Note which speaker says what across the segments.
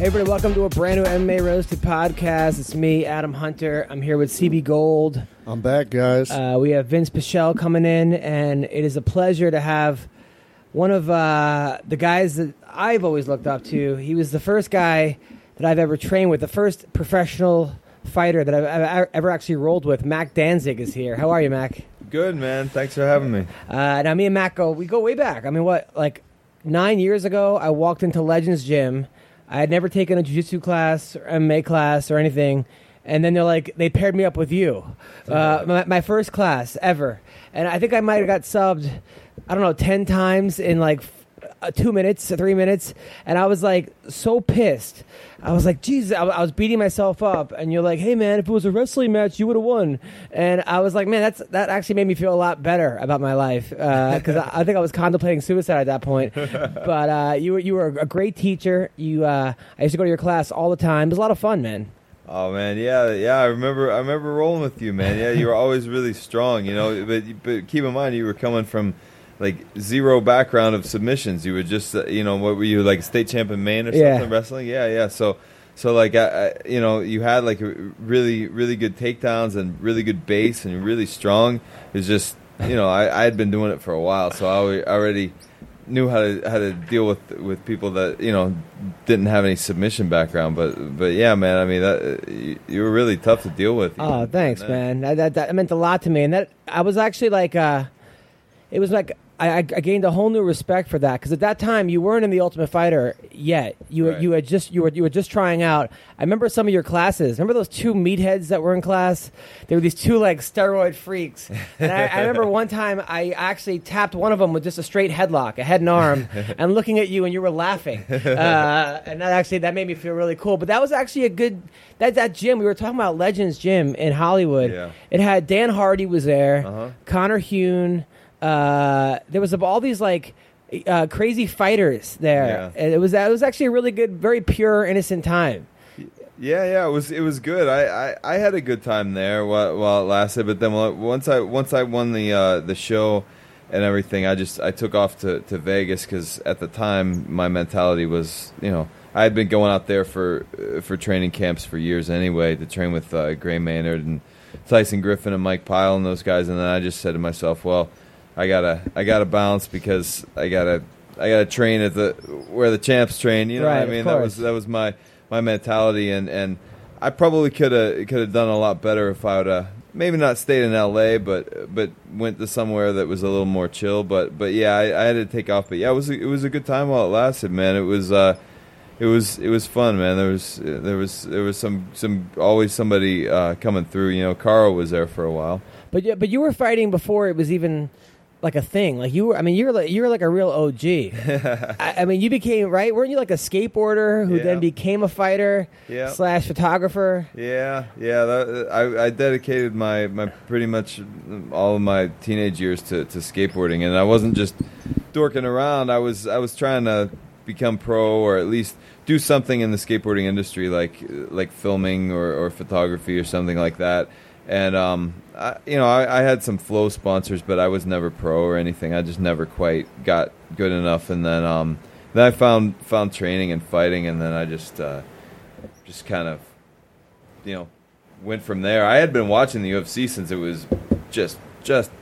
Speaker 1: Hey, everybody, welcome to a brand new MMA Roasted podcast. It's me, Adam Hunter. I'm here with CB Gold.
Speaker 2: I'm back, guys.
Speaker 1: Uh, we have Vince Pichel coming in, and it is a pleasure to have one of uh, the guys that I've always looked up to. He was the first guy that I've ever trained with, the first professional fighter that I've ever- ever actually rolled with. Mac Danzig is here. How are you, Mac?
Speaker 3: Good, man. Thanks for having me.
Speaker 1: Uh, now, me and Mac go, we go way back. I mean, what, like nine years ago, I walked into Legends Gym. I had never taken a jiu-jitsu class or MMA class or anything. And then they're like, they paired me up with you. Uh, my, my first class ever. And I think I might have got subbed, I don't know, 10 times in like uh, two minutes, three minutes. And I was like so pissed. I was like, Jesus, I, I was beating myself up. And you're like, hey, man, if it was a wrestling match, you would have won. And I was like, man, that's that actually made me feel a lot better about my life because I, I think I was contemplating suicide at that point. but uh, you were you were a great teacher. You, uh, I used to go to your class all the time. It was a lot of fun, man.
Speaker 3: Oh man, yeah, yeah. I remember, I remember rolling with you, man. Yeah, you were always really strong, you know. But but keep in mind, you were coming from like zero background of submissions. You were just, uh, you know, what were you like state champion Maine or
Speaker 1: Yeah.
Speaker 3: something wrestling? Yeah, yeah. So so like I, I, you know, you had like really really good takedowns and really good base and really strong. It's just, you know, I I had been doing it for a while, so I already knew how to how to deal with with people that you know didn't have any submission background. But but yeah, man, I mean that you, you were really tough to deal with.
Speaker 1: Oh, thanks,
Speaker 3: uh,
Speaker 1: man. That, that that meant a lot to me, and that I was actually like, uh, it was like I, I gained a whole new respect for that because at that time you weren't in the Ultimate Fighter yet. You were
Speaker 3: Right.
Speaker 1: you had just you were you were just trying out. I remember some of your classes. Remember those two meatheads that were in class? They were these two like steroid freaks. And I, I remember one time I actually tapped one of them with just a straight headlock, a head and arm, and looking at you, and you were laughing. Uh, and that actually that made me feel really cool. But that was actually a good that that gym we were talking about Legends Gym in Hollywood.
Speaker 3: Yeah.
Speaker 1: It had Dan Hardy was there,
Speaker 3: Uh-huh.
Speaker 1: Conor Heun. Uh, there was all these like uh, crazy fighters there.
Speaker 3: Yeah.
Speaker 1: And it was it was actually a really good, very pure, innocent time.
Speaker 3: Yeah, yeah, it was it was good. I, I, I had a good time there while, while it lasted. But then once I once I won the uh, the show and everything, I just I took off to, to Vegas because at the time my mentality was you know I had been going out there for uh, for training camps for years anyway to train with uh, Gray Maynard and Tyson Griffin and Mike Pyle and those guys. And then I just said to myself, well, I gotta I gotta bounce because I gotta I gotta train at the where the champs train. You know
Speaker 1: Right,
Speaker 3: what I mean? That was that was my my mentality, and and I probably could have could have done a lot better if I would have maybe not stayed in L.A. but but went to somewhere that was a little more chill. But but yeah, I, I had to take off. But yeah, it was a, it was a good time while it lasted, man. It was. uh it was it was fun, man. There was there was there was some some always somebody uh, coming through. You know, Carl was there for a while.
Speaker 1: But yeah, but you were fighting before it was even like a thing. Like you were. I mean, you were like you were like a real OG. I, I mean, you became right. Weren't you like a skateboarder who
Speaker 3: Yeah.
Speaker 1: then became a fighter
Speaker 3: Yeah.
Speaker 1: slash photographer?
Speaker 3: Yeah, yeah. That, I, I dedicated my, my pretty much all of my teenage years to, to skateboarding, and I wasn't just dorking around. I was I was trying to become pro, or at least do something in the skateboarding industry, like like filming or, or photography or something like that. And um, I, you know, I, I had some flow sponsors, but I was never pro or anything. I just never quite got good enough. And then um, then I found found training and fighting, and then I just uh, just kind of you know, went from there. I had been watching the UFC since it was just just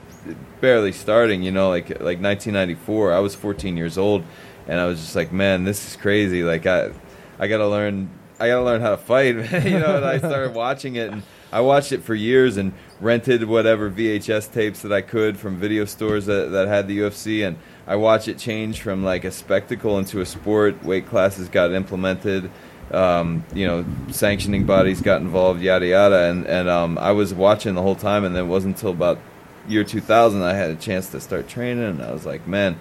Speaker 3: barely starting. You know, like like 1994. I was 14 years old, and I was just like, man, this is crazy. Like I I gotta learn I gotta learn how to fight. you know, and I started watching it, and I watched it for years and rented whatever VHS tapes that I could from video stores that that had the UFC and. I watched it change from like a spectacle into a sport. Weight classes got implemented, um, you know, sanctioning bodies got involved, yada yada, and and um, I was watching the whole time, and then it wasn't until about year 2000 I had a chance to start training, and I was like, man,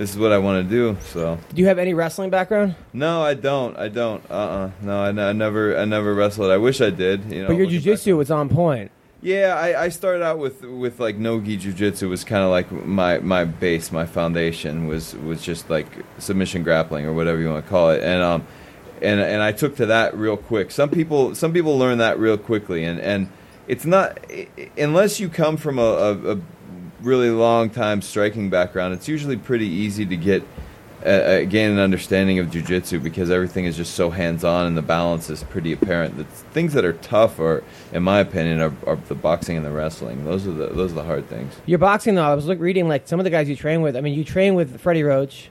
Speaker 3: this is what I want to do. So,
Speaker 1: Do you have any wrestling background?
Speaker 3: no, I don't, I don't, uh, uh no, I, n- I never, I never wrestled. I wish I did, you know.
Speaker 1: but your jujitsu was on point.
Speaker 3: yeah, I, I started out with with like nogi jujitsu was kind of like my my base, my foundation was was just like submission grappling or whatever you want to call it, and um, and and I took to that real quick. Some people some people learn that real quickly, and and it's not unless you come from a, a, a really long time striking background. It's usually pretty easy to get uh, uh, gain an understanding of jujitsu because everything is just so hands on and the balance is pretty apparent. The things that are tough, are, in my opinion, are, are the boxing and the wrestling. Those are the those are the hard things.
Speaker 1: Your boxing though, I was look, reading like some of the guys you train with. I mean, you train with Freddie Roach.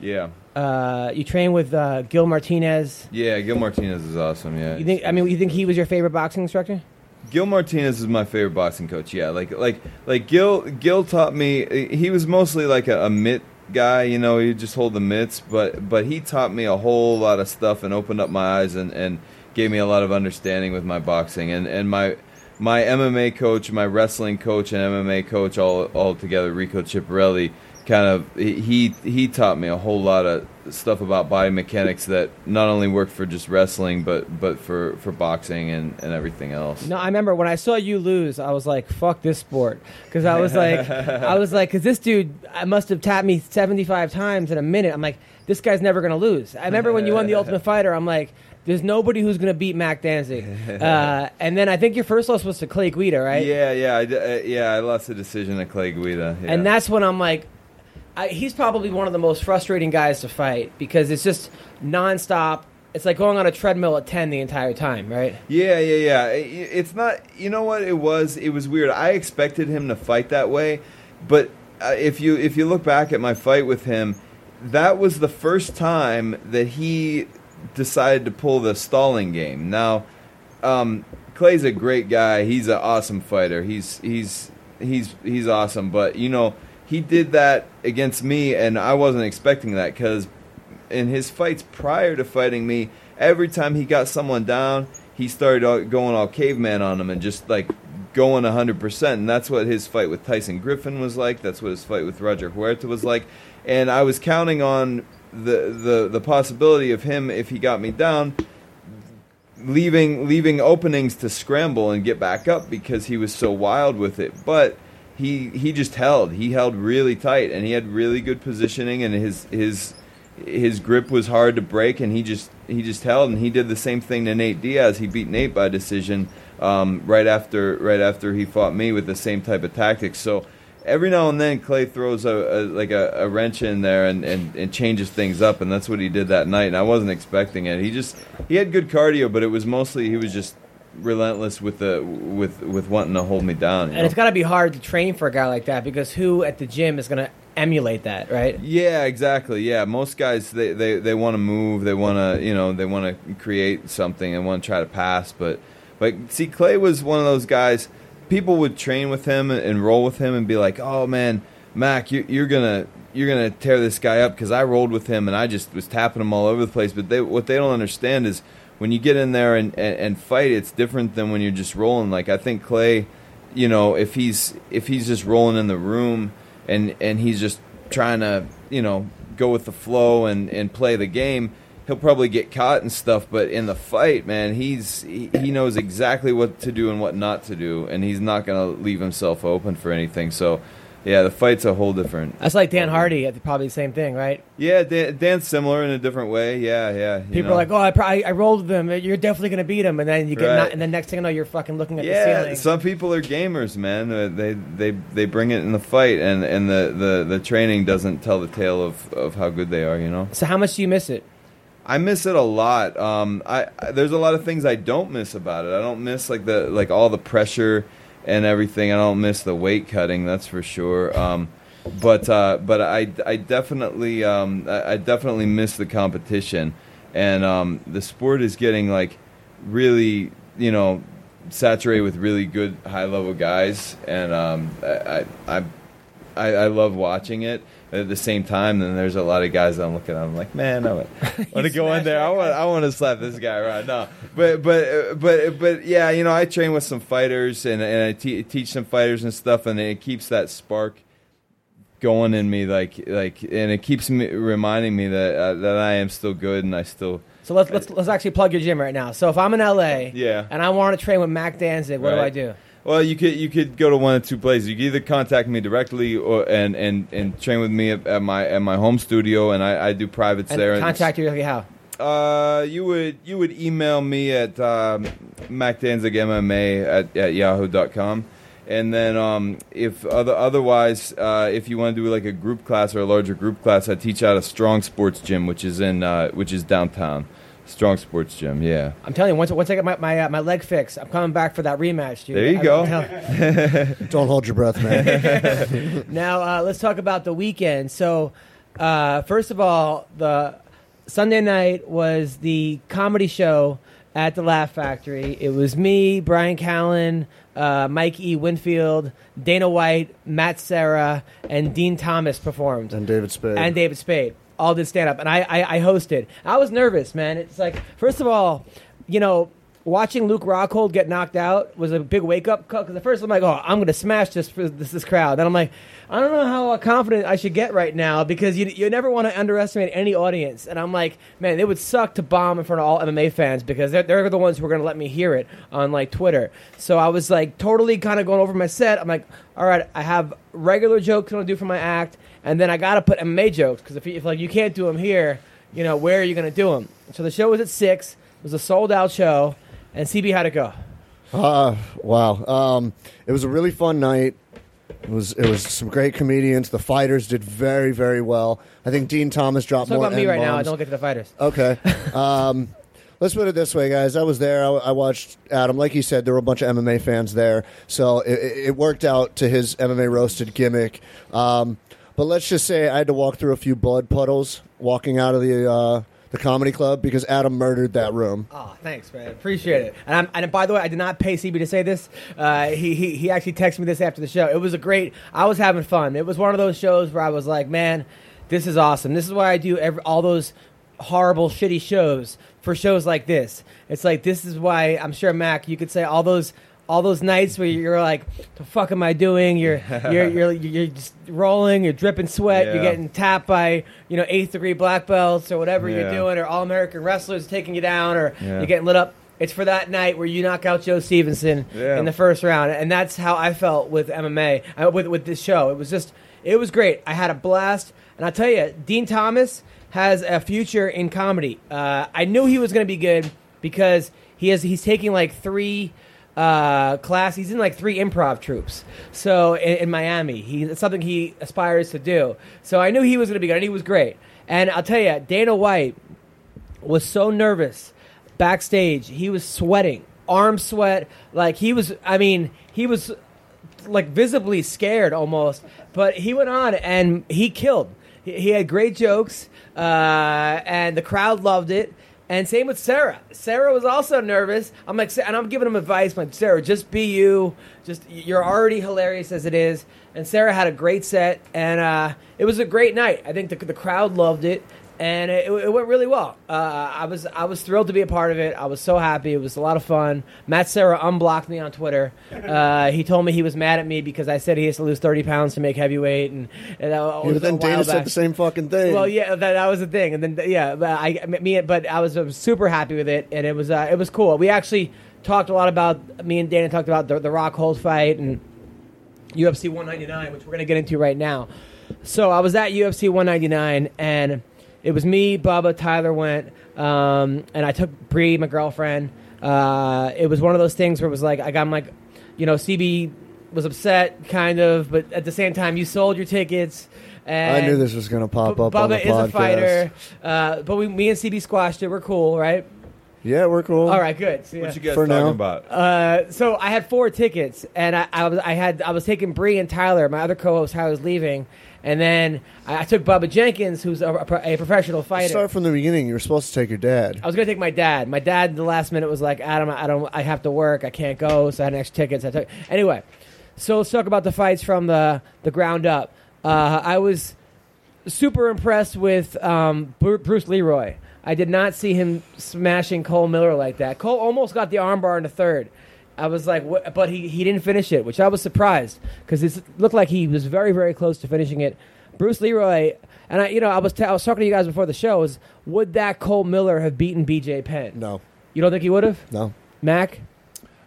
Speaker 3: Yeah,
Speaker 1: Uh, you train with uh, Gil Martinez.
Speaker 3: yeah. Gil Martinez is awesome. Yeah,
Speaker 1: You think? I mean, you think he was your favorite boxing instructor?
Speaker 3: Gil Martinez is my favorite boxing coach. Yeah, like like like Gil Gil taught me. He was mostly like a, a mitt guy, you know. He just hold the mitts, but but he taught me a whole lot of stuff and opened up my eyes and and gave me a lot of understanding with my boxing and and my. My MMA coach, my wrestling coach, and MMA coach all all together, Rico Chiapparelli, kind of he he taught me a whole lot of stuff about body mechanics that not only worked for just wrestling, but but for for boxing and and everything else.
Speaker 1: No, I remember when I saw you lose, I was like, "Fuck this sport," because I was like, I was like, because this dude, I must have tapped me seventy-five times in a minute. I'm like, this guy's never gonna lose. I remember when you won the Ultimate Fighter, I'm like. There's nobody who's gonna beat Mac Danzig, uh, and then I think your first loss was to Clay Guida, right?
Speaker 3: Yeah, yeah, I, uh, yeah. I lost the decision to Clay Guida. Yeah.
Speaker 1: And that's when I'm like, I, he's probably one of the most frustrating guys to fight because it's just nonstop. It's like going on a treadmill at ten the entire time, right?
Speaker 3: yeah, yeah, yeah. It's not. You know what? It was. It was weird. I expected him to fight that way, but uh, if you if you look back at my fight with him, that was the first time that he decided to pull the stalling game. Now, um, Clay's a great guy. He's an awesome fighter. He's he's he's he's awesome. But you know, he did that against me, and I wasn't expecting that because in his fights prior to fighting me, every time he got someone down, he started going all caveman on them and just like going 100%. And that's what his fight with Tyson Griffin was like. That's what his fight with Roger Huerta was like. And I was counting on the, the, the possibility of him, if he got me down, leaving leaving openings to scramble and get back up because he was so wild with it. But he he just held. He held really tight and he had really good positioning and his his his grip was hard to break and he just he just held and he did the same thing to Nate Diaz. He beat Nate by decision um, right after right after he fought me with the same type of tactics. So every now and then Clay throws a, a like a, a wrench in there and, and, and changes things up and that's what he did that night and I wasn't expecting it. He just he had good cardio but it was mostly he was just relentless with the with with wanting to hold me down.
Speaker 1: And it's
Speaker 3: know?
Speaker 1: got to be hard to train for a guy like that because who at the gym is going to emulate that, right?
Speaker 3: Yeah, exactly. Yeah, most guys they they, they want to move, they want to you know they want to create something and want to try to pass, but but see Clay was one of those guys. People would train with him and roll with him and be like, "Oh man, Mac, you, you're gonna you're gonna tear this guy up," because I rolled with him and I just was tapping him all over the place. But they what they don't understand is when you get in there and, and, and fight, it's different than when you're just rolling. Like I think Clay, you know, if he's if he's just rolling in the room and and he's just trying to you know go with the flow and and play the game he'll probably get caught and stuff. But in the fight man he's he, he knows exactly what to do and what not to do. And he's not going to leave himself open for anything. So yeah the fight's a whole different
Speaker 1: That's like Dan Hardy, at probably the same thing, right?
Speaker 3: yeah Dan, dan's similar in a different way yeah yeah you
Speaker 1: People
Speaker 3: know.
Speaker 1: are like, "Oh, I, I, rolled with him. You're definitely going to beat him," and then you get,
Speaker 3: Right.
Speaker 1: not, and then next thing you know, you're fucking looking at the
Speaker 3: yeah,
Speaker 1: ceiling.
Speaker 3: some people are gamers, man. They they they bring it in the fight, and and the, the, the training doesn't tell the tale of, of how good they are. You know.
Speaker 1: so how much do you miss it?
Speaker 3: I miss it a lot. Um, I, I there's a lot of things I don't miss about it. I don't miss like the like all the pressure and everything. I don't miss the weight cutting. That's for sure. Um, but uh, but I, I definitely um, I, definitely miss the competition, and um, the sport is getting like really you know saturated with really good high level guys, and um, I, I I I, I love watching it. At the same time, then there's a lot of guys that I'm looking at. I'm like, man, I want, to go in there. I want, I want to slap this guy right now. But but uh, but but yeah, you know, I train with some fighters and and I te- teach some fighters and stuff, and it keeps that spark going in me, like like, and it keeps me reminding me that uh, that I am still good and I still.
Speaker 1: So let's let's let's actually plug your gym right now. So if I'm in LA,
Speaker 3: Yeah.
Speaker 1: and I want to train with Mac Danzig, what
Speaker 3: Right.
Speaker 1: do I do?
Speaker 3: Well, you could you could go to one of two places. You could either contact me directly or and and, and train with me at, at my at my home studio, and I, I do privates there
Speaker 1: And
Speaker 3: there.
Speaker 1: contact you how?
Speaker 3: Uh, you would you would email me at um, macdanzigmma at, at yahoo.com. And then um, if other otherwise, uh, if you want to do like a group class or a larger group class, I teach out a Strong Sports Gym, which is in uh, which is downtown. Strong Sports Gym, yeah.
Speaker 1: I'm telling you, once once I get my my, uh, my leg fixed, I'm coming back for that rematch, dude.
Speaker 3: There you
Speaker 1: I-
Speaker 3: go.
Speaker 1: I'm
Speaker 2: Don't hold your breath, man.
Speaker 1: Now uh, let's talk about the weekend. So, uh, first of all, the Sunday night was the comedy show at the Laugh Factory. It was me, Bryan Callen, uh, Mike E. Winfield, Dana White, Matt Serra, and Din Thomas performed,
Speaker 2: and David Spade.
Speaker 1: and David Spade all did stand up, and I, I I hosted. I was nervous, man. It's like first of all, you know. Watching Luke Rockhold get knocked out was a big wake up call. Because at first I'm like, "Oh, I'm to smash this this, this crowd." Then I'm like, "I don't know how confident I should get right now because you you never want to underestimate any audience." And I'm like, "Man, it would suck to bomb in front of all MMA fans because they're, they're the ones who are to let me hear it on like Twitter." So I was like totally kind of going over my set. I'm like, "All right, I have regular jokes I'm to do for my act, and then I got to put MMA jokes because if, you- if like you can't do them here, you know, where are you going to do them?" So the show was at six. It was a sold out show. And CB, how'd it go?
Speaker 2: Uh, wow. Um, it was a really fun night. It was it was some great comedians. The fighters did very very well. I think Din Thomas dropped
Speaker 1: Talk
Speaker 2: more.
Speaker 1: about me right now.
Speaker 2: N-bombs.
Speaker 1: Don't get to the fighters.
Speaker 2: Okay. Um, let's put it this way, guys. I was there. I, I watched Adam. Like he said, there were a bunch of MMA fans there, so it, it it worked out to his MMA roasted gimmick. Um, but let's just say I had to walk through a few blood puddles walking out of the uh, the comedy club because Adam murdered that room.
Speaker 1: Oh, thanks, man. Appreciate it. And, and by the way, I did not pay CB to say this. Uh, he, he he actually texted me this after the show. It was a great. I was having fun. It was one of those shows where I was like, man, this is awesome. This is why I do every, all those horrible, shitty shows for shows like this. It's like this is why I'm sure Mac, you could say all those. All those nights where you're like, "The fuck am I doing?" You're you're you're, you're just rolling. You're dripping sweat. You're getting tapped by you know eighth degree black belts or whatever you're doing, or all American wrestlers taking you down, or
Speaker 3: Yeah.
Speaker 1: you're getting lit up. It's for that night where you knock out Joe Stevenson
Speaker 3: Yeah.
Speaker 1: in the first round, and that's how I felt with MMA, uh, with with this show. It was just, it was great. I had a blast, and I tell you, Din Thomas has a future in comedy. Uh, I knew he was going to be good because he has he's taking like three uh, class. He's in like three improv troops. So in, in Miami, he it's something he aspires to do. So I knew he was going to be good, and he was great. And I'll tell you, Dana White was so nervous backstage. He was sweating, arm sweat. Like he was, I mean, he was like visibly scared almost. But he went on and he killed. He, he had great jokes, uh, and the crowd loved it. And same with Serra. Serra was also nervous. I'm like, and I'm giving him advice. I'm like, Serra, just be you. Just you're already hilarious as it is. And Serra had a great set, and uh, it was a great night. I think the, the crowd loved it, and it, it went really well. Uh, I was I was thrilled to be a part of it. I was so happy. It was a lot of fun. Matt Serra unblocked me on Twitter. Uh, he told me he was mad at me because I said he has to lose 30 pounds to make heavyweight, and, and that was
Speaker 2: then Dana said the same fucking thing.
Speaker 1: Well, yeah, that, that was the thing, and then yeah, but I me, but I was, I was super happy with it, and it was uh, it was cool. We actually talked a lot about me and Dana talked about the, the Rockhold fight and UFC 199, which we're gonna get into right now. So I was at UFC 199, and it was me, Bubba, Tyler went, um, and I took Bree, my girlfriend. Uh, it was one of those things where it was like I got like, you know, CB was upset, kind of, but at the same time, you sold your tickets. And
Speaker 2: I knew this was going to pop
Speaker 1: Bu-
Speaker 2: up on the
Speaker 1: Bubba is
Speaker 2: podcast.
Speaker 1: a fighter, uh, but we, me and CB squashed it. We're cool, right?
Speaker 2: Yeah, we're cool.
Speaker 1: All right, good. So, yeah.
Speaker 3: What you guys
Speaker 2: For
Speaker 3: talking
Speaker 2: now.
Speaker 3: about?
Speaker 1: Uh, so I had four tickets, and I, I was I had I was taking Bree and Tyler, my other co-host, how I was leaving, and then I, I took Bubba Jenkins, who's a, a professional fighter.
Speaker 2: Start from the beginning. You were supposed to take your dad.
Speaker 1: I was gonna take my dad. My dad, at the last minute, was like, "Adam, I don't. I have to work. I can't go." So I had extra tickets. I took anyway. So let's talk about the fights from the the ground up. Uh, I was super impressed with um, Bruce Leroy. I did not see him smashing Cole Miller like that. Cole almost got the armbar in the third. I was like, what? but he, he didn't finish it, which I was surprised because it looked like he was very very close to finishing it. Bruce Leroy and I, you know, I was t- I was talking to you guys before the show. Is would that Cole Miller have beaten B.J. Penn?
Speaker 2: No,
Speaker 1: You don't think he would have?
Speaker 2: no.
Speaker 1: Mac?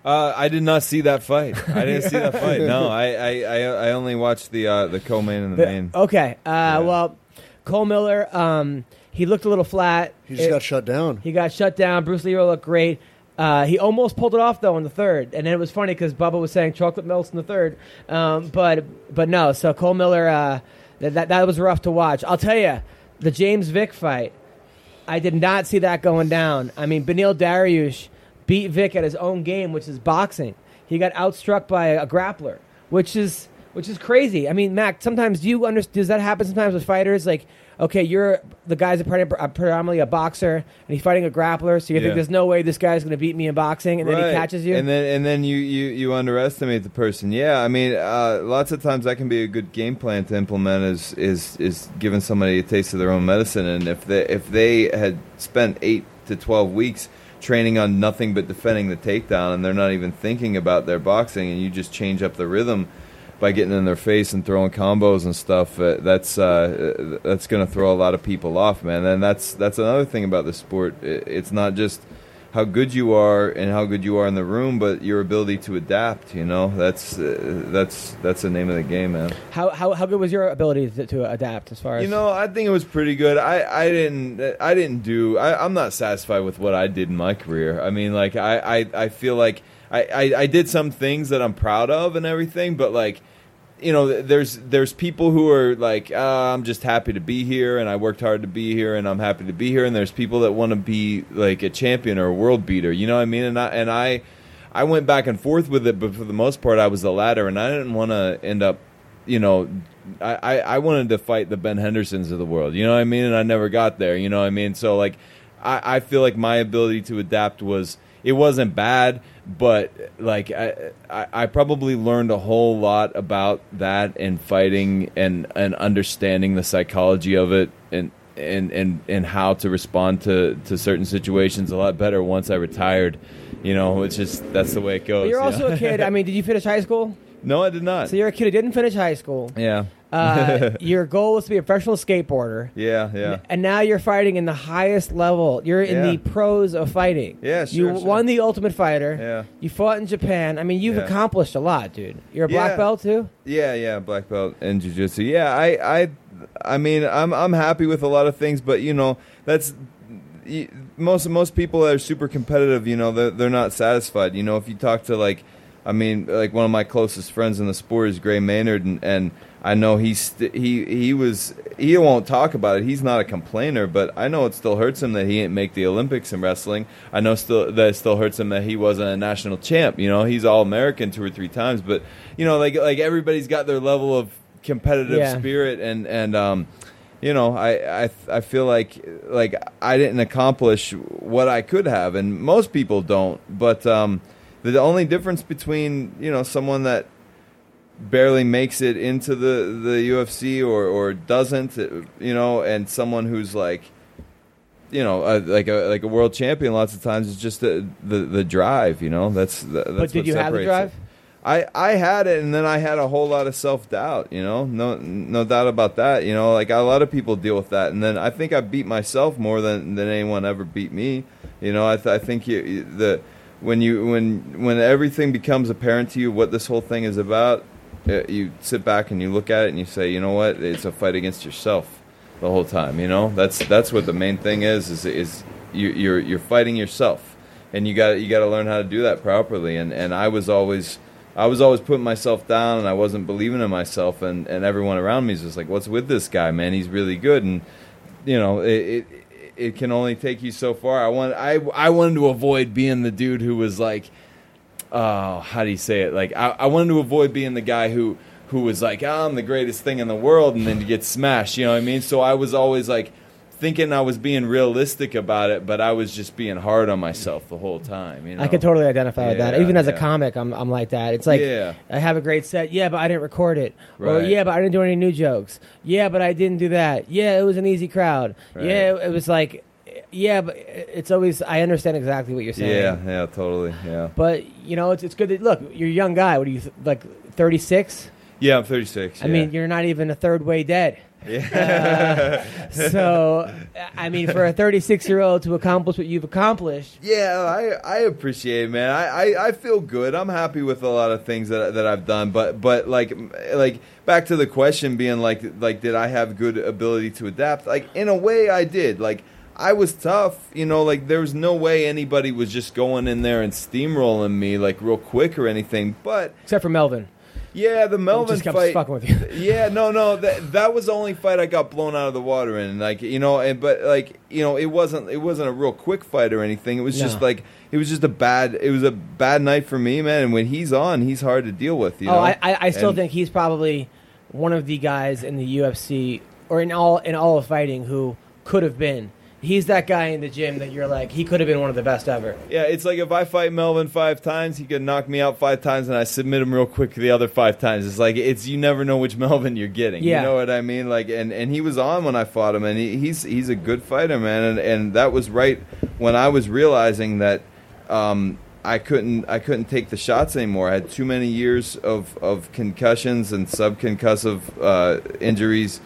Speaker 3: Uh, I did not see that fight. I didn't see that fight. No, I, I, I, I only watched the uh, the co-main and the main.
Speaker 1: Okay. Uh, Well, Cole Miller, um, he looked a little flat.
Speaker 2: He just
Speaker 1: It-
Speaker 2: got shut down.
Speaker 1: He got shut down. Bruce Leroy looked great. Uh, he almost pulled it off though in the third, and then it was funny because Bubba was saying chocolate melts in the third, um, but but no. So Cole Miller, uh, that, that was rough to watch. I'll tell you, the James Vick fight, I did not see that going down. I mean, Benil Dariush beat Vick at his own game, which is boxing. He got outstruck by a, grappler, which is which is crazy. I mean, Mac, sometimes do you understand? Does that happen sometimes with fighters? Like, okay, you're the guy's a predominantly a boxer, and he's fighting a grappler, so you
Speaker 3: Yeah.
Speaker 1: think there's no way this guy's going to beat me in boxing, and then he catches you.
Speaker 3: and then and then you, you, you underestimate the person. Yeah, I mean, uh, lots of times that can be a good game plan to implement. Is is is giving somebody a taste of their own medicine, and if they if they had spent eight to twelve weeks training on nothing but defending the takedown, and they're not even thinking about their boxing, and you just change up the rhythm by getting in their face and throwing combos and stuff, uh, that's uh, that's going to throw a lot of people off, man. And that's that's another thing about the sport. It's not just how good you are and how good you are in the room, but your ability to adapt. You know, that's uh, that's that's the name of the game, man.
Speaker 1: how, how how good was your ability to, to adapt as far as
Speaker 3: You know, I think it was pretty good. I, I didn't I didn't do. I, I'm not satisfied with what I did in my career. I mean, like I, I, I feel like I, I, I did some things that I'm proud of and everything, but like. You know, there's there's people who are like, uh, I'm just happy to be here, and I worked hard to be here, and I'm happy to be here. And there's people that want to be like a champion or a world beater. You know what I mean? And I and I, I went back and forth with it, but for the most part, I was the latter, and I didn't want to end up you know, I, I, I wanted to fight the Ben Hendersons of the world. You know what I mean? And I never got there. You know what I mean? So like, I, I feel like my ability to adapt was it wasn't bad, but like I, I I probably learned a whole lot about that and fighting and and understanding the psychology of it and. And, and, and how to respond to, to certain situations a lot better once I retired, you know. It's just that's the way it goes.
Speaker 1: But you're
Speaker 3: you
Speaker 1: also
Speaker 3: know?
Speaker 1: a kid. I mean, did you finish high school?
Speaker 3: No, I did not.
Speaker 1: So you're a kid who didn't finish high school.
Speaker 3: yeah,
Speaker 1: Uh, your goal was to be a professional skateboarder.
Speaker 3: yeah, yeah.
Speaker 1: And now you're fighting in the highest level. You're in
Speaker 3: Yeah.
Speaker 1: the pros of fighting.
Speaker 3: Yeah,
Speaker 1: You
Speaker 3: sure, sure.
Speaker 1: won the Ultimate Fighter.
Speaker 3: Yeah.
Speaker 1: You fought in Japan. I mean, you've
Speaker 3: Yeah.
Speaker 1: accomplished a lot, dude. You're a black
Speaker 3: Yeah.
Speaker 1: belt too.
Speaker 3: Yeah, yeah, black belt in jiu-jitsu. Yeah, I, I, I mean, I'm, I'm happy with a lot of things, but you know, that's y- most most people that are super competitive. You know, they're, they're not satisfied. You know, if you talk to like, I mean, like one of my closest friends in the sport is Gray Maynard, and, and I know he's st- he he was he won't talk about it. He's not a complainer, but I know it still hurts him that he didn't make the Olympics in wrestling. I know still that it still hurts him that he wasn't a national champ. You know, he's all American two or three times, but you know, like like everybody's got their level of competitive
Speaker 1: Yeah.
Speaker 3: spirit, and and um, you know, I I I feel like like I didn't accomplish what I could have, and most people don't. But um, the only difference between you know someone that barely makes it into the the UFC or or doesn't, you know, and someone who's like you know, uh, like a like a world champion. Lots of times, it's just the the, the drive. You know, that's the, that's
Speaker 1: but did you have the drive?
Speaker 3: it. I, I had it, and then I had a whole lot of self doubt. You know, no no doubt about that. You know, like a lot of people deal with that, and then I think I beat myself more than than anyone ever beat me. You know, I th- I think you, you- the when you when when everything becomes apparent to you what this whole thing is about, uh, you sit back and you look at it and you say, you know what, it's a fight against yourself the whole time. You know, that's that's what the main thing is. Is is you, you're you're fighting yourself, and you got you got to learn how to do that properly. And and I was always. I was always putting myself down, and I wasn't believing in myself, and, and everyone around me is just like, "What's with this guy, man? He's really good." And you know, it, it it can only take you so far. I want I I wanted to avoid being the dude who was like, oh, how do you say it? Like I, I wanted to avoid being the guy who who was like, oh, I'm the greatest thing in the world, and then to get smashed. You know what I mean? So I was always like thinking I was being realistic about it, but I was just being hard on myself the whole time. You know?
Speaker 1: I could totally identify with that. Even as a comic, I'm, I'm like that. It's like
Speaker 3: Yeah.
Speaker 1: I have a great set. Yeah, but I didn't record it. Or
Speaker 3: Right.
Speaker 1: yeah, but I didn't do any new jokes. Yeah, but I didn't do that. Yeah, it was an easy crowd.
Speaker 3: Right.
Speaker 1: Yeah, it was like, yeah, but it's always. I understand exactly what you're saying.
Speaker 3: Yeah, yeah, totally. Yeah,
Speaker 1: But you know, it's it's good that look. You're a young guy. What are you th- like? 36.
Speaker 3: yeah. I'm 36.
Speaker 1: I mean, you're not even a third way dead.
Speaker 3: Yeah.
Speaker 1: So, I mean, for a 36 year old to accomplish what you've accomplished,
Speaker 3: Yeah, I, I appreciate it, man. I, I, I feel good. I'm happy with a lot of things that that I've done, but but like like back to the question being like like did I have good ability to adapt? Like in a way, I did. Like I was tough, you know. Like there was no way anybody was just going in there and steamrolling me like real quick or anything. But
Speaker 1: except for Melvin,
Speaker 3: yeah, the Melvin fight.
Speaker 1: fucking with you.
Speaker 3: yeah, no, no, that that was the only fight I got blown out of the water in. Like you know, and but like you know, it wasn't it wasn't a real quick fight or anything. It was just
Speaker 1: No.
Speaker 3: like it was just a bad it was a bad night for me, man. And when he's on, he's hard to deal with. You
Speaker 1: oh,
Speaker 3: know?
Speaker 1: I, I, I still
Speaker 3: And-
Speaker 1: think he's probably one of the guys in the UFC or in all in all of fighting who could have been. He's that guy in the gym that you're like he could have been one of the best ever.
Speaker 3: Yeah, it's like if I fight Melvin five times, he could knock me out five times, and I submit him real quick the other five times. It's like it's you never know which Melvin you're getting.
Speaker 1: Yeah.
Speaker 3: You know what I mean? Like, and, and he was on when I fought him, and he, he's he's a good fighter, man. And and that was right when I was realizing that um, I couldn't I couldn't take the shots anymore. I had too many years of, of concussions and subconcussive uh, injuries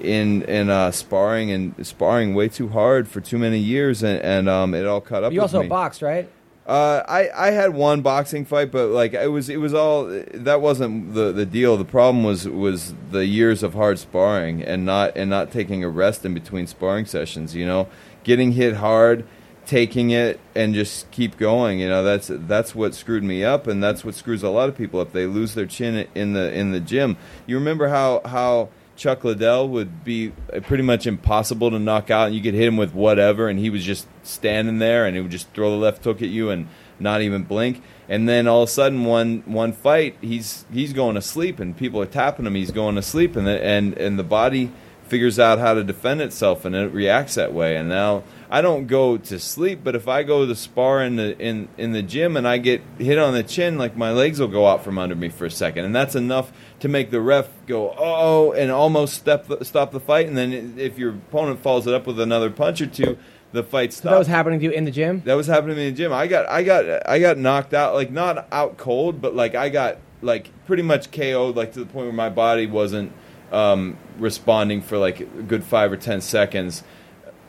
Speaker 3: in in uh, sparring and sparring way too hard for too many years, and, and um, it all caught up.
Speaker 1: You also
Speaker 3: me.
Speaker 1: boxed, right?
Speaker 3: Uh, I, I had one boxing fight, but like it was it was all that wasn't the, the deal. The problem was was the years of hard sparring and not and not taking a rest in between sparring sessions. You know, getting hit hard, taking it, and just keep going. You know, that's that's what screwed me up, and that's what screws a lot of people up. They lose their chin in the in the gym. You remember how how Chuck Liddell would be uh, pretty much impossible to knock out, and you could hit him with whatever, and he was just standing there, and he would just throw the left hook at you and not even blink. And then all of a sudden, one one fight, he's he's going to sleep, and people are tapping him. He's going to sleep, and the, and and the body figures out how to defend itself, and it reacts that way. And now I don't go to sleep, but if I go to spar in the in in the gym and I get hit on the chin, like my legs will go out from under me for a second, and that's enough to make the ref go oh and almost step the, stop the fight. And then if your opponent follows it up with another punch or two, the fight
Speaker 1: So
Speaker 3: stops.
Speaker 1: that was happening to you in the gym.
Speaker 3: That was happening to me in the gym. I got I got I got knocked out, like not out cold, but like I got like pretty much KO'd, like to the point where my body wasn't um, responding for like a good five or ten seconds.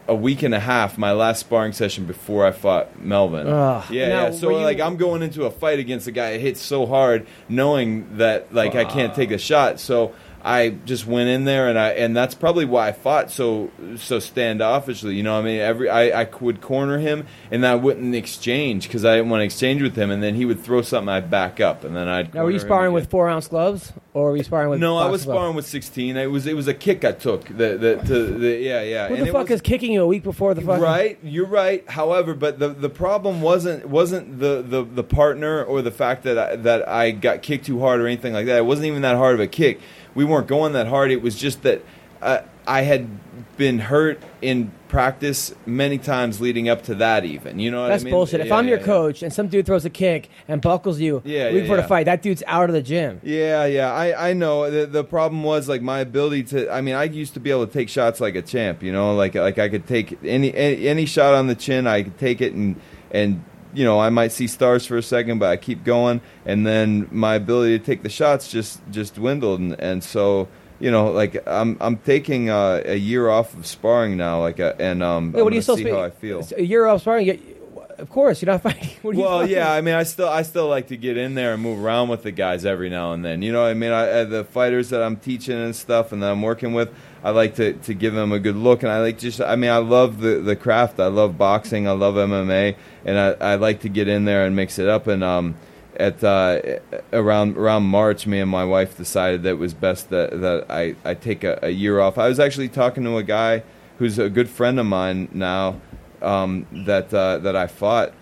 Speaker 3: A week and a half, my last sparring session before I fought Melvin.
Speaker 1: Ugh.
Speaker 3: Yeah,
Speaker 1: Now,
Speaker 3: yeah. So
Speaker 1: were you-
Speaker 3: like I'm going into a fight against a guy that hits so hard, knowing that like I can't take a shot. So I just went in there and I and that's probably why I fought so so standoffishly. You know, what I mean, every I, I would corner him and I wouldn't exchange because I didn't want to exchange with him, and then he would throw something, I'd back up, and then I'd.
Speaker 1: Now, were you sparring with four ounce gloves, or were you sparring with?
Speaker 3: No, I was
Speaker 1: gloves?
Speaker 3: sparring with 16. It was it was a kick I took. The the, to, the yeah yeah.
Speaker 1: Who
Speaker 3: and
Speaker 1: the fuck
Speaker 3: was-
Speaker 1: is kicking you a week before the fucking?
Speaker 3: Right, you're right. However, but the the problem wasn't wasn't the, the, the partner or the fact that I, that I got kicked too hard or anything like that. It wasn't even that hard of a kick. We weren't going that hard. It was just that uh, I had been hurt in practice many times leading up to that. Even you know what
Speaker 1: That's
Speaker 3: I mean?
Speaker 1: bullshit. If
Speaker 3: Yeah,
Speaker 1: I'm your
Speaker 3: yeah,
Speaker 1: coach and some dude throws a kick and buckles you
Speaker 3: Yeah,
Speaker 1: we
Speaker 3: yeah,
Speaker 1: before the fight, that dude's out of the gym.
Speaker 3: Yeah, yeah, I, I know. The, the problem was like my ability to. I mean, I used to be able to take shots like a champ. You know, like like I could take any any, any shot on the chin. I could take it and and you know I might see stars for a second, but I keep going, and then my ability to take the shots just just dwindled, and, and so. You know, like I'm, I'm taking uh, a year off of sparring now, like, uh, and um,
Speaker 1: Wait, what are you still
Speaker 3: see how I feel.
Speaker 1: A year off sparring. Of course, you're not fighting.
Speaker 3: Well, yeah, I mean, I still, I still like to get in there and move around with the guys every now and then. You know, I mean, I, uh, the fighters that I'm teaching and stuff, and that I'm working with, I like to, to give them a good look, and I like just, I mean, I love the, the craft. I love boxing. I love MMA, and I, I like to get in there and mix it up. And um, at uh, around around March, me and my wife decided that it was best that that I, I take a, a year off. I was actually talking to a guy who's a good friend of mine now um, that uh, that I fought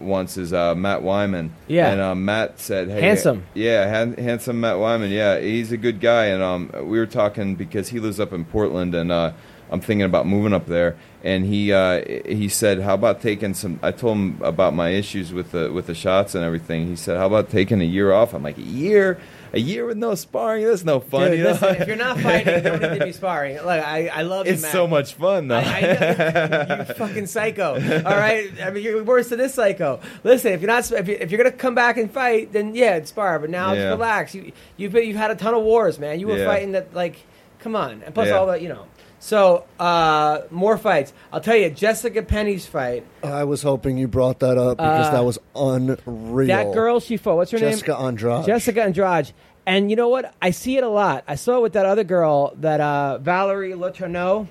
Speaker 3: once is uh, Matt Wiman.
Speaker 1: Yeah.
Speaker 3: and um, Matt said, "Hey,
Speaker 1: Handsome.
Speaker 3: yeah, han- handsome Matt Wiman. Yeah, he's a good guy." And um, we were talking because he lives up in Portland, and uh, I'm thinking about moving up there. And he uh, he said, "How about taking some?" I told him about my issues with the with the shots and everything. He said, "How about taking a year off?" I'm like, "A year." A year with no sparring, that's no fun.
Speaker 1: Dude,
Speaker 3: you know?
Speaker 1: if you're not fighting, you don't need to be sparring. Look, I, I love you,
Speaker 3: it's
Speaker 1: Matt.
Speaker 3: so much fun, though.
Speaker 1: I, I know. you fucking psycho. All right, I mean you're worse than this psycho. Listen, if you're not, if, you, if you're gonna come back and fight, then yeah, it's spar. But now
Speaker 3: Yeah.
Speaker 1: just relax. You you've been, you've had a ton of wars, man. You were
Speaker 3: Yeah.
Speaker 1: fighting that like, come on, and plus
Speaker 3: Yeah.
Speaker 1: all that you know. So uh, more fights. I'll tell you, Jessica Penne's fight.
Speaker 2: I was hoping you brought that up because
Speaker 1: Uh,
Speaker 2: that was unreal.
Speaker 1: That girl she fought. What's her
Speaker 2: Jessica
Speaker 1: name?
Speaker 2: Jessica Andrade.
Speaker 1: Jessica Andrade. And you know what? I see it a lot. I saw it with that other girl, that uh, Valerie Letourneau.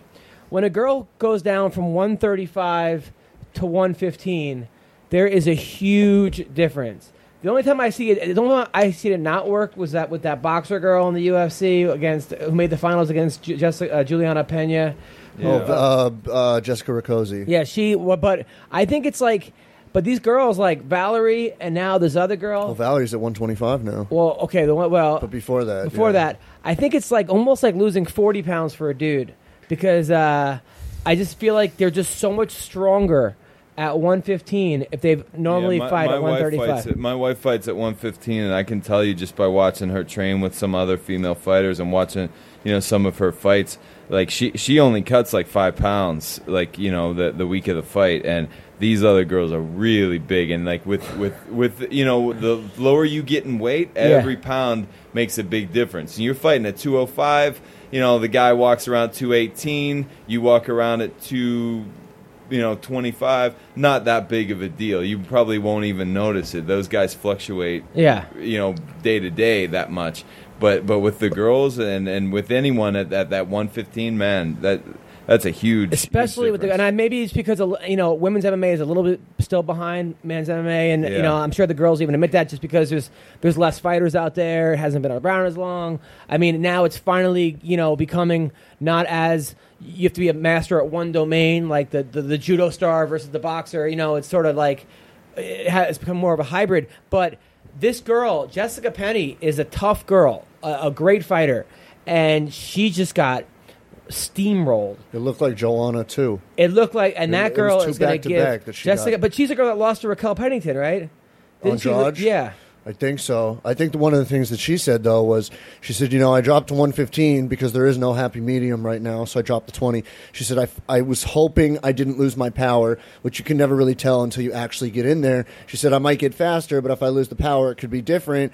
Speaker 1: When a girl goes down from 135 to 115, there is a huge difference. The only time I see it, the only time I see it not work was that with that boxer girl in the UFC against who made the finals against Ju- Jessica uh, Juliana Pena.
Speaker 2: Oh, uh, uh, Jessica Rakoczy.
Speaker 1: Yeah, she. But I think it's like, but these girls like Valerie and now this other girl.
Speaker 2: Well, Valerie's at 125 now.
Speaker 1: Well, okay, the one. Well,
Speaker 2: But before that,
Speaker 1: before
Speaker 2: yeah.
Speaker 1: that, I think it's like almost like losing forty pounds for a dude because uh, I just feel like they're just so much stronger at one fifteen if they've normally
Speaker 3: Yeah, my-
Speaker 1: fight
Speaker 3: my
Speaker 1: at one
Speaker 3: wife fights at- My wife fights at 115, and I can tell you just by watching her train with some other female fighters and watching, you know, some of her fights. Like she, she only cuts like five pounds, like you know, the the week of the fight, and these other girls are really big. And like with with with you know, the lower you get in weight, every pound makes a big difference. And you're fighting at 205. You know, the guy walks around 218. You walk around at two you know, 25, not that big of a deal. You probably won't even notice it. Those guys fluctuate,
Speaker 1: Yeah.
Speaker 3: you know, day to day that much. But but with the girls and, and with anyone at, at that 115, man, that that's a huge,
Speaker 1: Especially
Speaker 3: huge
Speaker 1: with the, and I, maybe it's because of, you know women's MMA is a little bit still behind men's MMA, and you know I'm sure the girls even admit that just because there's there's less fighters out there, it hasn't been around as long. I mean now it's finally you know becoming not as you have to be a master at one domain like the the, the judo star versus the boxer. You know it's sort of like it has it's become more of a hybrid. But this girl, Jessica Penne, is a tough girl, a, a great fighter, and she just got steamrolled.
Speaker 2: It looked like Joanna too.
Speaker 1: It looked like, and that
Speaker 2: it
Speaker 1: girl
Speaker 2: was two
Speaker 1: is going to
Speaker 2: back-to-back
Speaker 1: give
Speaker 2: that she
Speaker 1: Jessica.
Speaker 2: got.
Speaker 1: But she's a girl that lost to Raquel Pennington, right? Didn't she-
Speaker 2: Andrade?
Speaker 1: yeah.
Speaker 2: I think so. I think one of the things that she said though was she said, you know, I dropped to 115 because there is no happy medium right now, so I dropped to 20. She said I, I was hoping I didn't lose my power, which you can never really tell until you actually get in there. She said I might get faster, but if I lose the power, it could be different.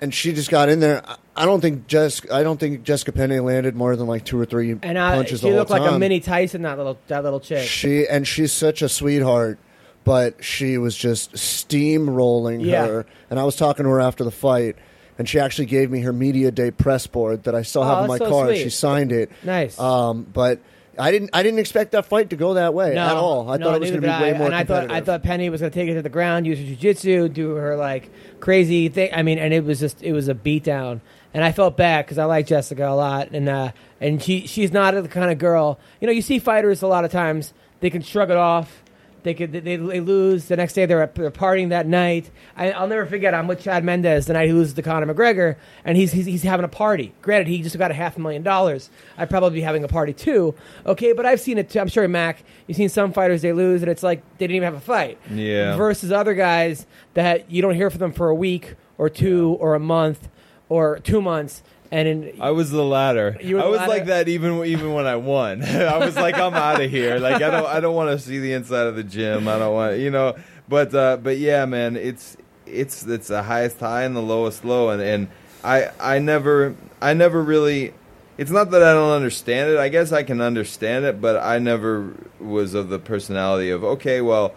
Speaker 2: And she just got in there. I- don't think Jess. I don't think Jessica Penne landed more than like two or three
Speaker 1: And uh,
Speaker 2: punches.
Speaker 1: she
Speaker 2: the whole
Speaker 1: looked like a mini Tyson. That little that little chick.
Speaker 2: She and she's such a sweetheart, but she was just steamrolling
Speaker 1: Yeah.
Speaker 2: her. And I was talking to her after the fight, and she actually gave me her media day press board that I still have
Speaker 1: Oh,
Speaker 2: in my
Speaker 1: that's so
Speaker 2: car.
Speaker 1: sweet.
Speaker 2: She signed it.
Speaker 1: Nice.
Speaker 2: Um, but I didn't. I didn't expect that fight to go that way
Speaker 1: no,
Speaker 2: at all. I
Speaker 1: no,
Speaker 2: thought it was going to be
Speaker 1: did
Speaker 2: way more
Speaker 1: And I thought I thought Penne was going to take it to the ground, use her jujitsu, do her like crazy thing. I mean, and it was just it was a beatdown. And I felt bad because I like Jessica a lot, and uh, and she she's not the kind of girl. You know, you see fighters a lot of times they can shrug it off. They could they, they lose the next day. They're, at, they're partying that night. I, I'll never forget. I'm with Chad Mendes the night he loses to Conor McGregor, and he's, he's he's having a party. Granted, he just got a half a million dollars. I'd probably be having a party too. Okay, but I've seen it. Too. I'm sure Mac. You've seen some fighters they lose, and it's like they didn't even have a fight.
Speaker 3: Yeah.
Speaker 1: Versus other guys that you don't hear from them for a week or two or a month or two months, and in,
Speaker 3: I was the latter.
Speaker 1: You were
Speaker 3: I
Speaker 1: the
Speaker 3: was
Speaker 1: latter?
Speaker 3: like that even even when I won. I was like, I'm out of here. Like I don't I don't want to see the inside of the gym. I don't want you know. But uh, but yeah, man, it's it's it's the highest high and the lowest low, and and I I never I never really. It's not that I don't understand it. I guess I can understand it, but I never was of the personality of okay, well,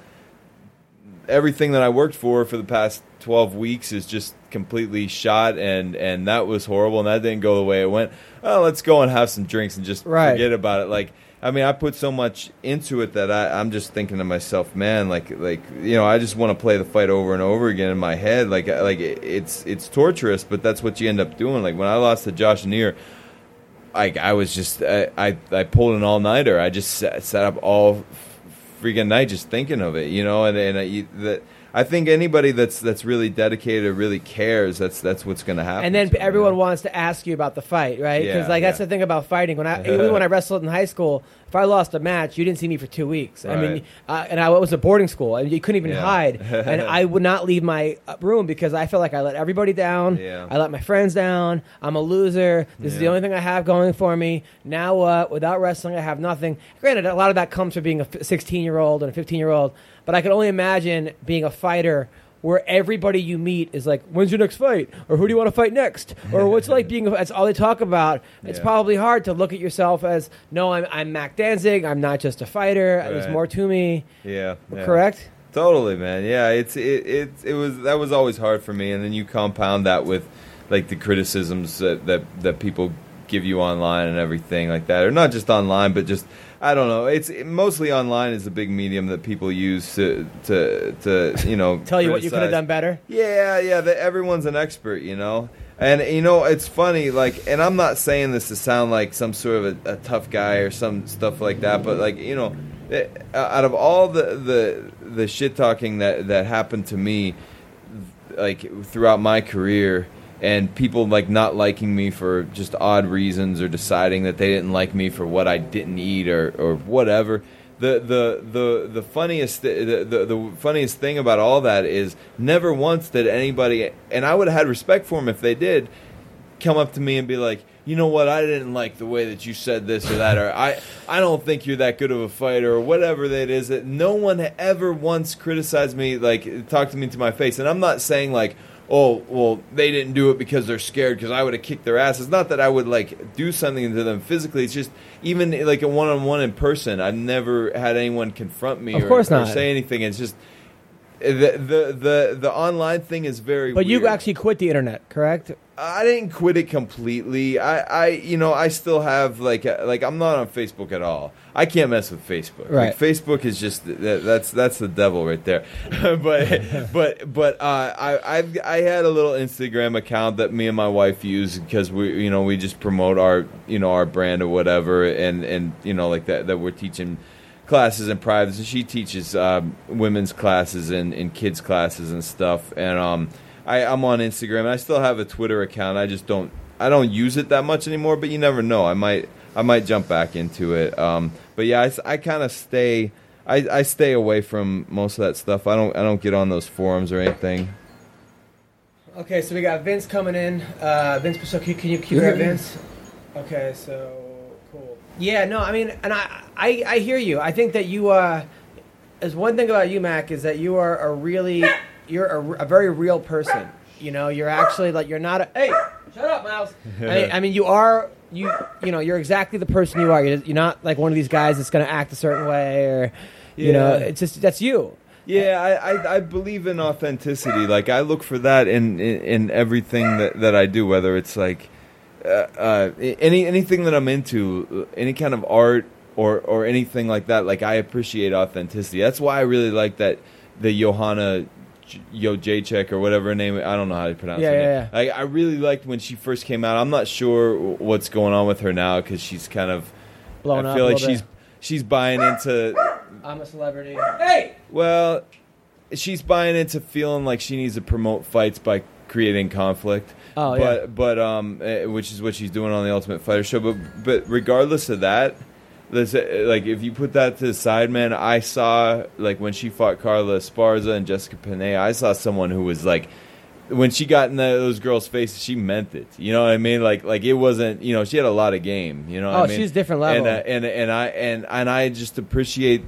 Speaker 3: everything that I worked for for the past 12 weeks is just completely shot and and that was horrible and that didn't go the way it went. Oh, let's go and have some drinks and just
Speaker 1: Right.
Speaker 3: forget about it. Like I mean, I put so much into it that I, I'm just thinking to myself, man, like like you know, I just want to play the fight over and over again in my head. Like like it's it's torturous, but that's what you end up doing. Like when I lost to Josh Neer, like I was just I I, I pulled an all nighter. I just sat, sat up all freaking night just thinking of it, you know, and and I, you- that I think anybody that's that's really dedicated or really cares, that's that's what's going to happen.
Speaker 1: And then
Speaker 3: to
Speaker 1: everyone
Speaker 3: know?
Speaker 1: wants to ask you about the fight, right? Because
Speaker 3: Yeah,
Speaker 1: like that's the thing about fighting. When I even when I wrestled in high school, if I lost a match, you didn't see me for two weeks. I mean, uh, and I was at boarding school, and you couldn't even
Speaker 3: Yeah.
Speaker 1: hide. and I would not leave my uh, room because I felt like I let everybody down.
Speaker 3: Yeah.
Speaker 1: I let my friends down. I'm a loser. This is the only thing I have going for me. Now what? Without wrestling, I have nothing. Granted, a lot of that comes from being a 16 year old and a 15 year old, but I can only imagine being a fighter where everybody you meet is like, "When's your next fight?" or "Who do you want to fight next?" or "What's like being?" A, that's all they talk about. It's
Speaker 3: Yeah.
Speaker 1: probably hard to look at yourself as, "No, I'm, I'm Mac Danzig. I'm not just a fighter. There's
Speaker 3: Right.
Speaker 1: more to me."
Speaker 3: Yeah, yeah.
Speaker 1: Correct.
Speaker 3: Totally, man. Yeah, it's it, it it was that was always hard for me, and then you compound that with like the criticisms that that that people give you online and everything like that, or not just online, but just I don't know. It's it, mostly online is a big medium that people use to to to you know
Speaker 1: Tell you what you could have done better.
Speaker 3: Yeah, yeah. That everyone's an expert, you know. And you know, it's funny. Like, and I'm not saying this to sound like some sort of a, a tough guy or some stuff like that, but like, you know, eh, out of all the the the shit talking that that happened to me, like throughout my career. And people like not liking me for just odd reasons, or deciding that they didn't like me for what I didn't eat, or, or whatever. The the the the funniest the, the the funniest thing about all that is never once did anybody and I would have had respect for them if they did come up to me and be like you know what? I didn't like the way that you said this or that or I I don't think you're that good of a fighter or whatever that is. That no one ever once criticized me like talked to me to my face. And I'm not saying like oh well they didn't do it because they're scared because i would have kicked their ass it's not that i would like do something to them physically it's just even like a one-on-one in person i've never had anyone confront me
Speaker 1: Of
Speaker 3: or,
Speaker 1: course
Speaker 3: or
Speaker 1: not.
Speaker 3: say anything it's just the, the the the online thing is very
Speaker 1: But you actually quit the internet, correct?
Speaker 3: I didn't quit it completely. I, I, you know, I still have like, like I'm not on Facebook at all. I can't mess with Facebook.
Speaker 1: Right.
Speaker 3: Like, Facebook is just that, that's that's the devil right there. but but but uh, I I've, I had a little Instagram account that me and my wife use because we you know we just promote our you know our brand or whatever and and you know like that that we're teaching classes in privates and she teaches um, women's classes and, and kids classes and stuff and um I, I'm on Instagram and I still have a Twitter account I just don't I don't use it that much anymore but you never know I might I might jump back into it um but yeah I kind of stay I, I stay away from most of that stuff I don't I don't get on those forums or anything
Speaker 1: Okay, so we got Vinc coming in. Uh, Vinc, so can, can you keep grab Vinc? Okay, so cool. Yeah, no, I mean, and I, I, I hear you. I think that you, uh, is one thing about you, Mac, is that you are a really, you're a, a very real person. You know, you're actually like you're not a. Hey, shut up, Miles. I mean, I mean, you are you, you know, you're exactly the person you are. You're, you're not like one of these guys that's going to act a certain way or, you know, it's just that's you.
Speaker 3: Yeah, I, I, I believe in authenticity. Like I look for that in in, in everything that, that I do, whether it's like uh, uh, any anything that I'm into, any kind of art or or anything like that. Like I appreciate authenticity. That's why I really like that the Johanna Yo Jacek or whatever her name. I don't know how to pronounce
Speaker 1: Yeah,
Speaker 3: her
Speaker 1: yeah,
Speaker 3: name. I, I really liked when she first came out. I'm not sure what's going on with her now because she's kind of.
Speaker 1: Blown up.
Speaker 3: I feel
Speaker 1: a
Speaker 3: like
Speaker 1: little
Speaker 3: she's
Speaker 1: bit.
Speaker 3: she's buying into
Speaker 1: I'm a celebrity. Hey.
Speaker 3: well, she's buying into feeling like she needs to promote fights by creating conflict.
Speaker 1: Oh,
Speaker 3: but
Speaker 1: yeah.
Speaker 3: but um, eh, which is what she's doing on the Ultimate Fighter show. But but regardless of that, let's like if you put that to the side, man, I saw like when she fought Carla Esparza and Jessica Penne, I saw someone who was like. When she got in the, those girls' faces, she meant it. You know what I mean? Like, like it wasn't. You know, she had a lot of game. You know.
Speaker 1: Oh,
Speaker 3: I mean?
Speaker 1: she's different level.
Speaker 3: And, uh, and and I and and I just appreciate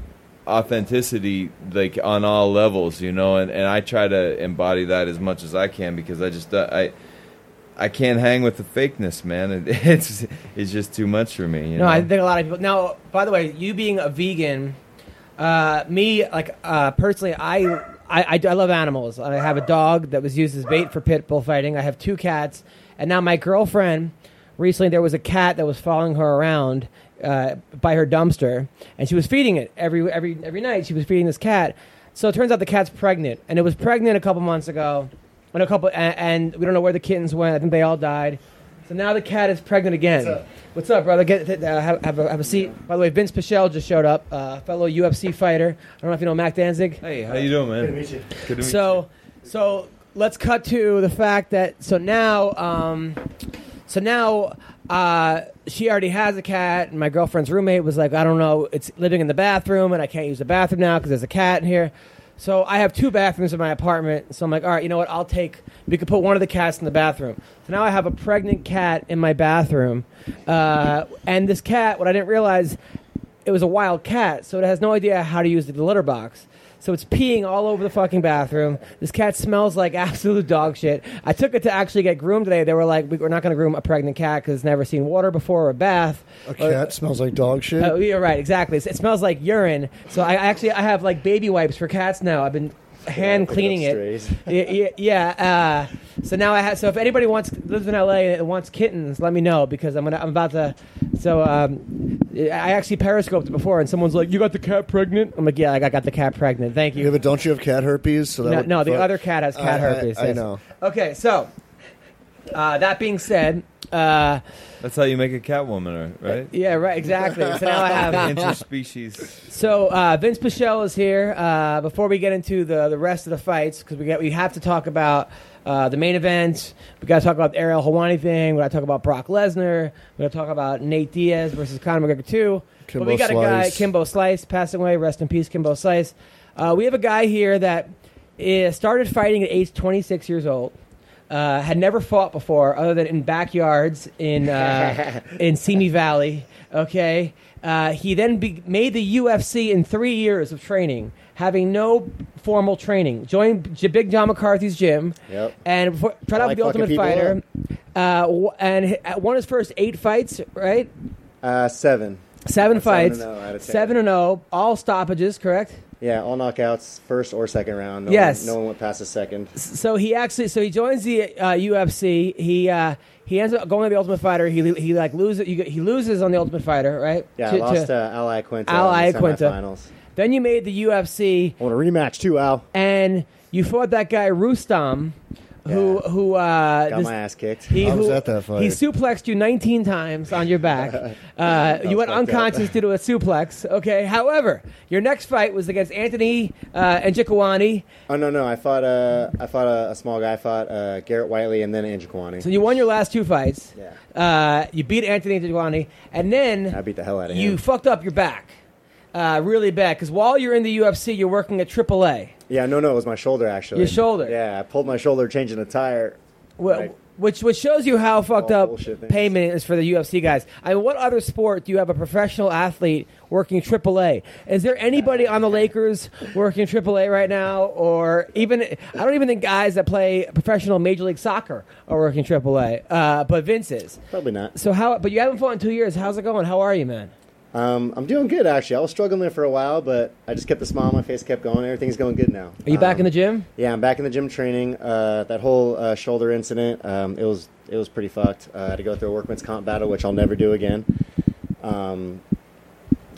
Speaker 3: authenticity like on all levels, you know, and, and I try to embody that as much as I can because I just uh, I I can't hang with the fakeness, man. It, it's it's just too much for me. You
Speaker 1: No,
Speaker 3: know?
Speaker 1: I think a lot of people. Now, by the way, you being a vegan, uh, me like uh, personally, I, I I I love animals. I have a dog that was used as bait for pit bull fighting. I have two cats, and now my girlfriend. Recently, there was a cat that was following her around uh, by her dumpster, and she was feeding it every every every night. She was feeding this cat. So it turns out the cat's pregnant, and it was pregnant a couple months ago, and a couple, and, and we don't know where the kittens went. I think they all died. So now the cat is pregnant again.
Speaker 2: What's up?
Speaker 1: What's up, brother? Get uh, have, have, a, have a seat. By the way, Vinc Pichel just showed up, uh, fellow UFC fighter. I don't know if you know Mac Danzig.
Speaker 3: Hey, how you doing, man?
Speaker 2: Good to meet you.
Speaker 3: Good to meet you.
Speaker 1: So, so let's cut to the fact that so now, um, so now uh, she already has a cat, and my girlfriend's roommate was like, I don't know, it's living in the bathroom, and I can't use the bathroom now because there's a cat in here. So I have two bathrooms in my apartment. So I'm like, all right, you know what? I'll take. We could put one of the cats in the bathroom. So now I have a pregnant cat in my bathroom, uh, and this cat. What I didn't realize, it was a wild cat, so it has no idea how to use the litter box. So it's peeing all over the fucking bathroom. This cat smells like absolute dog shit. I took it to actually get groomed today. They were like, "We're not going to groom a pregnant cat because it's never seen water before or a bath."
Speaker 2: A cat smells like dog shit.
Speaker 1: Oh, you're right, exactly. It smells like urine. So I actually I have like baby wipes for cats now. I've been hand cleaning it. yeah, yeah, yeah, uh, so now I have. So if anybody wants lives in LA and wants kittens, let me know because I'm gonna I'm about to. So um, I actually periscoped it before, and someone's like, "You got the cat pregnant?" I'm like, "Yeah, I got the cat pregnant. Thank
Speaker 2: Yeah,
Speaker 1: you."
Speaker 2: but don't you have cat herpes? So that
Speaker 1: No, no, the other cat has cat
Speaker 2: I- I-
Speaker 1: herpes.
Speaker 2: I
Speaker 1: yes.
Speaker 2: know.
Speaker 1: Okay, so uh, that being said, uh,
Speaker 3: That's how you make a cat woman, right?
Speaker 1: yeah, right, exactly. So now I have
Speaker 3: Interspecies.
Speaker 1: So uh, Vinc Pichel is here. Uh, before we get into the, the rest of the fights, because we get we have to talk about uh, the main event. We got to talk about the Ariel Helwani thing. We got to talk about Brock Lesnar. We got to talk about Nate Diaz versus Conor McGregor too. but we
Speaker 2: Kimbo
Speaker 1: got a guy, Kimbo Slice, passing away. Rest in peace, Kimbo Slice. Uh, we have a guy here that uh, started fighting at age 26 years old. Uh, had never fought before, other than in backyards in uh, in Simi Valley. Okay, uh, he then be- made the UFC in three years of training, having no formal training. Joined J- Big John McCarthy's gym,
Speaker 4: Yep.
Speaker 1: and tried
Speaker 4: I
Speaker 1: out
Speaker 4: like
Speaker 1: the Ultimate Fighter, uh, w- and h- won his first eight fights. Right,
Speaker 4: Uh, seven.
Speaker 1: seven fights,
Speaker 4: and oh out of ten.
Speaker 1: seven and zero, all stoppages. Correct.
Speaker 4: Yeah, all knockouts, first or second round. No
Speaker 1: Yes.
Speaker 4: One, no one went past the second.
Speaker 1: so he actually so he joins the uh, UFC. He uh, he ends up going to the Ultimate Fighter. He he like loses he loses on the Ultimate Fighter, right?
Speaker 4: Yeah,
Speaker 1: To-
Speaker 4: lost
Speaker 1: to-
Speaker 4: to Al Iaquinta.
Speaker 1: Ally
Speaker 4: the
Speaker 1: Quinta. then you made the UFC,
Speaker 4: I want a rematch too, Al.
Speaker 1: and you fought that guy Rustam, who who uh,
Speaker 4: Got
Speaker 1: this-
Speaker 4: my ass kicked.
Speaker 1: He,
Speaker 2: I was
Speaker 1: who-
Speaker 2: at that fight.
Speaker 1: he suplexed you 19 times on your back. Uh, you went unconscious due to a suplex. Okay. However, your next fight was against Anthony uh, Njokuani.
Speaker 4: oh no, no, I fought uh, I fought a, a small guy. I fought uh, Garrett Whiteley and then Kwani.
Speaker 1: So you won your last two fights.
Speaker 4: Yeah.
Speaker 1: Uh, you beat Anthony Njokuani, and then
Speaker 4: I beat the hell out of
Speaker 1: you
Speaker 4: him.
Speaker 1: fucked up your back. Uh, really bad because while you're in the UFC, you're working at AAA.
Speaker 4: Yeah, no, no, it was my shoulder actually.
Speaker 1: Your shoulder.
Speaker 4: Yeah, I pulled my shoulder changing a tire. Right.
Speaker 1: Which which shows you how fucked up
Speaker 4: things.
Speaker 1: payment is for the UFC guys. I mean, what other sport do you have a professional athlete working AAA? Is there anybody on the Lakers working AAA right now, or even I don't even think guys that play professional Major League Soccer are working AAA. Uh, but Vinc is.
Speaker 4: Probably not.
Speaker 1: So how? But you haven't fought in two years. How's it going? How are you, man?
Speaker 4: Um, I'm doing good actually. I was struggling there for a while, but I just kept the smile on my face, kept going. Everything's going good now.
Speaker 1: Are you back
Speaker 4: Um,
Speaker 1: in the gym?
Speaker 4: Yeah, I'm back in the gym training. Uh, that whole uh, shoulder incident, um, it was it was pretty fucked. Uh, I had to go through a workman's comp battle, which I'll never do again.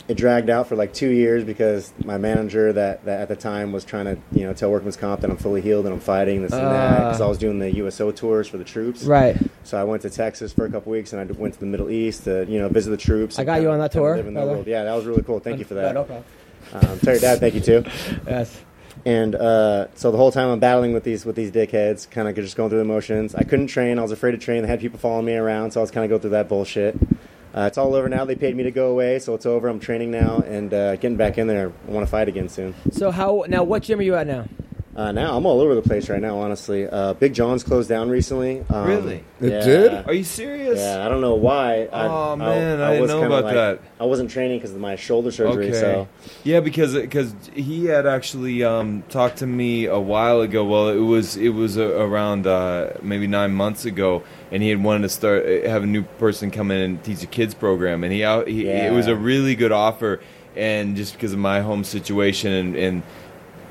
Speaker 4: It dragged out for like two years because my manager that, that at the time was trying to you know tell workman's comp that I'm fully healed and I'm fighting this and that because I was doing the USO tours for the troops.
Speaker 1: Right.
Speaker 4: So I went to Texas for a couple weeks and I went to the Middle East to you know visit the troops.
Speaker 1: I got you on that tour,
Speaker 4: live in
Speaker 1: by
Speaker 4: the
Speaker 1: the way.
Speaker 4: world. Yeah, that was really cool. Thank you for that.
Speaker 1: No problem.
Speaker 4: Um, tell your dad thank you too.
Speaker 1: Yes.
Speaker 4: And uh, so the whole time I'm battling with these with these dickheads, kind of just going through the motions. I couldn't train. I was afraid to train. They had people following me around, so I was kind of going through that bullshit. Uh, it's all over now. They paid me to go away, so it's over. I'm training now and uh, getting back in there. I want to fight again soon.
Speaker 1: So how now? What gym are you at now?
Speaker 4: Uh, now I'm all over the place right now. Honestly, uh, Big John's closed down recently. Um,
Speaker 3: Really?
Speaker 2: It
Speaker 4: yeah.
Speaker 2: did?
Speaker 3: Are you serious?
Speaker 4: Yeah, I don't know why. I,
Speaker 3: Oh, man, I didn't know about
Speaker 4: like,
Speaker 3: that.
Speaker 4: I wasn't training because of my shoulder surgery.
Speaker 3: Okay.
Speaker 4: So
Speaker 3: Yeah, because because he had actually um, talked to me a while ago. Well, it was it was uh, around uh, maybe nine months ago, and he had wanted to start uh, have a new person come in and teach a kids program, and he, out, he
Speaker 4: Yeah.
Speaker 3: it was a really good offer, and just because of my home situation and. and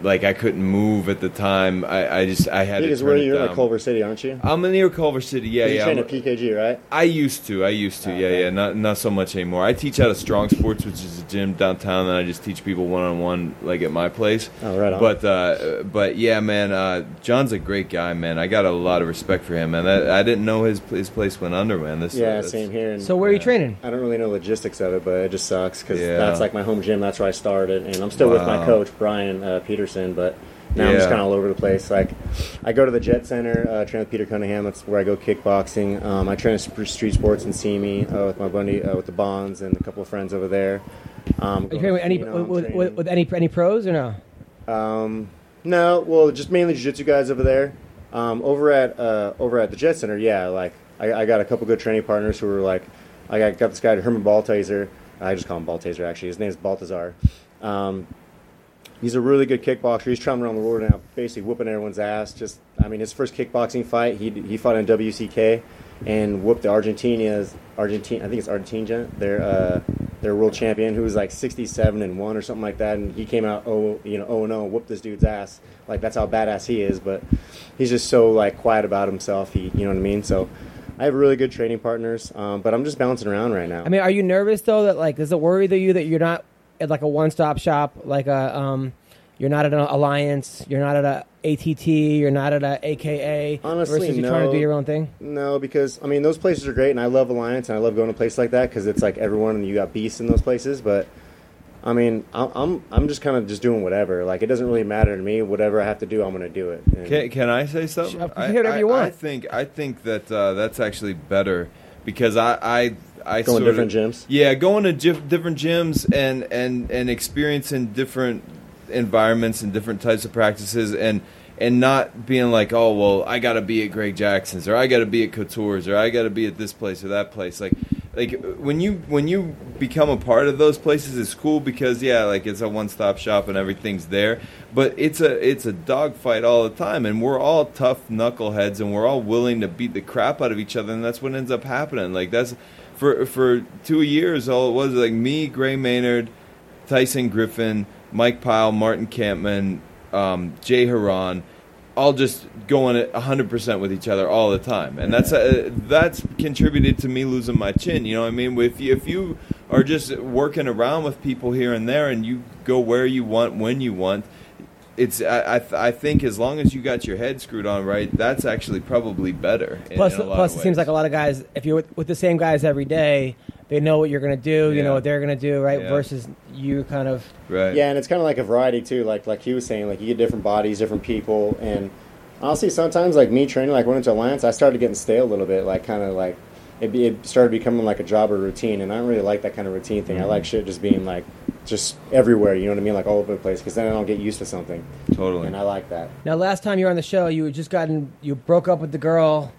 Speaker 3: like I couldn't move at the time. I, I just I had to
Speaker 4: Because
Speaker 3: turn
Speaker 4: where you're
Speaker 3: down.
Speaker 4: like Culver City, aren't you?
Speaker 3: I'm near Culver City. Yeah,
Speaker 4: you
Speaker 3: yeah.
Speaker 4: train
Speaker 3: I'm-
Speaker 4: at PKG, right?
Speaker 3: I used to. I used to.
Speaker 4: Oh,
Speaker 3: yeah,
Speaker 4: okay.
Speaker 3: yeah. Not not so much anymore. I teach out of Strong Sports, which is a gym downtown, and I just teach people one on one, like at my place.
Speaker 4: Oh, right on.
Speaker 3: But uh, but yeah, man. Uh, John's a great guy, man. I got a lot of respect for him, man. That, I didn't know his his place went under, man. This
Speaker 4: Yeah,
Speaker 3: that's-
Speaker 4: same here. And
Speaker 1: So where are you
Speaker 3: Yeah.
Speaker 1: training?
Speaker 4: I don't really know the logistics of it, but it just sucks because
Speaker 3: Yeah.
Speaker 4: that's like my home gym. That's where I started, and I'm still with my coach Brian uh, Peterson. But now I'm just kind of all over the place. Like I go to the Jet Center, uh, train with Peter Cunningham. That's where I go kickboxing. Um, I train at Sp- Street Sports and Simi uh, with my buddy uh, with the Bonds and a couple of friends over there. Um,
Speaker 1: Are you training with any
Speaker 4: you know,
Speaker 1: with, with,
Speaker 4: training-
Speaker 1: with any any pros or no?
Speaker 4: um, no, well, just mainly jiu-jitsu guys over there. Um, over at uh, over at the Jet Center, yeah, like I, I got a couple good training partners who were like, I got, got this guy Herman Baltaser. I just call him Baltaser. Actually, his name's Baltazar. Um, he's a really good kickboxer. He's traveling around the world now, basically whooping everyone's ass. Just, I mean, his first kickboxing fight, he he fought in WCK and whooped the Argentina's Argentine. I think it's Argentina. Their uh, their world champion, who was like 67 and one or something like that, and he came out oh you know oh no, whooped this dude's ass. Like that's how badass he is. But he's just so like quiet about himself. He you know what I mean. So. I have really good training partners, um, but I'm just bouncing around right now.
Speaker 1: I mean, are you nervous though that like does it worry you that you're not like a one stop shop like a um you're not at an alliance, you're not at a ATT, you're not at a AKA
Speaker 4: Honestly,
Speaker 1: versus you're trying to do your own thing?
Speaker 4: No, because I mean those places are great, and I love Alliance, and I love going to places like that because it's like everyone, and you got beasts in those places. But I mean, I'm I'm, I'm just kind of just doing whatever. Like it doesn't really matter to me. Whatever I have to do, I'm going to do it. And-
Speaker 3: Can, can I say something? I,
Speaker 1: whatever
Speaker 3: I-
Speaker 1: you want.
Speaker 3: I think I think that uh, that's actually better because I I I
Speaker 4: Going
Speaker 3: sort
Speaker 4: different
Speaker 3: of,
Speaker 4: gyms?
Speaker 3: Yeah, going to gif- different gyms and and and experiencing different environments and different types of practices and and not being like, oh well, I got to be at Greg Jackson's or I got to be at Couture's or I got to be at this place or that place. Like like when you when you become a part of those places, it's cool because yeah, like it's a one stop shop and everything's there. But it's a it's a dogfight all the time, and we're all tough knuckleheads, and we're all willing to beat the crap out of each other, and that's what ends up happening. Like that's for for two years, all it was like me, Gray Maynard, Tyson Griffin, Mike Pyle, Martin Kampmann, um, Jay Hieron, all just going at 100% with each other all the time. And that's uh, that's contributed to me losing my chin, you know what I mean? If you, if you are just working around with people here and there and you go where you want when you want, it's I I, th- I think as long as you got your head screwed on right, that's actually probably better. in-
Speaker 1: Plus,
Speaker 3: in a lot
Speaker 1: plus
Speaker 3: of
Speaker 1: it seems like a lot of guys, if you're with, with the same guys every day, they know what you're going to do, you know what they're going to do, right?
Speaker 3: Yeah.
Speaker 1: Versus you kind of.
Speaker 3: right.
Speaker 4: Yeah, and it's kind of like a variety too. Like like he was saying, like you get different bodies, different people, and honestly, sometimes like me training, like went into Alliance, I started getting stale a little bit. Like kind of like it, be, it started becoming like a job or routine, and I don't really like that kind of routine thing. I like shit just being like just everywhere. You know what I mean? Like all over the place, because then I don't get used to something,
Speaker 3: Totally.
Speaker 4: and I like that.
Speaker 1: Now, last time you were on the show, you had just gotten, you broke up with the girl,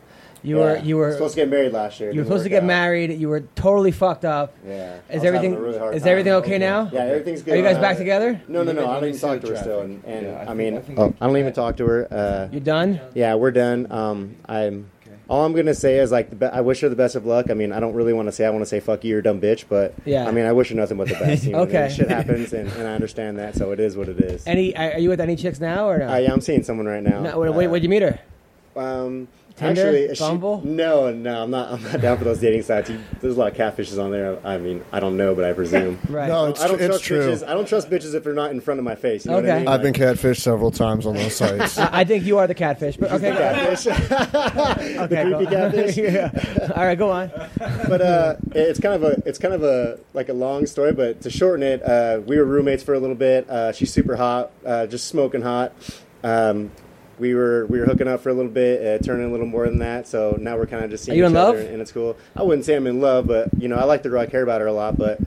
Speaker 1: you were, you were,
Speaker 4: supposed to get married last year.
Speaker 1: you were supposed to get
Speaker 4: out.
Speaker 1: married, you were totally fucked up.
Speaker 4: Yeah.
Speaker 1: Is everything
Speaker 4: a really hard
Speaker 1: is
Speaker 4: time.
Speaker 1: everything okay now?
Speaker 4: Yeah, everything's good.
Speaker 1: Are you guys back together?
Speaker 4: No, no, no. I don't even talk to her still, and, and
Speaker 3: Yeah, I
Speaker 4: I, mean,
Speaker 3: I
Speaker 4: oh, I don't even talk to her. Uh,
Speaker 1: You done?
Speaker 4: Yeah, we're done. Um, I'm. All I'm gonna say is like, the be- I wish her the best of luck. I mean, I don't really want to say I want to say fuck you, you're a dumb bitch, but
Speaker 1: Yeah.
Speaker 4: I mean, I wish her nothing but the best. You know what I mean?
Speaker 1: Okay.
Speaker 4: shit happens, and, and I understand that, so it is what it is.
Speaker 1: Any? Are you with any chicks now or no?
Speaker 4: Uh, yeah, I'm seeing someone right now.
Speaker 1: no wait, wait,
Speaker 4: Uh,
Speaker 1: where'd you meet her?
Speaker 4: Um,
Speaker 1: Tinder?
Speaker 4: actually, she-
Speaker 1: Bumble?
Speaker 4: no, no, I'm not. I'm not down for those dating sites. You, there's a lot of catfishes on there. I mean, I don't know, but I presume.
Speaker 1: Right.
Speaker 2: No, it's,
Speaker 4: I don't
Speaker 2: it's
Speaker 4: trust
Speaker 2: true.
Speaker 4: bitches. I don't trust bitches if they're not in front of my face. You know what
Speaker 1: Okay.
Speaker 4: I mean?
Speaker 2: I've been catfished several times on those sites.
Speaker 1: I I think you are the catfish, but okay, go
Speaker 4: catfish.
Speaker 1: okay,
Speaker 4: creepy catfish.
Speaker 1: yeah. All right, go on.
Speaker 4: but uh, it's kind of a it's kind of a like a long story. But to shorten it, uh, we were roommates for a little bit. Uh, she's super hot, uh, just smoking hot. Um, we were we were hooking up for a little bit, uh, turning a little more than that. So now we're kind of just seeing
Speaker 1: Are you
Speaker 4: each
Speaker 1: in
Speaker 4: other,
Speaker 1: love?
Speaker 4: and it's cool. I wouldn't say I'm in love, but you know I like the girl. I care about her a lot, but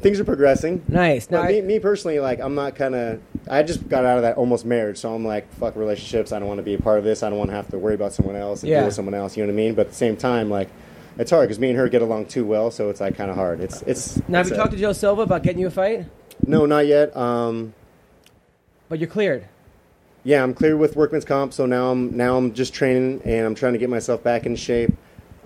Speaker 4: things are progressing.
Speaker 1: Nice. Now,
Speaker 4: But me, me personally, like I'm not kind of. I just got out of that almost marriage, so I'm like, fuck relationships. I don't want to be a part of this. I don't want to have to worry about someone else and
Speaker 1: Yeah.
Speaker 4: deal with someone else. You know what I mean? But at the same time, like, it's hard because me and her get along too well, so it's like kind of hard. It's it's.
Speaker 1: now have
Speaker 4: it's
Speaker 1: you talked to Joe Silva about getting you a fight?
Speaker 4: No, not yet. Um,
Speaker 1: But you're cleared.
Speaker 4: Yeah, I'm clear with workman's comp, so now I'm now I'm just training and I'm trying to get myself back in shape.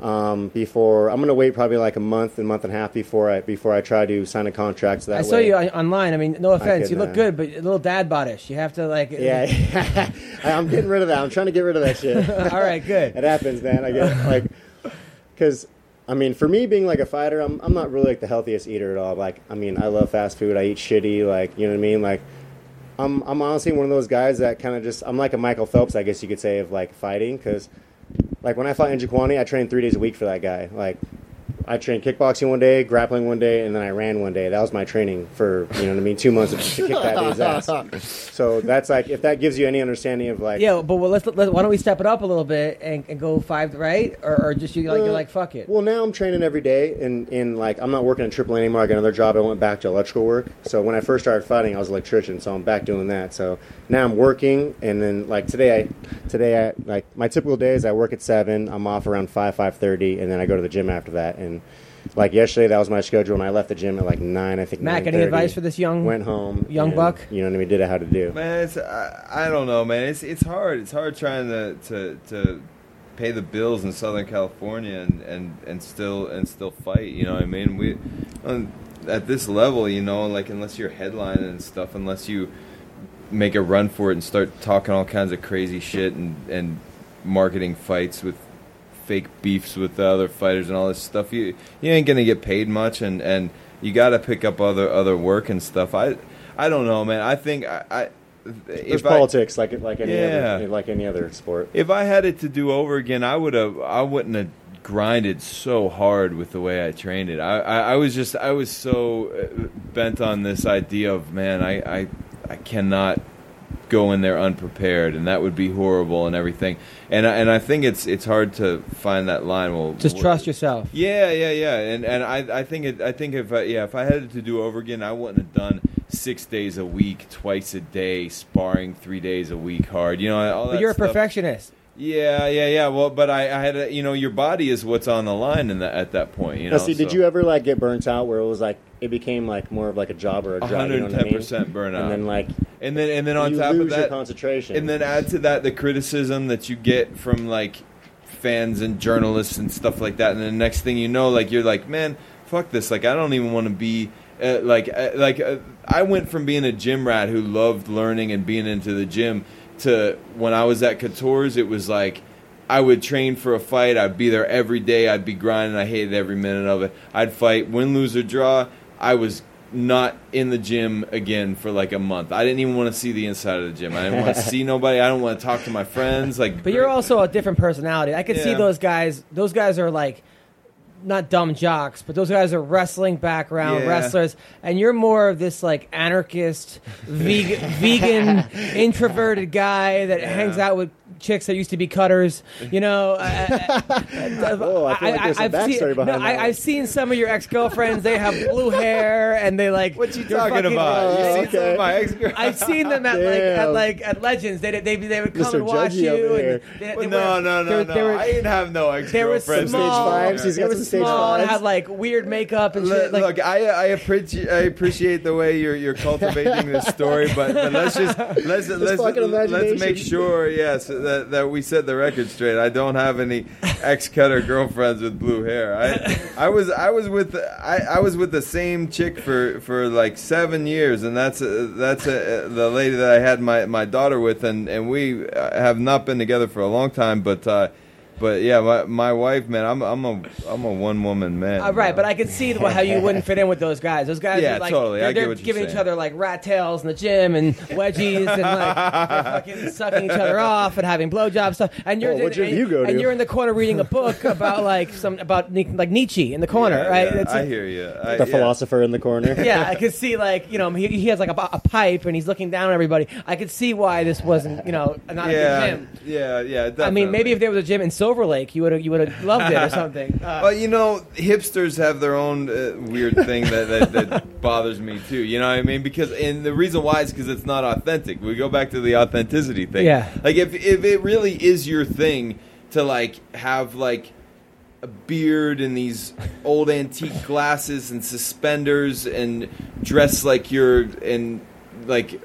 Speaker 4: um, before I'm gonna wait probably like a month, a month and a half before I before I try to sign a contract. So that
Speaker 1: I saw
Speaker 4: way-
Speaker 1: you online. I mean, no offense,
Speaker 4: could,
Speaker 1: you look
Speaker 4: uh,
Speaker 1: good, but a little dad bodish. You have to like.
Speaker 4: Yeah, I'm getting rid of that. I'm trying to get rid of that shit.
Speaker 1: All right, good.
Speaker 4: it happens, man. I get like, because I mean, for me being like a fighter, I'm I'm not really like the healthiest eater at all. Like, I mean, I love fast food. I eat shitty. Like, you know what I mean? Like, I'm I'm honestly one of those guys that kind of just I'm like a Michael Phelps, I guess you could say, of like fighting. Because like when I fought Njokuani, I trained three days a week for that guy. Like. I trained kickboxing one day, grappling one day, and then I ran one day. That was my training for you know what I mean, two months to kick that day's ass. So that's like if that gives you any understanding of like
Speaker 1: Yeah, but well, let's let, why don't we step it up a little bit and, and go five right, or, or just you like you're
Speaker 4: Uh,
Speaker 1: like fuck it.
Speaker 4: Well, now I'm training every day, and in like I'm not working at AAA anymore. I got another job. I went back to electrical work. So when I first started fighting, I was an electrician. So I'm back doing that. So now I'm working, and then like today, I today I like my typical days. I work at seven. I'm off around five five thirty, and then I go to the gym after that. And like yesterday, that was my schedule, and I left the gym at like nine. I think.
Speaker 1: Mac, any advice for this young?
Speaker 4: Went home.
Speaker 1: young
Speaker 4: and,
Speaker 1: buck?
Speaker 4: You know what I mean? Did it how to do.
Speaker 3: Man, it's I, I don't know, man. It's it's hard. It's hard trying to to, to pay the bills in Southern California and, and, and still and still fight. You know what I mean? We on, at this level, you know, like unless you're headlining and stuff, unless you make a run for it and start talking all kinds of crazy shit and and marketing fights with fake beefs with the other fighters and all this stuff, you you ain't gonna get paid much, and and you got to pick up other other work and stuff. I I don't know, man. I think I. I
Speaker 4: There's
Speaker 3: if I-
Speaker 4: politics, like like any
Speaker 3: Yeah.
Speaker 4: other like any other sport.
Speaker 3: if I had it to do over again, I would have. I wouldn't have grinded so hard with the way I trained it. I, I, I was just. I was so uh, bent on this idea of man. I, I, I cannot go in there unprepared, and that would be horrible and everything. And I, and I think it's it's hard to find that line. Well,
Speaker 1: Just trust yourself.
Speaker 3: yeah, yeah, yeah, and and I I think it I think if I, yeah if I had it to do over again, I wouldn't have done six days a week, twice a day, sparring three days a week hard. You know, all
Speaker 1: But
Speaker 3: that
Speaker 1: you're a
Speaker 3: stuff.
Speaker 1: perfectionist.
Speaker 3: Yeah, yeah, yeah. Well, but I, I had a, you know your body is what's on the line in that at that point. You know,
Speaker 4: Now, see, did you ever like get burnt out where it was like it became like more of like a job or a job? What I mean?
Speaker 3: 110% burnout.
Speaker 4: And then like
Speaker 3: And then and then on top of
Speaker 4: your
Speaker 3: that,
Speaker 4: concentration.
Speaker 3: and then add to that the criticism that you get from like fans and journalists and stuff like that. And the next thing you know, like you're like, man, fuck this. Like I don't even want to be. Uh, like, uh, like uh, I went from being a gym rat who loved learning and being into the gym to when I was at Couture's, it was like I would train for a fight. I'd be there every day. I'd be grinding. I hated every minute of it. I'd fight, win, lose, or draw. I was not in the gym again for like a month. I didn't even want to see the inside of the gym. I didn't want to see nobody. I don't want to talk to my friends. Like,
Speaker 1: But you're also a different personality. I could see those guys. Those guys are like not dumb jocks, but those guys are wrestling background
Speaker 3: Yeah.
Speaker 1: wrestlers, and you're more of this like anarchist, vegan, vegan, introverted guy that hangs out with chicks that used to be cutters. You know, I,
Speaker 4: Oh, I feel like there's some
Speaker 1: have seen,
Speaker 4: backstory behind
Speaker 1: no,
Speaker 4: that.
Speaker 1: I've seen some of your ex girlfriends. They have blue hair, and they like.
Speaker 3: what you
Speaker 1: they're
Speaker 3: talking
Speaker 1: fucking-
Speaker 3: about? you
Speaker 4: Oh,
Speaker 3: see some
Speaker 4: okay.
Speaker 3: of my ex
Speaker 1: I've seen them at like at
Speaker 4: Damn.
Speaker 1: like at Legends. They they they would come
Speaker 4: Mr.
Speaker 1: and watch
Speaker 4: Judgy
Speaker 1: you.
Speaker 4: over
Speaker 1: And
Speaker 4: here.
Speaker 1: they, were-
Speaker 3: no, no,
Speaker 1: they
Speaker 3: no,
Speaker 1: were-
Speaker 3: no.
Speaker 1: they were-
Speaker 3: I didn't have no ex
Speaker 1: they were
Speaker 3: girlfriends.
Speaker 1: small.
Speaker 4: fives, he's
Speaker 1: They
Speaker 4: got
Speaker 1: were
Speaker 4: some stage
Speaker 1: small and
Speaker 4: fives.
Speaker 1: had like weird makeup and shit.
Speaker 3: Look,
Speaker 1: Like,
Speaker 3: look, I I appreciate I appreciate the way you're you're cultivating this story, but, but let's just let's let's let's make sure, yes, that that we set the record straight. I don't have any ex cutter girlfriends with blue hair. I I was I was with I, I was with the same chick for for like seven years, and that's uh that's uh the lady that I had my my daughter with, and and we uh, have not been together for a long time, but. uh but yeah, my, my wife, man, I'm I'm a I'm a one woman man.
Speaker 1: uh, right,
Speaker 3: you
Speaker 1: but? I could see how you wouldn't fit in with those guys. Those guys,
Speaker 3: Yeah,
Speaker 1: are like,
Speaker 3: totally.
Speaker 1: They're,
Speaker 3: I get
Speaker 1: they're
Speaker 3: what you're
Speaker 1: giving each other like rat tails in the gym and wedgies and like fucking sucking each other off and having blowjob stuff. And you're
Speaker 4: Well, what'd
Speaker 1: and,
Speaker 4: view go
Speaker 1: and you're in the corner reading a book about like some about Ni- like Nietzsche in the corner,
Speaker 3: Yeah,
Speaker 1: right?
Speaker 3: yeah,
Speaker 1: It's-
Speaker 3: I hear you. I,
Speaker 4: the
Speaker 3: yeah.
Speaker 4: philosopher in the corner.
Speaker 1: yeah, I could see like you know he, he has like a, a pipe and he's looking down at everybody. I could see why this wasn't you know not a
Speaker 3: Yeah,
Speaker 1: good gym.
Speaker 3: yeah, yeah.
Speaker 1: I mean, maybe if there was a gym in Silver Lake, you would have you would have loved it or something. Uh,
Speaker 3: Well, you know, hipsters have their own uh, weird thing that, that, that bothers me too. You know what I mean? Because and the reason why is because it's not authentic. We go back to the authenticity thing.
Speaker 1: Yeah.
Speaker 3: Like if if it really is your thing to like have like a beard and these old antique glasses and suspenders and dress like you're in like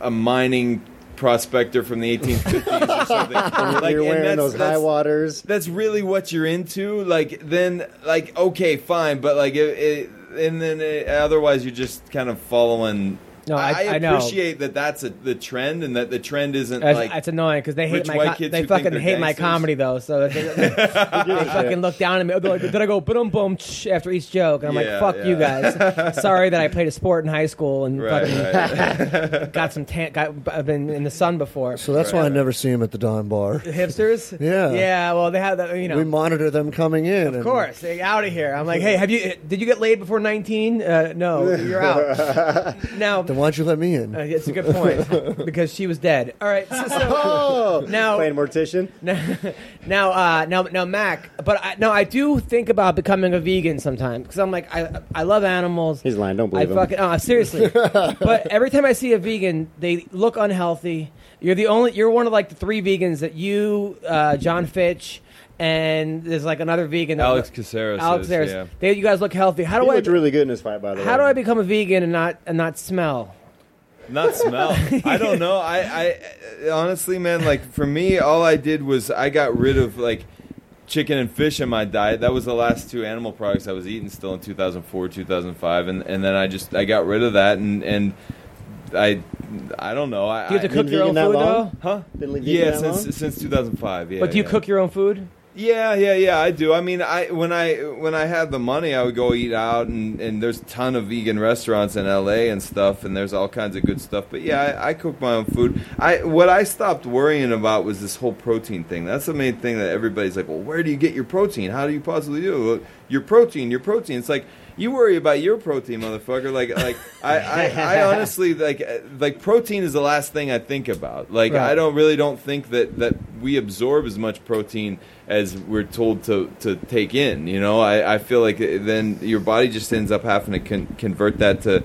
Speaker 3: a mining prospector from the 1850s or something. Like,
Speaker 4: You're wearing
Speaker 3: that's-
Speaker 4: those high waters.
Speaker 3: that's really what you're into, like then like okay, fine, but like it, it and then it, otherwise you're just kind of following.
Speaker 1: No, I- I know.
Speaker 3: appreciate that that's a, the trend, and that the trend isn't
Speaker 1: That's,
Speaker 3: like
Speaker 1: that's annoying because they hate my
Speaker 3: white
Speaker 1: co-
Speaker 3: kids
Speaker 1: they fucking
Speaker 3: think they're
Speaker 1: hate my comedy though. So they, they- they fucking look down at me. They're like, Did I go boom boom ch- after each joke? And I'm
Speaker 3: Yeah,
Speaker 1: like, fuck you guys. Sorry that I played a sport in high school and
Speaker 3: right,
Speaker 1: fucking
Speaker 3: right.
Speaker 1: got some tan. Got I've been in the sun before.
Speaker 2: So that's why I never see him at the Don Bar.
Speaker 1: The hipsters.
Speaker 2: Yeah.
Speaker 1: Yeah. Well, they have that. You know.
Speaker 2: We monitor them coming in.
Speaker 1: Of course, they out of here. I'm like, hey, have you? Did you get laid before 19? Uh, no, you're out. now,
Speaker 2: Then why'd you let me in?
Speaker 1: uh, it's a good point because she was dead. All right, so, so
Speaker 4: Oh,
Speaker 1: now,
Speaker 4: playing mortician.
Speaker 1: now, uh, now, now, Mac. But I, no, I do think about becoming a vegan sometimes because I'm like, I, I love animals.
Speaker 4: He's lying. Don't
Speaker 1: I
Speaker 4: believe him.
Speaker 1: fucking oh, seriously. but every time I see a vegan, they look unhealthy. You're the only. You're one of like the three vegans that you, uh, Jon Fitch, and there's like another vegan. That
Speaker 3: Alex Caceres.
Speaker 1: Alex
Speaker 3: is,
Speaker 1: Ayres.
Speaker 3: yeah.
Speaker 1: They, you guys look healthy. How
Speaker 4: he
Speaker 1: do I?
Speaker 4: looked really good in his fight, by the way.
Speaker 1: how do I become a vegan and not and not smell?
Speaker 3: Not smell. I don't know. I, I honestly, man, like for me, all I did was I got rid of like chicken and fish in my diet. That was the last two animal products I was eating still in 2004, 2005, and and then I just I got rid of that and and I I don't know. I,
Speaker 1: Do you have to
Speaker 3: I-
Speaker 1: cook
Speaker 4: Been
Speaker 1: your own
Speaker 4: vegan
Speaker 1: food
Speaker 4: long?
Speaker 1: though?
Speaker 3: Huh?
Speaker 4: Been vegan
Speaker 3: Yeah,
Speaker 4: that
Speaker 3: since
Speaker 4: long?
Speaker 3: since 2005. Yeah.
Speaker 1: But do you
Speaker 3: yeah.
Speaker 1: cook your own food?
Speaker 3: Yeah, yeah, yeah. I do. I mean, I when I when I had the money, I would go eat out, and, and there's a ton of vegan restaurants in L.A. and stuff, and there's all kinds of good stuff. But yeah, I, I cook my own food. I what I stopped worrying about was this whole protein thing. That's the main thing that everybody's like, well, where do you get your protein? How do you possibly do it? Your protein, your protein. It's like you worry about your protein, motherfucker. Like, like I, I, I honestly like, like protein is the last thing I think about. Like,
Speaker 1: Right.
Speaker 3: I don't really don't think that that we absorb as much protein as we're told to to take in. You know, I, I feel like then your body just ends up having to con- convert that to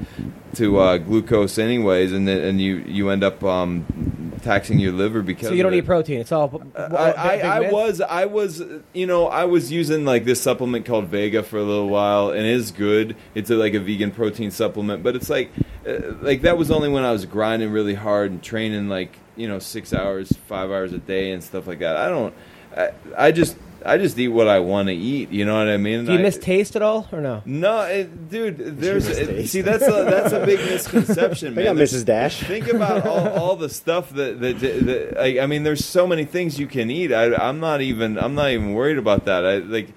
Speaker 3: to uh, glucose anyways, and then and you you end up um, taxing your liver because
Speaker 1: So you don't eat protein. It's all.
Speaker 3: I, I, I was I was you know I was using like this supplement called Vega for a little while and it is good. It's a, like a vegan protein supplement, but it's like uh, like that was only when I was grinding really hard and training like you know six hours, five hours a day and stuff like that. I don't. I, I just I just eat what I want to eat. You know what I mean?
Speaker 1: Do you
Speaker 3: I-
Speaker 1: miss taste at all or no?
Speaker 3: no, it, dude. There's it- see that's a, that's a big misconception, man.
Speaker 4: got
Speaker 3: There's-
Speaker 4: Mrs. Dash.
Speaker 3: Think about all, all the stuff that, that, that like, I mean, there's so many things you can eat. I, I'm not even I'm not even worried about that. I like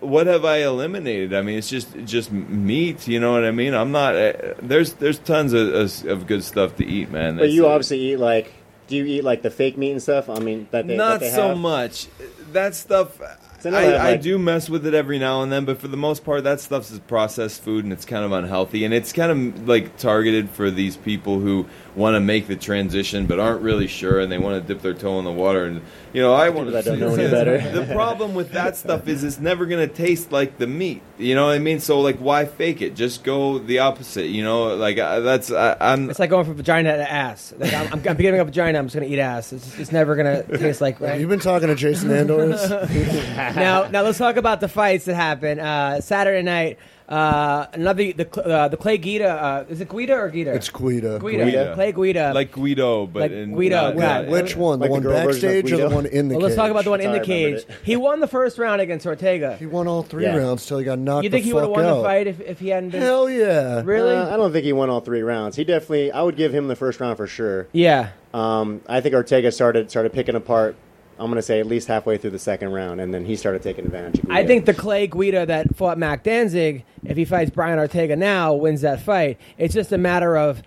Speaker 3: what have I eliminated? I mean, it's just just meat. You know what I mean? I'm not. Uh, there's there's tons of, of, of good stuff to eat, man.
Speaker 4: But
Speaker 3: That's-
Speaker 4: you obviously eat like. Do you eat like the fake meat and stuff? I mean, that they,
Speaker 3: not
Speaker 4: that they
Speaker 3: so
Speaker 4: have?
Speaker 3: much. That stuff.
Speaker 4: So I that,
Speaker 3: I, I do mess with it every now and then, but for the most part, that stuff's is processed food and it's kind of unhealthy. And it's kind of like targeted for these people who want to make the transition but aren't really sure and they want to dip their toe in the water. And you know, I want
Speaker 4: to don't know any better.
Speaker 3: the problem with that stuff is it's never going to taste like the meat. You know what I mean? So like, why fake it? Just go the opposite. You know, like uh, that's I, I'm.
Speaker 1: It's like going from vagina to ass. Like I'm, I'm, I'm giving up vagina. I'm just gonna eat ass. It's, it's never gonna taste like.
Speaker 2: Have
Speaker 1: Right?
Speaker 2: you been talking to Jason Andors?
Speaker 1: now, now let's talk about the fights that happened uh, Saturday night. Uh, another the uh, the Clay Guida. Uh, is it Guida or Guida?
Speaker 2: it's Guida.
Speaker 1: Guida.
Speaker 3: Guida.
Speaker 1: Clay Guida.
Speaker 3: like Guido, but
Speaker 1: Like
Speaker 3: in,
Speaker 1: Guido,
Speaker 3: not-
Speaker 1: yeah.
Speaker 3: not-
Speaker 2: Which one?
Speaker 4: Like
Speaker 2: the
Speaker 4: the
Speaker 2: one
Speaker 4: girl version of
Speaker 2: backstage or the one in the
Speaker 1: well, let's talk about the one in the
Speaker 4: That's how I remembered
Speaker 1: cage. He won the first round against Ortega.
Speaker 2: He won all three
Speaker 4: Yeah.
Speaker 2: rounds till he got knocked
Speaker 1: You think
Speaker 2: the
Speaker 1: he would have won
Speaker 2: out.
Speaker 1: the fight if, if he hadn't been?
Speaker 2: Hell yeah.
Speaker 1: Really?
Speaker 4: Uh, I don't think he won all three rounds. He definitely. I would give him the first round for sure.
Speaker 1: yeah.
Speaker 4: Um, I think Ortega started started picking apart. I'm going to say at least halfway through the second round, and then he started taking advantage. Of
Speaker 1: I think the Clay Guida that fought Mac Danzig, if he fights Brian Ortega now, wins that fight. It's just a matter of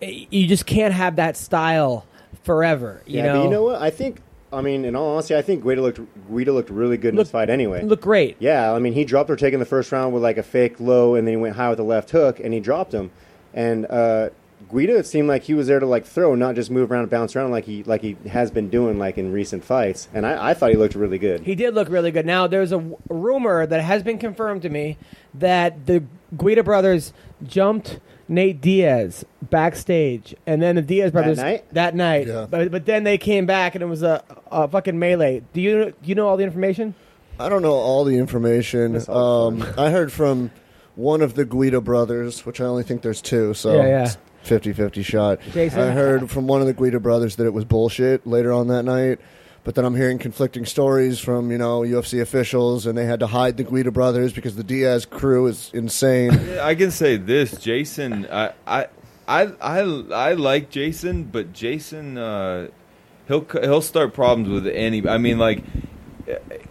Speaker 1: you just can't have that style forever. You
Speaker 4: yeah,
Speaker 1: know,
Speaker 4: but you know what? I think. I mean, in all honesty, I think Guida looked Guida looked really good in this fight anyway.
Speaker 1: look great.
Speaker 4: Yeah, I mean, he dropped Ortega in the first round with like a fake low, and then he went high with the left hook, and he dropped him. And uh, Guida, it seemed like he was there to like throw, not just move around and bounce around like he like he has been doing like in recent fights. And I, I thought he looked really good.
Speaker 1: He did look really good. Now, there's a w- rumor that has been confirmed to me that the Guida brothers jumped Nate Diaz backstage, and then the Diaz brothers
Speaker 4: night?
Speaker 1: that night.
Speaker 2: Yeah.
Speaker 1: But but then they came back, and it was a, a fucking melee. Do you do you know all the information?
Speaker 2: I don't know all the information.
Speaker 4: All
Speaker 2: Um, I heard from one of the Guida brothers, which I only think there's two. So
Speaker 1: Yeah, yeah.
Speaker 2: 50-50 shot.
Speaker 1: Jason?
Speaker 2: I heard from one of the Guida brothers that it was bullshit later on that night. But then I'm hearing conflicting stories from you know UFC officials, and they had to hide the Guida brothers because the Diaz crew is insane.
Speaker 3: I can say this, Jason. I I I I, I like Jason, but Jason uh, he'll he'll start problems with any. I mean, like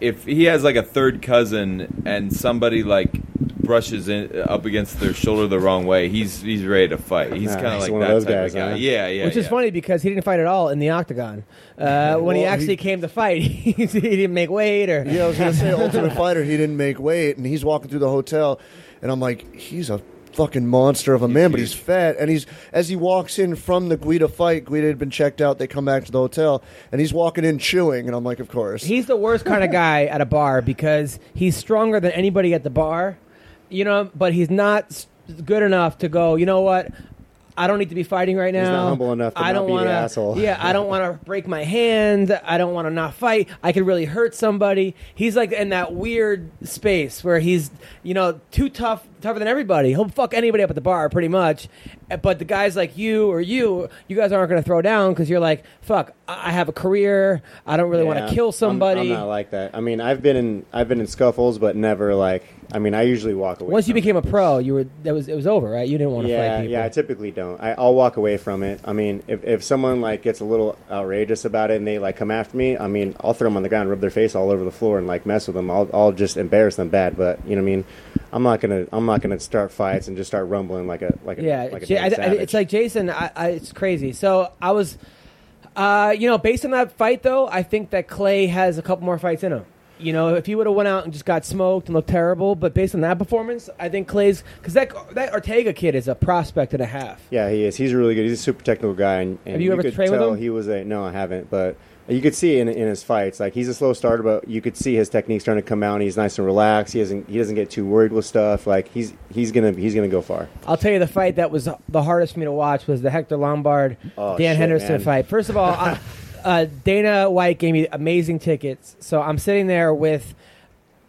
Speaker 3: if he has like a third cousin and somebody like brushes in, up against their shoulder the wrong way, he's he's ready to fight. He's
Speaker 4: Nah,
Speaker 3: kind of like
Speaker 4: one
Speaker 3: that
Speaker 4: of those
Speaker 3: type
Speaker 4: guys,
Speaker 3: of guy.
Speaker 4: huh?
Speaker 3: Yeah, yeah.
Speaker 1: Which is
Speaker 3: yeah.
Speaker 1: funny because he didn't fight at all in the octagon. Uh, when he
Speaker 2: Well,
Speaker 1: actually
Speaker 2: he-
Speaker 1: came to fight, he, didn't make weight or.
Speaker 2: Yeah, I was gonna say Ultimate Fighter. He didn't make weight, and he's walking through the hotel, and I'm like, he's a fucking monster of a man, but he's fat. And he's as he walks in from the Guida fight, Guida had been checked out. They come back to the hotel, and he's walking in chewing, and I'm like, of course.
Speaker 1: He's the worst kind of guy at a bar because he's stronger than anybody at the bar, you know, but he's not s- good enough to go, you know what? I don't need to be fighting right now.
Speaker 4: He's not humble enough to
Speaker 1: I
Speaker 4: not
Speaker 1: don't
Speaker 4: be the
Speaker 1: wanna,
Speaker 4: asshole.
Speaker 1: Yeah, I don't want to break my hand. I don't want to not fight. I could really hurt somebody. He's like in that weird space where he's, you know, too tough, tougher than everybody. He'll fuck anybody up at the bar pretty much. But the guys like you or you, you guys aren't going to throw down because you're like, fuck, I have a career. I don't really want
Speaker 4: Yeah,
Speaker 1: to kill
Speaker 4: I'm-
Speaker 1: somebody.
Speaker 4: I'm, not like that. I mean, I've been in I've been in scuffles, but never like. I mean, I usually walk away.
Speaker 1: Once you
Speaker 4: from
Speaker 1: became a
Speaker 4: it.
Speaker 1: pro, you were that was it was over, right? You didn't want to
Speaker 4: yeah,
Speaker 1: fight people.
Speaker 4: yeah. I typically don't. I, I'll walk away from it. I mean, if, if someone like gets a little outrageous about it and they like come after me, I mean, I'll throw them on the ground, rub their face all over the floor, and like mess with them. I'll, I'll just embarrass them bad. But you know what I mean? I'm not gonna I'm not gonna start fights and just start rumbling like a like a
Speaker 1: yeah.
Speaker 4: like a
Speaker 1: Ja- I- I- it's like Jason. I, I, it's crazy. So I was, uh, you know, based on that fight though, I think that Clay has a couple more fights in him. You know, if he would have went out and just got smoked and looked terrible, but based on that performance, I think Clay's because that that Ortega kid is a prospect and a half.
Speaker 4: Yeah, he is. He's really good. He's a super technical guy. And, and
Speaker 1: Have you ever
Speaker 4: could
Speaker 1: trained with
Speaker 4: tell
Speaker 1: him?
Speaker 4: He was a no, I haven't, but you could see in in his fights, like he's a slow starter, but you could see his technique starting to come out. And he's nice and relaxed. He doesn't he doesn't get too worried with stuff. Like he's he's gonna he's gonna go far.
Speaker 1: I'll tell you the fight that was the hardest for me to watch was the Hector Lombard
Speaker 4: Oh,
Speaker 1: Dan
Speaker 4: shit,
Speaker 1: Henderson
Speaker 4: man.
Speaker 1: fight. First of all, I, uh, Dana White gave me amazing tickets, so I'm sitting there with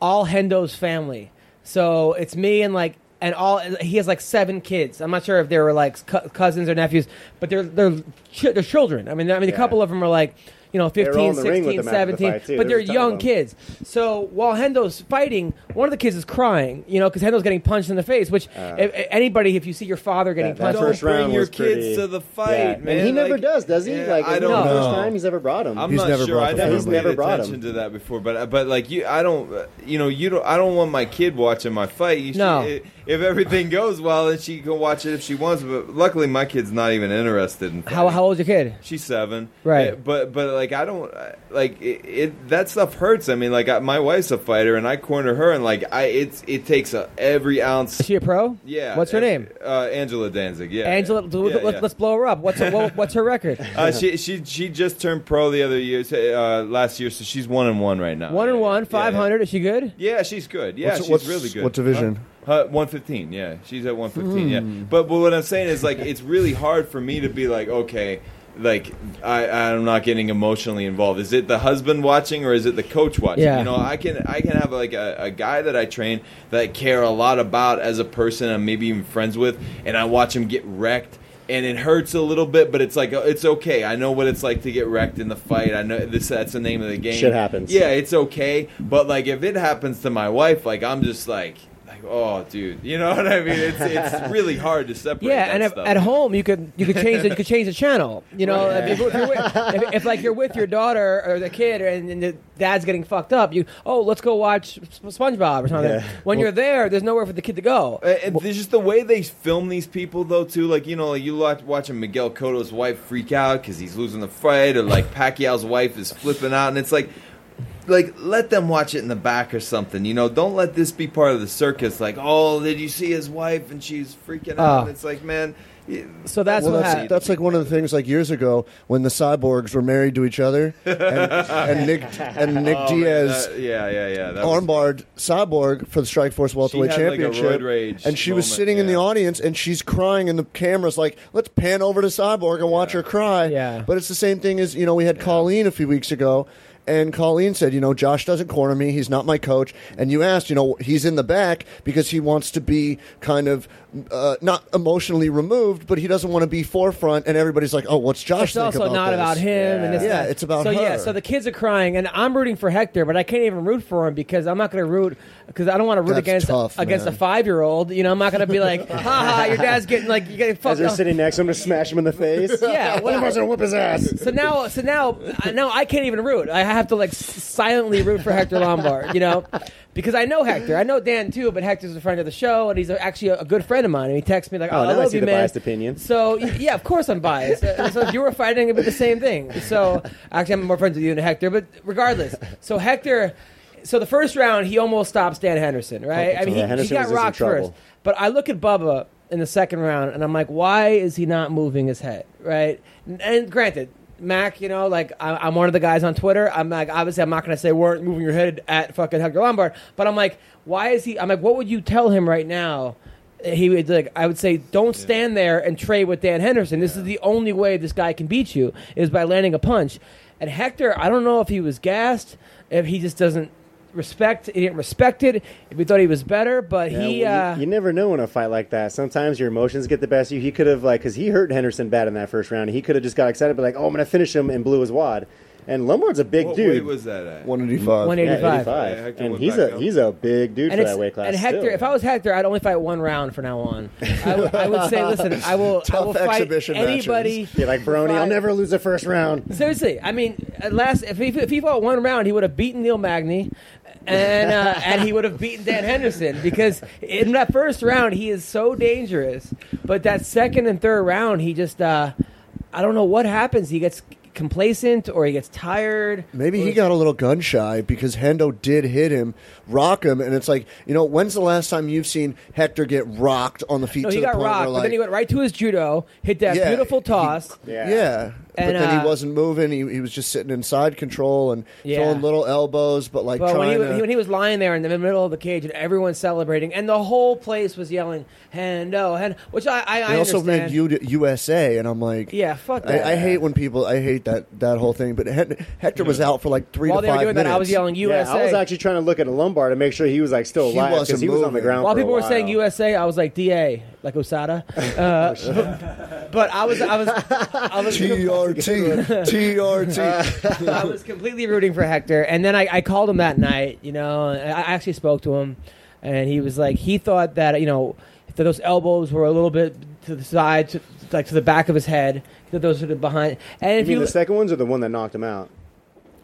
Speaker 1: all Hendo's family. So it's me and like and all he has like seven kids. I'm not sure if they were like cou- cousins or nephews, but they're they're ch- they're children. I mean, I mean, a couple of them are like. You know,
Speaker 4: They
Speaker 1: 15,
Speaker 4: all in the ring with
Speaker 1: 16,
Speaker 4: them after the
Speaker 1: 17,
Speaker 4: too.
Speaker 1: but
Speaker 4: There
Speaker 1: they're
Speaker 4: was a ton of
Speaker 1: young kids. So while Hendo's fighting, one of the kids is crying, you know, because Hendo's getting punched in the face, which
Speaker 4: Uh,
Speaker 1: if, anybody, if you see your father getting
Speaker 4: that- that
Speaker 1: punched,
Speaker 3: Don't
Speaker 4: first round
Speaker 3: bring your
Speaker 4: was
Speaker 3: kids
Speaker 4: pretty-
Speaker 3: to the fight,
Speaker 4: Yeah.
Speaker 3: man.
Speaker 4: And he never
Speaker 3: Like,
Speaker 4: does, does he?
Speaker 3: yeah,
Speaker 4: like
Speaker 3: I don't
Speaker 4: not the
Speaker 1: know.
Speaker 4: first time he's ever brought him.
Speaker 3: I'm
Speaker 2: He's
Speaker 3: not
Speaker 2: never
Speaker 3: sure.
Speaker 2: brought
Speaker 3: I
Speaker 2: the
Speaker 3: never
Speaker 2: family.
Speaker 3: paid
Speaker 4: Never brought
Speaker 3: attention
Speaker 4: him.
Speaker 3: to that before, but but like you, I don't. uh, You know, you don't. I don't want my kid watching my fight. You
Speaker 1: No.
Speaker 3: should, if everything goes well, then she can watch it if she wants. But luckily, my kid's not even interested in.
Speaker 1: how
Speaker 3: fighting.
Speaker 1: how old's your kid?
Speaker 3: She's seven,
Speaker 1: Right.
Speaker 3: Uh, But but like I don't uh, like it, it. That stuff hurts. I mean, like I, my wife's a fighter, and I corner her, and like I, it's it takes a, every ounce.
Speaker 1: Is she a pro?
Speaker 3: yeah.
Speaker 1: What's her
Speaker 3: and-
Speaker 1: name?
Speaker 3: Uh, Angela Danzig. Yeah.
Speaker 1: Angela.
Speaker 3: Yeah,
Speaker 1: let,
Speaker 3: yeah.
Speaker 1: us blow her up. What's her, what, what's her record?
Speaker 3: Uh, she she she just turned pro the other year, uh, last year, so she's one and one right now.
Speaker 1: One and
Speaker 3: Yeah,
Speaker 1: one,
Speaker 3: yeah,
Speaker 1: five hundred. Is she good?
Speaker 3: Yeah, yeah, she's good. Yeah,
Speaker 2: What's-
Speaker 3: she's
Speaker 2: what's-
Speaker 3: really good.
Speaker 2: what division?
Speaker 3: Uh, one fifteen. Yeah, she's at one fifteen. Yeah, but but what I'm saying is like it's really hard for me to be like okay. Like I, I'm not getting emotionally involved. Is it the husband watching or is it the coach watching?
Speaker 1: Yeah.
Speaker 3: You know, I can I can have like a, a guy that I train that I care a lot about as a person. I'm maybe even friends with, and I watch him get wrecked, and it hurts a little bit, but it's like uh, it's okay. I know what it's like to get wrecked in the fight. I know this that's the name of the game.
Speaker 4: Shit happens.
Speaker 3: Yeah, it's okay. But like if it happens to my wife, like I'm just like like oh dude, you know what I mean? It's it's really hard to separate.
Speaker 1: Yeah,
Speaker 3: that
Speaker 1: and if, at home you could you could change the, you could change the channel. You know,
Speaker 3: Right.
Speaker 1: if, you're, if, you're with, if, if like you're with your daughter or the kid and, and the dad's getting fucked up, you oh let's go watch Sp- SpongeBob or something.
Speaker 4: Yeah.
Speaker 1: When you're there, there's nowhere for the kid to go.
Speaker 3: Uh, And there's just the way they film these people, though, too. Like you know, like you watch watching Miguel Cotto's wife freak out because he's losing the fight, or like Pacquiao's wife is flipping out, and it's like, like let them watch it in the back or something. You know, don't let this be part of the circus. Like, oh, did you see his wife and she's freaking out?
Speaker 1: Oh.
Speaker 3: And it's like, man.
Speaker 1: So that's
Speaker 2: well,
Speaker 1: what
Speaker 2: that's,
Speaker 1: happened.
Speaker 2: that's like one of the things like years ago when the cyborgs were married to each other, and, and Nick and oh, Nick
Speaker 3: Oh, man,
Speaker 2: Diaz
Speaker 3: that- yeah, yeah, yeah. That was-
Speaker 2: armbarred Cyborg for the Strikeforce welterweight
Speaker 3: had, like, a
Speaker 2: championship,
Speaker 3: rage
Speaker 2: and she was
Speaker 3: moment,
Speaker 2: sitting in the audience and she's crying, and the camera's like, "Let's pan over to Cyborg and watch her cry."
Speaker 1: Yeah.
Speaker 2: But it's the same thing as you know we had Colleen a few weeks ago. And Colleen said, you know, Josh doesn't corner me. He's not my coach. And you asked, you know, he's in the back because he wants to be kind of uh, not emotionally removed, but he doesn't want to be forefront. And everybody's like, oh, what's Josh
Speaker 1: It's
Speaker 2: think
Speaker 1: also
Speaker 2: about
Speaker 1: not
Speaker 2: this?
Speaker 1: about him, and
Speaker 4: Yeah.
Speaker 2: Yeah,
Speaker 1: that.
Speaker 2: it's about
Speaker 1: so yeah. So the kids are crying, and I'm rooting for Hector, but I can't even root for him because I'm not going to root because I don't want to root
Speaker 2: That's
Speaker 1: against
Speaker 2: tough,
Speaker 1: against
Speaker 2: man.
Speaker 1: a five year old. You know, I'm not going to be like, ha ha, your dad's getting like you get
Speaker 4: As
Speaker 1: fucked
Speaker 4: they're sitting next to him to smash him in the face.
Speaker 1: Yeah,
Speaker 4: one of us gonna whip his ass.
Speaker 1: So now, so now, uh, now I can't even root. I have to like silently root for Hector Lombard, you know, because I know Hector. I know Dan too, but Hector's a friend of the show, and he's actually a, a good friend of mine. And he texts me like, "Oh,
Speaker 4: Oh,
Speaker 1: I
Speaker 4: I
Speaker 1: love
Speaker 4: see
Speaker 1: you, man."
Speaker 4: biased opinion.
Speaker 1: So yeah, of course I'm biased. Uh, so if you were fighting, it'd be the same thing. So actually, I'm more friends with you than Hector, but regardless. So Hector. So the first round, he almost stops Dan Henderson, right? I mean, he, he got
Speaker 4: was in some
Speaker 1: rocked first. But I look at Bubba in the second round, and I'm like, why is he not moving his head, right? And granted, Mac, you know, like I, I'm one of the guys on Twitter. I'm like, obviously, I'm not going to say weren't moving your head at fucking Hector Lombard, but I'm like, why is he? I'm like, what would you tell him right now? He would like, I would say, don't stand there and trade with Dan Henderson. This is the only way this guy can beat you is by landing a punch. And Hector, I don't know if he was gassed, if he just doesn't respect, he didn't respect it, We thought he was better, but
Speaker 4: Yeah,
Speaker 1: he.
Speaker 4: well,
Speaker 1: uh,
Speaker 4: you, you never know in a fight like that. Sometimes your emotions get the best of you. He could have like because he hurt Henderson bad in that first round. He could have just got excited, but like, oh, I'm gonna finish him and blew his wad. And Lombard's a big
Speaker 3: What
Speaker 4: dude.
Speaker 3: weight was that at?
Speaker 2: 185.
Speaker 1: 185.
Speaker 4: Yeah,
Speaker 1: 85.
Speaker 4: 85.
Speaker 3: Yeah,
Speaker 4: and he's a
Speaker 3: up.
Speaker 4: he's a big dude
Speaker 1: and
Speaker 4: for that weight class.
Speaker 1: and Hector,
Speaker 4: still.
Speaker 1: if I was Hector, I'd only fight one round from now on. I, w- I would say, listen, I will, I
Speaker 2: Tough
Speaker 1: will fight
Speaker 2: exhibition
Speaker 1: anybody.
Speaker 4: be like Brony, I'll never lose the first round.
Speaker 1: Seriously, I mean, at last if he, if he fought one round, he would have beaten Neil Magny, and uh, and he would have beaten Dan Henderson because in that first round he is so dangerous, but that second and third round he just uh, I don't know what happens. He gets complacent or he gets tired.
Speaker 2: Maybe he got a little gun shy because Hendo did hit him, rock him, and it's like you know when's the last time you've seen Hector get rocked on the feet?
Speaker 1: No,
Speaker 2: to
Speaker 1: he
Speaker 2: the
Speaker 1: got
Speaker 2: point where,
Speaker 1: rocked, but
Speaker 2: like,
Speaker 1: then he went right to his judo, hit that
Speaker 2: Yeah,
Speaker 1: beautiful
Speaker 2: he-
Speaker 1: toss.
Speaker 4: Yeah.
Speaker 2: Yeah. but then
Speaker 1: uh,
Speaker 2: he wasn't moving. He, he was just sitting inside control and
Speaker 1: Yeah.
Speaker 2: throwing little elbows, but like
Speaker 1: But when he,
Speaker 2: to.
Speaker 1: when he was lying there in the middle of the cage and everyone's celebrating, and the whole place was yelling "Hendo," Hen," which I I, I
Speaker 2: also meant U- USA, and I'm like,
Speaker 1: yeah, fuck that.
Speaker 2: I, I hate when people. I hate that that whole thing. But Hector was out for like three
Speaker 1: While
Speaker 2: to
Speaker 1: they were
Speaker 2: five
Speaker 1: doing
Speaker 2: minutes.
Speaker 1: that, I was yelling USA.
Speaker 4: Yeah, I was actually trying to look at a lumbar to make sure he was like still alive because
Speaker 2: wasn't
Speaker 4: he was on the ground.
Speaker 1: While
Speaker 4: for a
Speaker 1: people were saying. USA, I was like DA, like USADA. Uh, but I was I was I was
Speaker 2: TRT, TRT.
Speaker 1: I was completely rooting for Hector, and then I, I called him that night. You know, I actually spoke to him, and he was like, he thought that you know that those elbows were a little bit to the side, to, like to the back of his head. That those are the behind. And
Speaker 4: You
Speaker 1: if
Speaker 4: mean
Speaker 1: you
Speaker 4: the second ones or the one that knocked him out?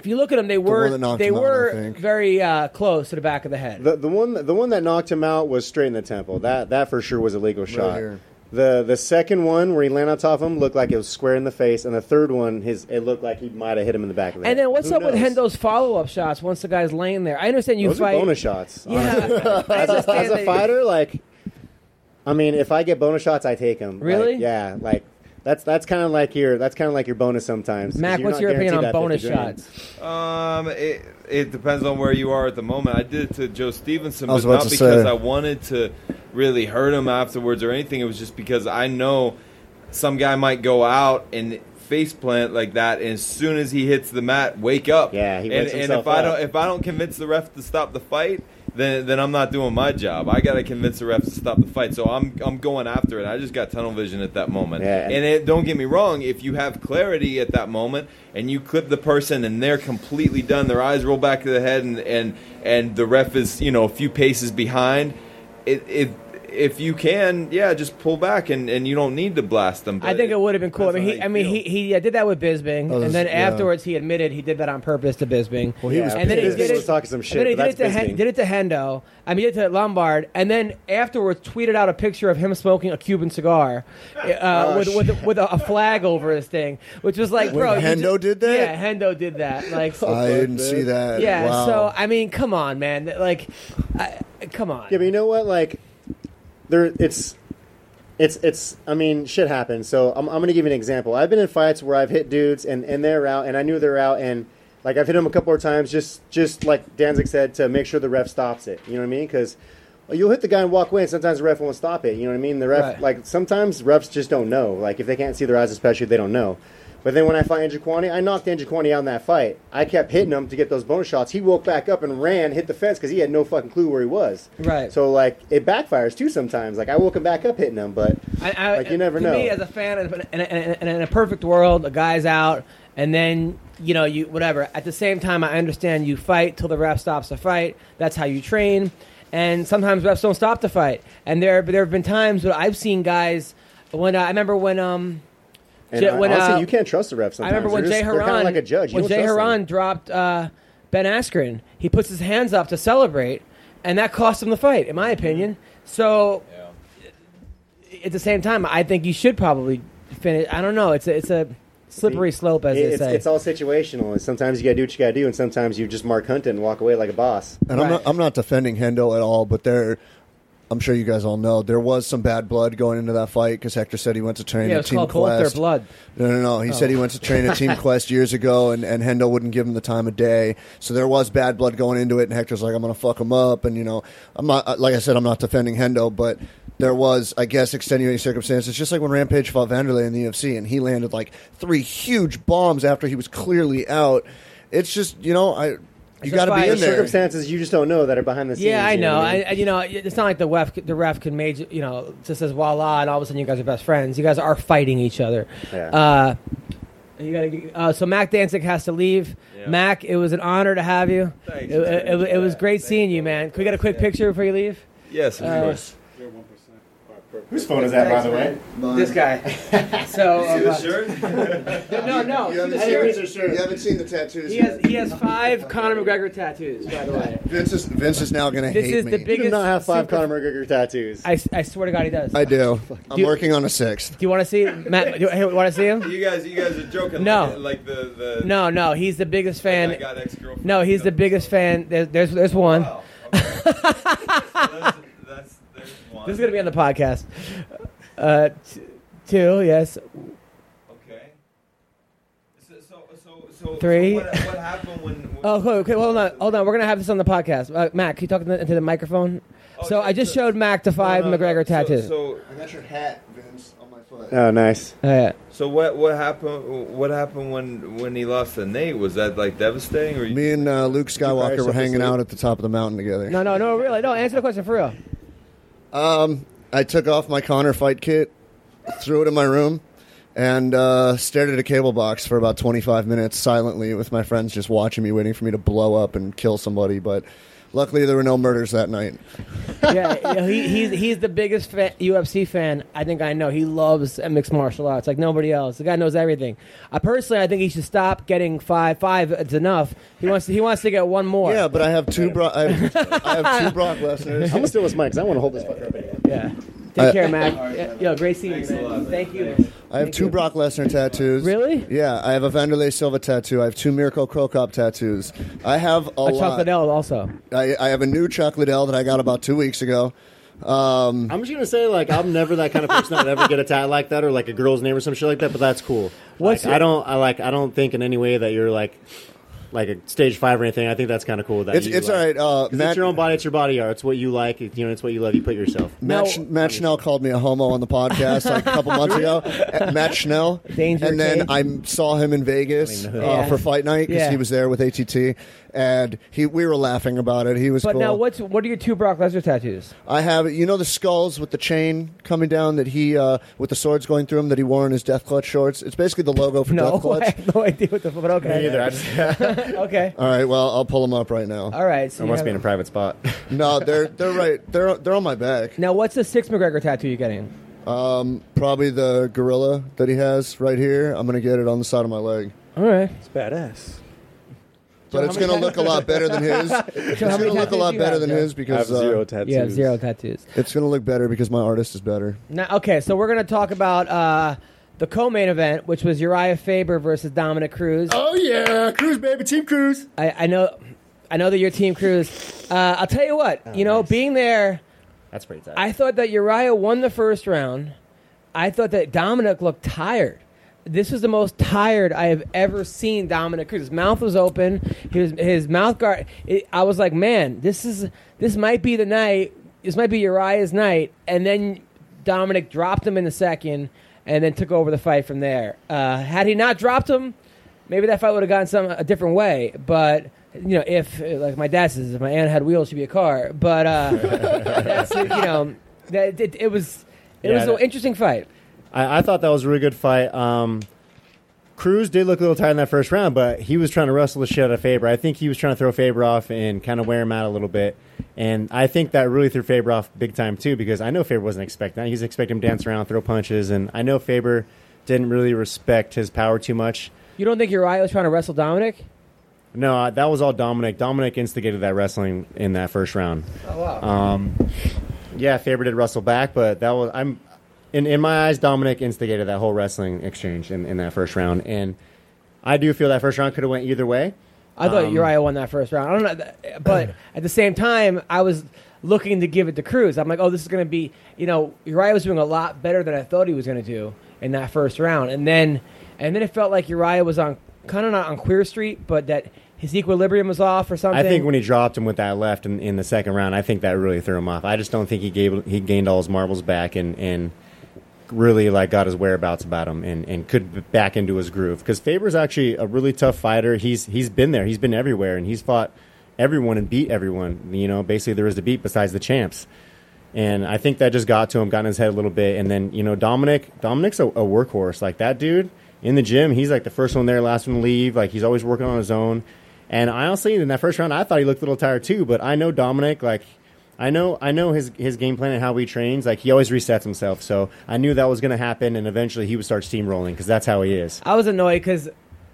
Speaker 1: If you look at them, they were
Speaker 2: that knocked
Speaker 1: they
Speaker 2: him out,
Speaker 1: were very uh, close to the back of the head.
Speaker 4: The the one the one that knocked him out was straight in the temple. That that for sure was a legal shot.
Speaker 2: here.
Speaker 4: The the second one where he landed on top of him looked like it was square in the face, and the third one his it looked like he might have hit him in the back of the head.
Speaker 1: and then what's
Speaker 4: Who
Speaker 1: up with
Speaker 4: knows?
Speaker 1: Hendo's follow up shots once the guy's laying there? I understand you
Speaker 4: Those
Speaker 1: fight.
Speaker 4: are bonus shots.
Speaker 1: Yeah,
Speaker 4: as, a, as a fighter, like, I mean, if I get bonus shots, I take them.
Speaker 1: Really?
Speaker 4: yeah, like that's that's kind of like your that's kind of like your bonus sometimes. 'cause
Speaker 1: Mac,
Speaker 4: you're
Speaker 1: what's
Speaker 4: not
Speaker 1: your opinion on
Speaker 4: guaranteed that
Speaker 1: bonus
Speaker 4: 50 grand.
Speaker 1: shots?
Speaker 3: Um, it, it depends on where you are at the moment. I did it to Joe Stevenson,
Speaker 2: I was
Speaker 3: but
Speaker 2: about
Speaker 3: not
Speaker 2: to
Speaker 3: because
Speaker 2: say.
Speaker 3: I wanted to really hurt him afterwards or anything. It was just because I know some guy might go out and face plant like that, and as soon as he hits the mat, wake up.
Speaker 4: Yeah, he
Speaker 3: and, and
Speaker 4: himself
Speaker 3: if I
Speaker 4: up.
Speaker 3: don't if I don't convince the ref to stop the fight. Then, then I'm not doing my job. I got to convince the ref to stop the fight. So I'm I'm going after it. I just got tunnel vision at that moment.
Speaker 4: Yeah.
Speaker 3: And it, don't get me wrong. If you have clarity at that moment and you clip the person and they're completely done, their eyes roll back to the head, and and and the ref is you know a few paces behind. It, it if you can, yeah, just pull back and, and you don't need to blast them.
Speaker 1: I think it would have been cool. I mean, he, I mean, he he uh, did that with Bisping,
Speaker 2: Oh,
Speaker 1: and then
Speaker 2: this- yeah.
Speaker 1: afterwards he admitted he did that on purpose to Bisping.
Speaker 2: Well, he
Speaker 4: Yeah,
Speaker 2: was
Speaker 1: and then he
Speaker 4: Bisping
Speaker 1: did it.
Speaker 4: was talking some shit,
Speaker 1: and then he
Speaker 4: but
Speaker 1: did it, to
Speaker 4: that's
Speaker 1: Hen,
Speaker 4: Bisping.
Speaker 1: did it to Hendo. I mean, he did it to Lombard, and then afterwards tweeted out a picture of him smoking a Cuban cigar uh, with with, with a, a flag over his thing, which was like,
Speaker 2: When
Speaker 1: bro, you
Speaker 2: Hendo
Speaker 1: just-
Speaker 2: did that?
Speaker 1: Yeah, Hendo did that. Like,
Speaker 2: I didn't see that.
Speaker 1: yeah.
Speaker 2: Wow.
Speaker 1: So I mean, come on, man. Like, I, come on.
Speaker 4: Yeah, but you know what? Like, there, it's, it's, it's. I mean, shit happens. So I'm, I'm going to give you an example. I've been in fights where I've hit dudes and and they're out, and I knew they're out, and like I've hit them a couple of times, just just like Danzig said, to make sure the ref stops it. You know what I mean? Because. You'll hit the guy and walk away, and sometimes the ref won't stop it. You know what I mean? The ref,
Speaker 1: Right.
Speaker 4: like sometimes refs just don't know. Like if they can't see their eyes, especially, they don't know. But then when I fought Kwani, I knocked Kwani out in that fight. I kept hitting him to get those bonus shots. He woke back up and ran, hit the fence because he had no fucking clue where he was.
Speaker 1: Right.
Speaker 4: So like it backfires too sometimes. Like I woke him back up hitting him, but
Speaker 1: I, I,
Speaker 4: Like, you never
Speaker 1: to
Speaker 4: know.
Speaker 1: Me, as a fan, in, in, in, in a perfect world, a guy's out, and then you know you whatever. At the same time, I understand you fight till the ref stops the fight. That's how you train. And sometimes refs don't stop the fight. And there, there have been times where I've seen guys. When I remember when um,
Speaker 4: and
Speaker 1: Jay- when,
Speaker 4: honestly,
Speaker 1: uh,
Speaker 4: you can't trust the refs. Sometimes.
Speaker 1: I remember when
Speaker 4: They're
Speaker 1: Jay
Speaker 4: just- they're
Speaker 1: Hieron,
Speaker 4: kind of like a judge. You
Speaker 1: when
Speaker 4: don't
Speaker 1: Jay
Speaker 4: trust them.
Speaker 1: Hieron dropped uh, Ben Askren, he puts his hands up to celebrate, and that cost him the fight, in my opinion. So, at the same time, I think you should probably finish. I don't know. It's a, it's a slippery slope, as
Speaker 4: It-
Speaker 1: they
Speaker 4: it's,
Speaker 1: say.
Speaker 4: it's all situational. And sometimes you gotta do what you gotta do, and sometimes you just mark hunt it and walk away like a boss.
Speaker 2: And I'm not I'm not defending Hendo at all, but there, I'm sure you guys all know there was some bad blood going into that fight because Hector said he went to train
Speaker 1: yeah,
Speaker 2: at
Speaker 1: it's
Speaker 2: Team
Speaker 1: Cold Their Blood.
Speaker 2: No, no, no. He said he went to train at Team Quest years ago, and, and Hendo wouldn't give him the time of day. So there was bad blood going into it, and Hector's like, I'm going to fuck him up. And, you know, I'm not, like I said, I'm not defending Hendo, but there was, I guess, extenuating circumstances, just like when Rampage fought Wanderlei in the UFC, and he landed like three huge bombs after he was clearly out. It's just, you know, I. You
Speaker 1: just
Speaker 2: got to be in there.
Speaker 4: Circumstances you just don't know that are behind the scenes.
Speaker 1: Yeah, I
Speaker 4: you
Speaker 1: know. I. I- you know, it's not like the ref, the ref could major, you know, just says voila, and all of a sudden you guys are best friends. You guys are fighting each other.
Speaker 4: Yeah.
Speaker 1: Uh, you gotta, uh, so Mac Danzig has to leave.
Speaker 3: Yeah.
Speaker 1: Mac, it was an honor to have you.
Speaker 3: Thanks,
Speaker 1: It, it, it, it was great
Speaker 3: thank
Speaker 1: seeing
Speaker 3: you.
Speaker 1: you, man. Can we get a quick picture before you leave?
Speaker 3: Yes, of
Speaker 1: Uh,
Speaker 3: course.
Speaker 4: Whose phone is that, by the way?
Speaker 1: This guy. so
Speaker 3: See the
Speaker 1: uh,
Speaker 3: shirt?
Speaker 1: no, no.
Speaker 2: You haven't,
Speaker 1: I didn't
Speaker 2: seen, you haven't seen the tattoos.
Speaker 1: He has he has five Conor McGregor tattoos, by the way.
Speaker 2: Vince is Vince is now going to
Speaker 1: This
Speaker 2: hate
Speaker 1: is
Speaker 2: me.
Speaker 1: the
Speaker 4: You
Speaker 1: biggest.
Speaker 4: do not have five
Speaker 1: super-
Speaker 4: Conor McGregor tattoos.
Speaker 1: I, I swear to God, he does.
Speaker 2: I do. I'm
Speaker 1: Do-
Speaker 2: working on a sixth.
Speaker 1: do you want to see Matt? Do you want to see him?
Speaker 3: You guys, you guys are joking.
Speaker 1: No.
Speaker 3: like, like the the.
Speaker 1: No, no. He's the biggest
Speaker 3: I
Speaker 1: fan.
Speaker 3: got ex-girlfriend.
Speaker 1: No, he's the biggest fan. There's there's, there's one.
Speaker 3: Wow. Okay. So that's, that's, there's one.
Speaker 1: This is gonna be on the podcast. Uh, t- two, yes.
Speaker 3: Okay. So, so, so, so
Speaker 1: Three.
Speaker 3: So what, what happened when? when
Speaker 1: Oh, okay, okay. Hold on, hold on. We're gonna have this on the podcast. Uh, Matt, can you talk into the, microphone?
Speaker 3: Oh,
Speaker 1: so
Speaker 3: yeah,
Speaker 1: I just
Speaker 3: so-
Speaker 1: showed Mac the five
Speaker 3: No, no, no.
Speaker 1: McGregor tattoos.
Speaker 3: So, so,
Speaker 2: I got your hat, Vince, on my foot.
Speaker 4: oh, nice.
Speaker 1: Oh, yeah.
Speaker 3: so what? What happened? What happened when when he lost to Nate? Was that like devastating? Or you,
Speaker 2: Me and uh, Luke Skywalker were hanging out at the top of the mountain together.
Speaker 1: No, no, no. Really, no. Answer the question for real.
Speaker 2: Um, I took off my Conor fight kit, threw it in my room, and uh, stared at a cable box for about 25 minutes silently with my friends just watching me, waiting for me to blow up and kill somebody. But luckily, there were no murders that night.
Speaker 1: yeah, yeah, he, he's he's the biggest fa- UFC fan I think I know. He loves mixed martial arts like nobody else. The guy knows everything. I personally, I think he should stop getting five. Five, it's enough. He wants to, he wants to get one more.
Speaker 2: Yeah, but I have two. Bro- I, have, I have two Brock Lesnar's.
Speaker 4: I'm gonna steal this mic because I want to hold this fucker up anyway.
Speaker 1: yeah. Take care, Mac. Yeah, yo, great seeing you, man.
Speaker 3: lot.
Speaker 1: Thank you.
Speaker 2: I have
Speaker 1: Thank
Speaker 2: two
Speaker 1: you.
Speaker 2: Brock Lesnar tattoos.
Speaker 1: Really?
Speaker 2: Yeah, I have a Wanderlei Silva tattoo. I have two Mirko Cro Cop tattoos. I have a,
Speaker 1: A
Speaker 2: lot.
Speaker 1: chocolate L also.
Speaker 2: I, I have a new chocolate L that I got about two weeks ago. Um,
Speaker 4: I'm just gonna say, like, I'm never that kind of person that would ever get a tat like that or like a girl's name or some shit like that. But that's cool.
Speaker 1: What's
Speaker 4: Like,
Speaker 1: your-
Speaker 4: I don't, I like, I don't think in any way that you're like, like a stage five or anything. I think that's kind of cool. That
Speaker 2: it's
Speaker 4: you,
Speaker 2: it's
Speaker 4: like,
Speaker 2: all right. Uh,
Speaker 4: 'cause
Speaker 2: Matt,
Speaker 4: it's your own body. It's your body art. It's what you like. You know, it's what you love. You put yourself.
Speaker 2: Matt,
Speaker 1: No.
Speaker 2: Sch- Matt Schnell called me a homo on the podcast like a couple months ago. Uh, Matt Schnell.
Speaker 1: Danger
Speaker 2: and then
Speaker 1: Cage.
Speaker 2: I saw him in Vegas uh,
Speaker 1: Yeah.
Speaker 2: for fight night because
Speaker 1: Yeah.
Speaker 2: he was there with ATT, and he we were laughing about it. He was
Speaker 1: But
Speaker 2: cool.
Speaker 1: now, what's what are your two Brock Lesnar tattoos?
Speaker 2: I have you know the skulls with the chain coming down that he uh, with the swords going through him that he wore in his Death Clutch shorts. It's basically the logo for
Speaker 1: No,
Speaker 2: Death Clutch.
Speaker 1: I have no idea what the. But okay,
Speaker 4: Me either. I just,
Speaker 1: okay,
Speaker 2: All right, well I'll pull them up right now.
Speaker 1: all right. So
Speaker 4: I must
Speaker 1: have-
Speaker 4: be in a private spot.
Speaker 2: No, they're they're right. They're they're on my back.
Speaker 1: now, what's the six McGregor tattoo you're getting?
Speaker 2: Um, probably the gorilla that he has right here. I'm gonna get it on the side of my leg.
Speaker 1: All right.
Speaker 4: It's badass.
Speaker 2: But it's going to look a lot better than his. It's
Speaker 1: how
Speaker 2: going
Speaker 1: many
Speaker 2: to look a
Speaker 1: tattoos
Speaker 2: lot
Speaker 1: you
Speaker 2: better
Speaker 1: have,
Speaker 2: than
Speaker 1: Joe?
Speaker 2: his
Speaker 4: I
Speaker 2: because
Speaker 4: have zero
Speaker 2: uh,
Speaker 4: tattoos.
Speaker 1: You have zero tattoos.
Speaker 2: it's going to look better because my artist is better.
Speaker 1: Now, okay, so we're going to talk about uh, the co-main event, which was Uriah Faber versus Dominick Cruz.
Speaker 4: Oh yeah, Cruz baby, team Cruz.
Speaker 1: I, I know, I know that you're team Cruz. Uh, I'll tell you what,
Speaker 4: Oh,
Speaker 1: you know,
Speaker 4: nice.
Speaker 1: being there,
Speaker 4: That's pretty tight.
Speaker 1: I thought that Uriah won the first round. I thought that Dominic looked tired. This was the most tired I have ever seen Dominick Cruz. His mouth was open. His his mouth guard. It, I was like, man, this is this might be the night. This might be Uriah's night. And then Dominic dropped him in the second, and then took over the fight from there. Uh, had he not dropped him, maybe that fight would have gone some a different way. But you know, if like my dad says, if my aunt had wheels, she'd be a car. But uh, you know, that it, it was it
Speaker 4: Yeah,
Speaker 1: was an interesting fight.
Speaker 4: I, I thought that was a really good fight. Um, Cruz did look a little tired in that first round, but he was trying to wrestle the shit out of Faber. I think he was trying to throw Faber off and kind of wear him out a little bit. And I think that really threw Faber off big time too, because I know Faber wasn't expecting that. He was expecting him to dance around, throw punches, and I know Faber didn't really respect his power too much.
Speaker 1: You don't think Uriah was trying to wrestle Dominic?
Speaker 4: No, uh, that was all Dominic. Dominic instigated that wrestling in that first round.
Speaker 1: Oh wow.
Speaker 4: Um, yeah, Faber did wrestle back, but that was I'm in in my eyes. Dominic instigated that whole wrestling exchange in, in that first round, and I do feel that first round could have went either way.
Speaker 1: I thought
Speaker 4: Um,
Speaker 1: Uriah won that first round. I don't know, but at the same time, I was looking to give it to Cruz. I'm like, oh, this is going to be, you know, Uriah was doing a lot better than I thought he was going to do in that first round, and then, and then it felt like Uriah was on kind of not on Queer Street, but that his equilibrium was off or something.
Speaker 4: I think when he dropped him with that left in, in the second round, I think that really threw him off. I just don't think he gave he gained all his marbles back and and really like got his whereabouts about him and, and could back into his groove because Faber's actually a really tough fighter. He's he's been there, he's been everywhere, and he's fought everyone and beat everyone. You know, basically there is to beat besides the champs. And I think that just got to him, got in his head a little bit. And then you know Dominic, Dominic's a, a workhorse. Like that dude in the gym, he's like the first one there, last one to leave. Like he's always working on his own. And I honestly, in that first round, I thought he looked a little tired too. But I know Dominic, like I know, I know his his game plan and how he trains. Like he always resets himself. So I knew that was going to happen, and eventually he would start steamrolling because that's how he is.
Speaker 1: I was annoyed because,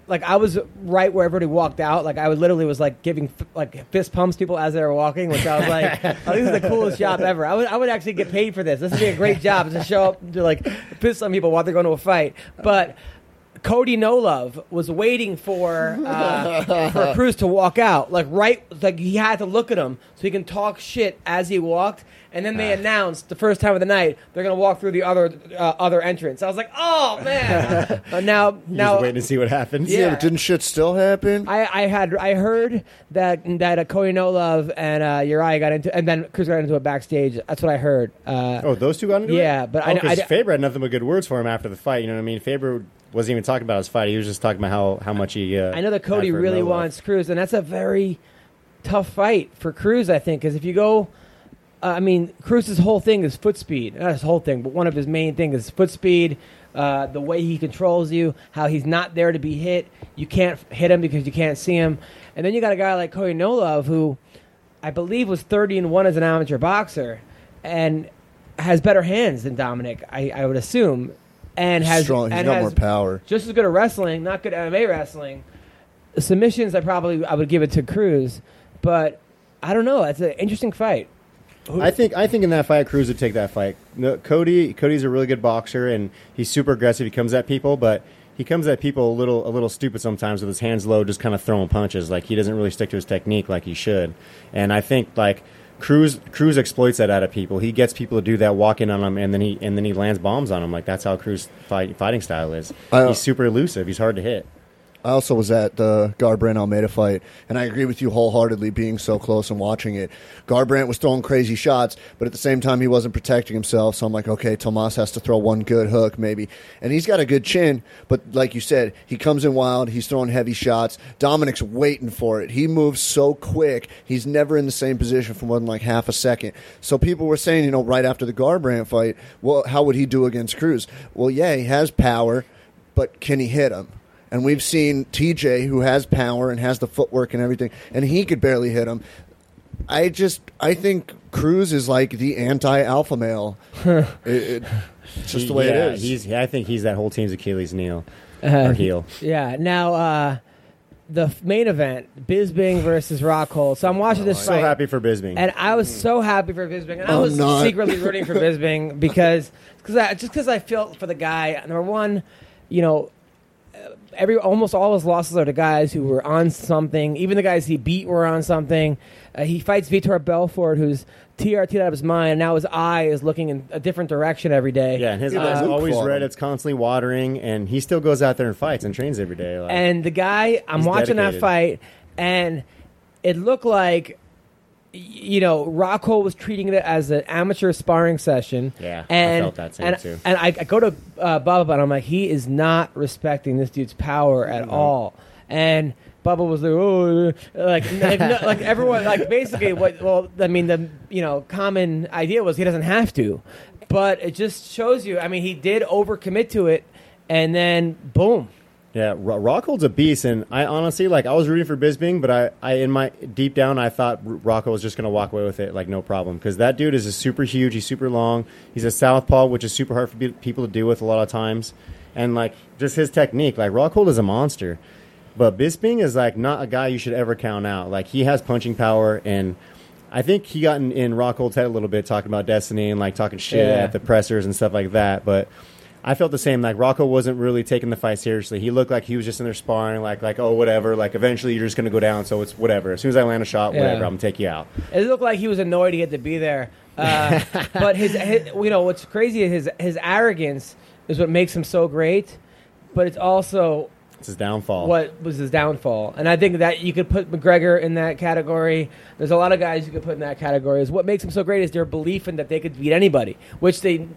Speaker 1: like, I was right where everybody walked out. Like, I would literally was like giving f- like fist pumps people as they were walking, which I was like, oh, "This is the coolest job ever." I would I would actually get paid for this. This would be a great job to show up to like piss some people while they're going to a fight. But Cody No Love was waiting for uh, for Cruz to walk out, like right, like he had to look at him so he can talk shit as he walked. And then
Speaker 4: Ah.
Speaker 1: they announced the first time of the night they're gonna walk through the other uh, other entrance. I was like, oh man! uh, now
Speaker 4: He's
Speaker 1: now
Speaker 4: waiting to see what happens.
Speaker 1: Yeah.
Speaker 2: Yeah, but didn't shit still happen?
Speaker 1: I, I had I heard that that uh, Cody No Love and uh, Uriah got into and then Cruz got into a backstage. That's what I heard. Uh,
Speaker 4: Oh, those two got into it?
Speaker 1: Yeah, but I-
Speaker 4: oh, 'cause
Speaker 1: I-
Speaker 4: Faber had nothing but good words for him after the fight. You know what I mean? Faber wasn't even talking about his fight. He was just talking about how, how much he. Uh,
Speaker 1: I know that Cody really wants Cruz, and that's a very tough fight for Cruz. I think because if you go, uh, I mean, Cruz's whole thing is foot speed. Not his whole thing, but one of his main things is foot speed. Uh, the way he controls you, how he's not there to be hit. You can't hit him because you can't see him. And then you got a guy like Cody No Love, who I believe was thirty and one as an amateur boxer, and has better hands than Dominic. I, I would assume, and has
Speaker 2: Strong. He's
Speaker 1: and
Speaker 2: got
Speaker 1: has
Speaker 2: more power.
Speaker 1: just as good at wrestling, not good at MMA wrestling. Submissions, I probably I would give it to Cruz, but I don't know. It's an interesting fight.
Speaker 4: I think I think in that fight, Cruz would take that fight. No, Cody Cody's a really good boxer and he's super aggressive. He comes at people, but he comes at people a little a little stupid sometimes with his hands low, just kind of throwing punches. Like he doesn't really stick to his technique like he should. And I think like Cruz Cruz exploits that out of people. He gets people to do that, walk in on him, and then he and then he lands bombs on him. Like that's how Cruz fight, fighting style is.
Speaker 2: I-
Speaker 4: he's super elusive. He's hard to hit.
Speaker 2: I also was at the Garbrandt Almeida fight, and I agree with you wholeheartedly being so close and watching it. Garbrandt was throwing crazy shots, but at the same time, he wasn't protecting himself. So I'm like, okay, Tomas has to throw one good hook, maybe. And he's got a good chin, but like you said, he comes in wild, he's throwing heavy shots. Dominic's waiting for it. He moves so quick, he's never in the same position for more than like half a second. So people were saying, you know, right after the Garbrandt fight, well, how would he do against Cruz? Well, yeah, he has power, but can he hit him? And we've seen TJ, who has power and has the footwork and everything, and he could barely hit him. I just, I think Cruz is like the anti-alpha male. it, it, it's just the way
Speaker 4: yeah,
Speaker 2: it is.
Speaker 4: He's I think he's that whole team's Achilles heel
Speaker 1: Uh,
Speaker 4: or heel.
Speaker 1: Yeah. Now, uh, the main event, Bisping versus Rockhold. So I'm watching this
Speaker 4: So
Speaker 1: fight.
Speaker 4: happy for Bisping,
Speaker 1: And I was so happy for Bisping, and I
Speaker 2: I'm
Speaker 1: was
Speaker 2: not.
Speaker 1: secretly rooting for Bisping because cause I, just because I felt for the guy. Number one, you know, every almost all his losses are to guys who were on something. Even the guys he beat were on something. Uh, he fights Vitor Belfort, who's TRT out of his mind. And now his eye is looking in a different direction every day.
Speaker 4: Yeah, and his
Speaker 2: Yeah,
Speaker 4: eyes
Speaker 2: Luke
Speaker 4: always red.
Speaker 2: him.
Speaker 4: It's constantly watering, and he still goes out there and fights and trains every day. Like,
Speaker 1: And the guy, I'm
Speaker 4: He's
Speaker 1: watching that fight, and it looked like you know, Rockhold was treating it as an amateur sparring session.
Speaker 4: Yeah, I
Speaker 1: and,
Speaker 4: felt that same
Speaker 1: and,
Speaker 4: too.
Speaker 1: And I, I go to uh, Bubba, and I'm like, he is not respecting this dude's power at all. And Bubba was like, oh, like, like, no, like everyone, like basically, what? Well, I mean, the you know, common idea was he doesn't have to, but it just shows you. I mean, he did overcommit to it, and then boom.
Speaker 4: Yeah, Ro- Rockhold's a beast, and I honestly like. I was rooting for Bisping, but I, I in my deep down, I thought R- Rocco was just going to walk away with it, like no problem, because that dude is a super huge. He's super long. He's a southpaw, which is super hard for pe- people to deal with a lot of times, and like just his technique. Like Rockhold is a monster, but Bisping is like not a guy you should ever count out. Like he has punching power, and I think he got in, in Rockhold's head a little bit, talking about Destiny and like talking shit
Speaker 1: Yeah.
Speaker 4: at the pressers and stuff like that, but. I felt the same. Like Rocco wasn't really taking the fight seriously. He looked like he was just in there sparring, like like oh whatever. Like eventually you're just gonna go down, so it's whatever. As soon as I land a shot,
Speaker 1: Yeah.
Speaker 4: whatever, I'm gonna take you out.
Speaker 1: It looked like he was annoyed he had to be there. Uh, but his, his, you know, what's crazy is his his arrogance is what makes him so great. But it's also
Speaker 4: It's his downfall.
Speaker 1: what was his downfall. And I think that you could put McGregor in that category. There's a lot of guys you could put in that category. Is what makes them so great is their belief in that they could beat anybody, which they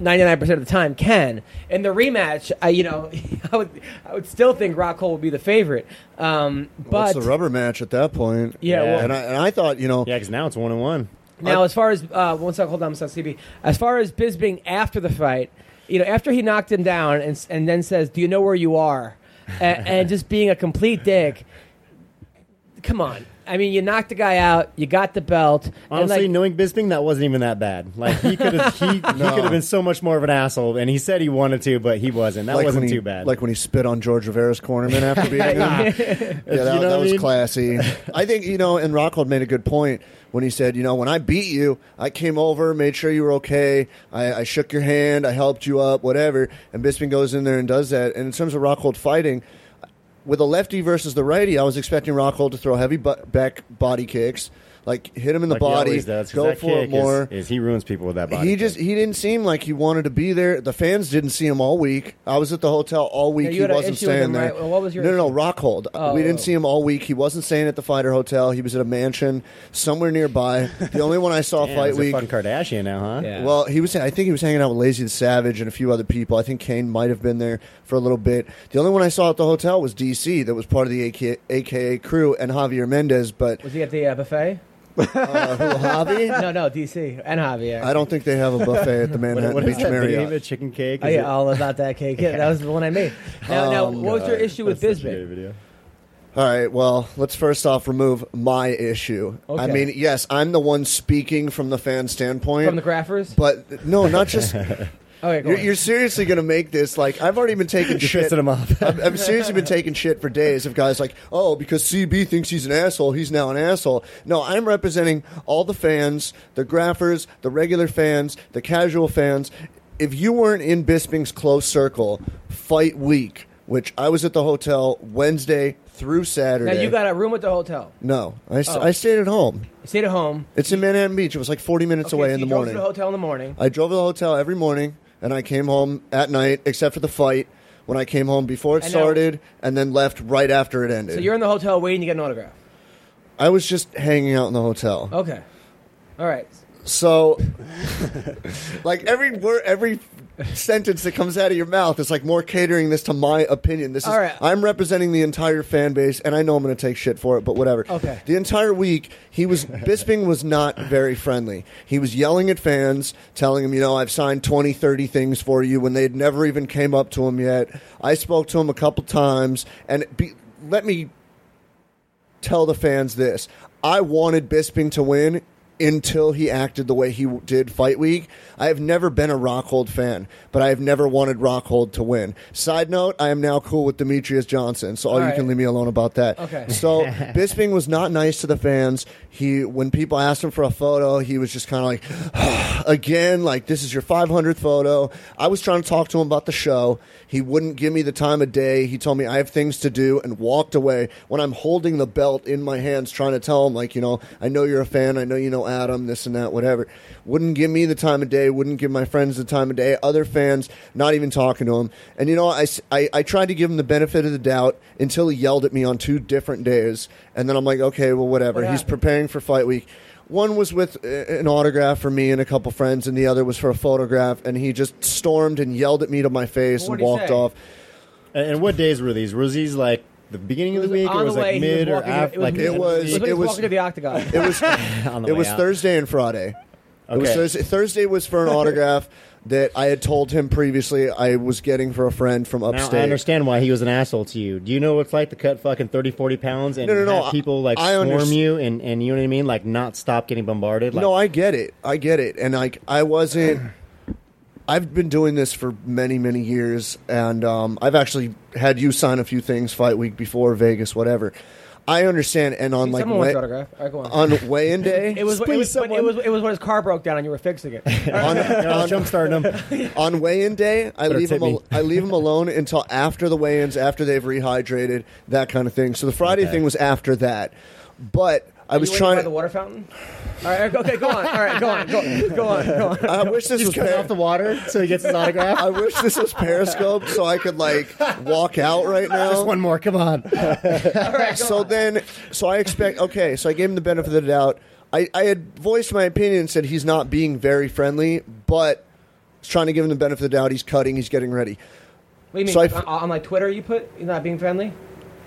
Speaker 1: 99% of the time can. In the rematch, I, you know, I would I would still think Rockhold would be the favorite. Um,
Speaker 2: Well,
Speaker 1: but
Speaker 2: it's the rubber match at that point.
Speaker 1: Yeah, well-
Speaker 2: and I and I thought you know
Speaker 4: Yeah, because now it's one and one.
Speaker 1: Now, as far as uh, one second, hold on, Mr. CB. As far as Bisping after the fight, you know, after he knocked him down and and then says, "Do you know where you are?" and, and just being a complete dick. Come on. I mean, you knocked the guy out. You got the belt. and,
Speaker 4: Honestly,
Speaker 1: like,
Speaker 4: knowing Bisping, that wasn't even that bad. Like he could have he, he could have been so much more of an asshole, and he said he wanted to, but he wasn't. That
Speaker 2: like
Speaker 4: wasn't
Speaker 2: when he,
Speaker 4: too bad.
Speaker 2: Like when he spit on George Rivera's cornerman after beating him. yeah, that,
Speaker 4: You know
Speaker 2: that
Speaker 4: what
Speaker 2: was
Speaker 4: mean?
Speaker 2: classy. I think you know, and Rockhold made a good point when he said, you know, when I beat you, I came over, made sure you were okay. I, I shook your hand, I helped you up, whatever. And Bisping goes in there and does that. And in terms of Rockhold fighting. With a lefty versus the righty, I was expecting Rockhold to throw heavy back body kicks, like hit him in the
Speaker 4: Like
Speaker 2: body,
Speaker 4: always does, 'cause
Speaker 2: go
Speaker 4: that
Speaker 2: for it more.
Speaker 4: Is, is he ruins people with that body?
Speaker 2: He
Speaker 4: kick.
Speaker 2: just he didn't seem like he wanted to be there. The fans didn't see him all week. I was at the hotel all week.
Speaker 1: Yeah,
Speaker 2: he wasn't staying
Speaker 1: him,
Speaker 2: there.
Speaker 1: right? Well, what was your
Speaker 2: no, no, no. Rockhold.
Speaker 1: Oh.
Speaker 2: we didn't see him all week. He wasn't staying at the fighter hotel. He was at a mansion somewhere nearby. The only one I saw
Speaker 4: Damn,
Speaker 2: fight
Speaker 4: he's a
Speaker 2: week.
Speaker 4: fucking Kardashian now, huh?
Speaker 1: Yeah.
Speaker 2: Well, he was. I think he was hanging out with Lazy the Savage and a few other people. I think Cain might have been there for a little bit. The only one I saw at the hotel was DC. That was part of the AK, AKA crew and Javier Mendez. But
Speaker 1: was he at the uh, buffet?
Speaker 2: Uh, who, Javi?
Speaker 1: No, no, DC and Javier.
Speaker 2: I don't think they have a buffet at the
Speaker 4: What,
Speaker 2: Manhattan Beach
Speaker 4: that
Speaker 2: Marriott.
Speaker 4: video? Chicken cake?
Speaker 1: Oh yeah,
Speaker 4: it-
Speaker 1: all about that cake. Yeah, that was the one I made. Now, now
Speaker 2: Oh,
Speaker 1: what was your issue with
Speaker 4: That's such a good
Speaker 1: Bisbing?
Speaker 4: video.
Speaker 2: All right. Well, let's first off remove my issue. I mean, yes, I'm the one speaking from the fan standpoint.
Speaker 1: From the Graffers?
Speaker 2: but no, not just.
Speaker 1: Okay, go
Speaker 2: you're,
Speaker 1: on.
Speaker 2: you're seriously going to make this like I've already been taking
Speaker 4: You're
Speaker 2: shit.
Speaker 4: pissing him off.
Speaker 2: I've, I've seriously been taking shit for days of guys like, oh, because CB thinks he's an asshole, he's now an asshole. No, I'm representing all the fans, the graphers, the regular fans, the casual fans. If you weren't in Bisping's close circle, fight week, which I was at the hotel Wednesday through Saturday.
Speaker 1: now
Speaker 2: Saturday.
Speaker 1: you got a room at the hotel.
Speaker 2: No, I, s-
Speaker 1: Oh.
Speaker 2: I stayed at home.
Speaker 1: You stayed at home.
Speaker 2: It's in Manhattan Beach. It was like 40 minutes
Speaker 1: Okay,
Speaker 2: away
Speaker 1: so
Speaker 2: in
Speaker 1: you
Speaker 2: the
Speaker 1: drove
Speaker 2: morning.
Speaker 1: to the hotel in the morning.
Speaker 2: I drove to the hotel every morning, and I came home at night, except for the fight, when I came home before it started, and then left right after it ended.
Speaker 1: So you're in the hotel waiting to get an autograph.
Speaker 2: I was just hanging out in the hotel.
Speaker 1: Okay. All right.
Speaker 2: So, like every word, every sentence that comes out of your mouth is like more catering this to my opinion. This is
Speaker 1: All right.
Speaker 2: I'm representing the entire fan base, and I know I'm going to take shit for it, but whatever.
Speaker 1: Okay.
Speaker 2: The entire week, he was Bisping was not very friendly. He was yelling at fans, telling them, you know, I've signed 20, 30 things for you when they'd never even came up to him yet. I spoke to him a couple times, and be, let me tell the fans this. I wanted Bisping to win until he acted the way he did fight week. I have never been a Rockhold fan, but I have never wanted Rockhold to win. Side note, I am now cool with Demetrious Johnson, so all,
Speaker 1: All
Speaker 2: you can leave me alone about that.
Speaker 1: Okay.
Speaker 2: So Bisping was not nice to the fans. He when people asked him for a photo, he was just kind of like again, like this is your 500th photo. I was trying to talk to him about the show. He wouldn't give me the time of day. He told me I have things to do and walked away when I'm holding the belt in my hands trying to tell him like, you know, I know you're a fan. I know you know Adam, this and that, whatever. Wouldn't give me the time of day, wouldn't give my friends the time of day. Other fans not even talking to him. And you know, I I tried to give him the benefit of the doubt until he yelled at me on two different days. And then I'm like, okay, well, whatever.
Speaker 1: What
Speaker 2: He's preparing for fight week. One was with uh, an autograph for me and a couple friends, and the other was for a photograph. And he just stormed and yelled at me to my face and
Speaker 1: what'd he
Speaker 2: walked
Speaker 1: say?
Speaker 2: off.
Speaker 4: And, and what days were these? Was these like the beginning of the
Speaker 1: It was
Speaker 4: week,
Speaker 1: on
Speaker 4: or was
Speaker 1: the way,
Speaker 4: like
Speaker 1: he was
Speaker 4: mid or
Speaker 1: walking-
Speaker 4: after?
Speaker 1: it was
Speaker 4: Like
Speaker 1: mid.
Speaker 2: It was-
Speaker 1: It was when he
Speaker 2: it
Speaker 1: was
Speaker 2: was-
Speaker 1: walking to the octagon.
Speaker 2: It was
Speaker 4: on the
Speaker 2: it
Speaker 4: way
Speaker 2: was
Speaker 4: out.
Speaker 2: Thursday and Friday. It was
Speaker 4: Okay.
Speaker 2: Thursday. Thursday was for an autograph that I had told him previously I was getting for a friend from
Speaker 4: Now
Speaker 2: upstate.
Speaker 4: I understand why he was an asshole to you. Do you know what it's like to cut fucking 30, 40 pounds and
Speaker 2: No, no, no,
Speaker 4: have people like
Speaker 2: I
Speaker 4: swarm you and, and you know what I mean? Like not stop getting bombarded? Like,
Speaker 2: no, I get it. I get it. And like I wasn't I've been doing this for many, many years and um, I've actually had you sign a few things fight week before Vegas, whatever. I understand and on like
Speaker 1: Someone wants
Speaker 2: weigh-
Speaker 1: your autograph. All right, go on.
Speaker 2: on weigh-in day
Speaker 1: it was, it was, but
Speaker 4: someone.
Speaker 1: it was it was when his car broke down and you were fixing it.
Speaker 2: on, on,
Speaker 4: jump starting them.
Speaker 2: on weigh-in day, I
Speaker 4: Better
Speaker 2: leave
Speaker 4: him
Speaker 2: Al- I leave them alone until after the weigh-ins, after they've rehydrated, that kind of thing. So the Friday
Speaker 4: Okay.
Speaker 2: thing was after that, but I was
Speaker 1: you
Speaker 2: trying.
Speaker 1: by the water fountain. All right, okay, go on. All right, go on, go, go on, go on.
Speaker 2: I wish this
Speaker 4: He's
Speaker 2: was.
Speaker 4: cutting
Speaker 2: Per-
Speaker 4: off the water so he gets his autograph.
Speaker 2: I wish this was Periscope so I could like walk out right now.
Speaker 4: Just one more, come on.
Speaker 2: so then, so I expect. Okay, so I gave him the benefit of the doubt. I, I had voiced my opinion and said he's not being very friendly, but I was trying to give him the benefit of the doubt. He's cutting. He's getting ready.
Speaker 1: What do you mean?
Speaker 2: So I
Speaker 1: on,
Speaker 2: f-
Speaker 1: on like Twitter, you put you're not being friendly.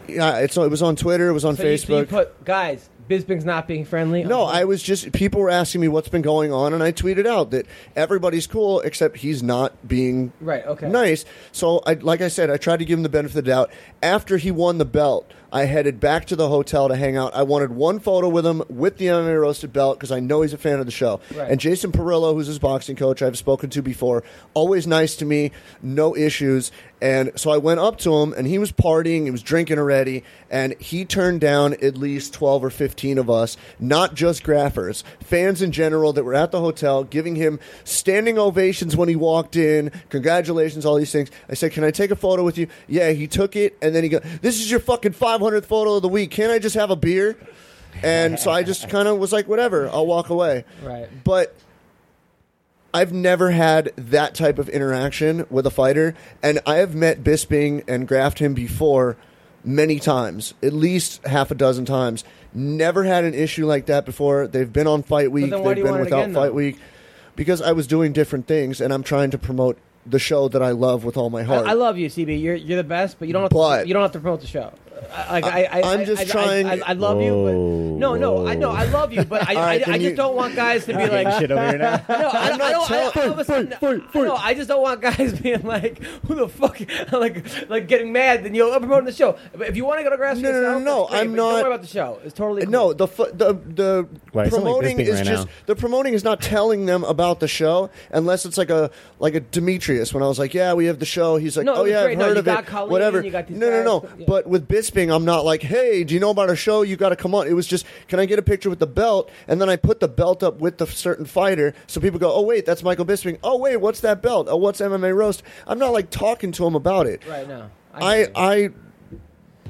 Speaker 2: Yeah, it's it was on Twitter. It was on
Speaker 1: So you, so you
Speaker 2: Facebook.
Speaker 1: put guys, Bisping's not being friendly.
Speaker 2: No, I was just people were asking me what's been going on, and I tweeted out that everybody's cool except he's not being
Speaker 1: Right, okay.
Speaker 2: nice. So, I, like I said, I tried to give him the benefit of the doubt. After he won the belt, I headed back to the hotel to hang out. I wanted one photo with him with the MMA roasted belt because I know he's a fan of the show.
Speaker 1: Right.
Speaker 2: And Jason Parillo, who's his boxing coach, I've spoken to before, always nice to me, no issues. And so I went up to him, and he was partying, he was drinking already, and he turned down at least 12 or 15 of us, not just graphers, fans in general that were at the hotel, giving him standing ovations when he walked in, congratulations, all these things. I said, Can I take a photo with you? Yeah, he took it, and then he go, This is your fucking 500th photo of the week. Can't I just have a beer? And so I just kind of was like, Whatever, I'll walk away.
Speaker 1: Right.
Speaker 2: But I've never had that type of interaction with a fighter, and I have met Bisping and graphed him before many times, at least half a dozen times. Never had an issue like that before. They've been on fight week. They've been without
Speaker 1: again,
Speaker 2: fight week because I was doing different things, and I'm trying to promote the show that I love with all my
Speaker 1: I,
Speaker 2: heart.
Speaker 1: I love you, CB. You're you're the best, but you don't have
Speaker 2: But-
Speaker 1: to, you don't have to promote the show. I, like, I, I,
Speaker 2: I'm just
Speaker 1: I,
Speaker 2: trying-
Speaker 1: I, I, I love you, but
Speaker 4: oh.
Speaker 1: no, no, I know I love you, but I,
Speaker 2: All right,
Speaker 1: I, I
Speaker 2: then
Speaker 1: just
Speaker 2: you-
Speaker 1: don't want guys to be like.
Speaker 4: shit over here now.
Speaker 1: No, I,
Speaker 2: I'm
Speaker 1: I
Speaker 2: not
Speaker 1: don't. I, all of a sudden, no, I just don't want guys being like, "Who the fuck?" like, like getting mad. Then you're promoting the show. But if you want to go to grass
Speaker 2: No, no, no,
Speaker 1: yourself,
Speaker 2: no,
Speaker 1: great,
Speaker 2: I'm not-
Speaker 1: Don't worry about the show. It's totally cool.
Speaker 2: No, the fu- the the
Speaker 4: Right, it's not like
Speaker 2: promoting is
Speaker 4: right
Speaker 2: just
Speaker 4: now.
Speaker 2: the promoting is not telling them about the show unless it's like a like a Demetrious when I was like, yeah, we have the show. He's like,
Speaker 1: No,
Speaker 2: oh yeah,
Speaker 1: great.
Speaker 2: I've heard of it. Whatever.
Speaker 1: you got these
Speaker 2: no, no, no. But with Bisping, I'm not like, hey, do you know about a show? You got to come on. It was just, can I get a picture with the belt? And then I put the belt up with the certain fighter, so people go, oh wait, that's Michael Bisping. Oh wait, what's that belt? Oh, what's MMA roast? I'm not like talking to him about it.
Speaker 1: right now.
Speaker 2: I, I,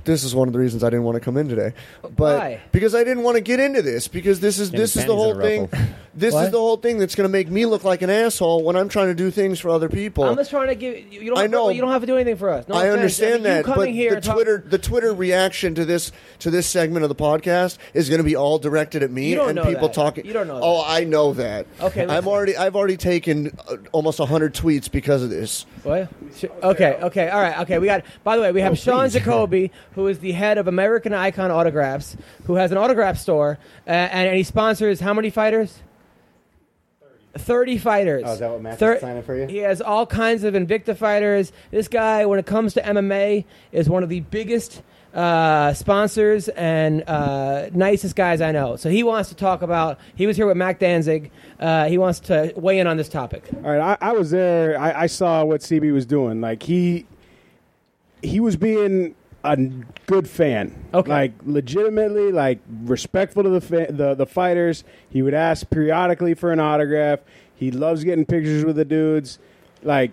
Speaker 2: this is one of the reasons I didn't want to come in today, but
Speaker 1: Why?
Speaker 2: because I didn't want to get into this because this is
Speaker 4: And
Speaker 2: this is the whole thing. This
Speaker 1: What?
Speaker 2: is the whole thing that's going to make me look like an asshole when I'm trying to do things for other people.
Speaker 1: I'm just trying to give you. You don't.
Speaker 2: I know.
Speaker 1: To, you don't have to do anything for us. No
Speaker 2: I
Speaker 1: offense.
Speaker 2: understand
Speaker 1: mean, you
Speaker 2: that,
Speaker 1: coming
Speaker 2: but
Speaker 1: here
Speaker 2: the
Speaker 1: and talk-
Speaker 2: Twitter the Twitter reaction to this to this segment of the podcast is going to be all directed at me
Speaker 1: You don't
Speaker 2: and
Speaker 1: know
Speaker 2: people
Speaker 1: that.
Speaker 2: talking.
Speaker 1: You don't know
Speaker 2: Oh,
Speaker 1: that.
Speaker 2: I know that.
Speaker 1: Okay,
Speaker 2: I'm already I've already taken uh, almost hundred tweets because of this.
Speaker 1: What? Okay, okay, all right, okay. We got. By the way, we have
Speaker 4: Oh,
Speaker 1: Sean
Speaker 4: please.
Speaker 1: Jacoby, who is the head of American Icon Autographs, who has an autograph store, uh, and, and he sponsors how many fighters? Thirty fighters.
Speaker 4: Oh, is that what Matt's
Speaker 1: Thir-
Speaker 4: signing for you?
Speaker 1: He has all kinds of Invicta fighters. This guy, when it comes to MMA, is one of the biggest uh, sponsors and uh, nicest guys I know. So he wants to talk about. He was here with Mac Danzig. Uh, he wants to weigh in on this topic.
Speaker 5: All right, I, I was there. I, I saw what CB was doing. Like he, he was being a good fan.
Speaker 1: Okay.
Speaker 5: Like legitimately, like respectful to the fa- the the fighters. He would ask periodically for an autograph. He loves getting pictures with the dudes. Like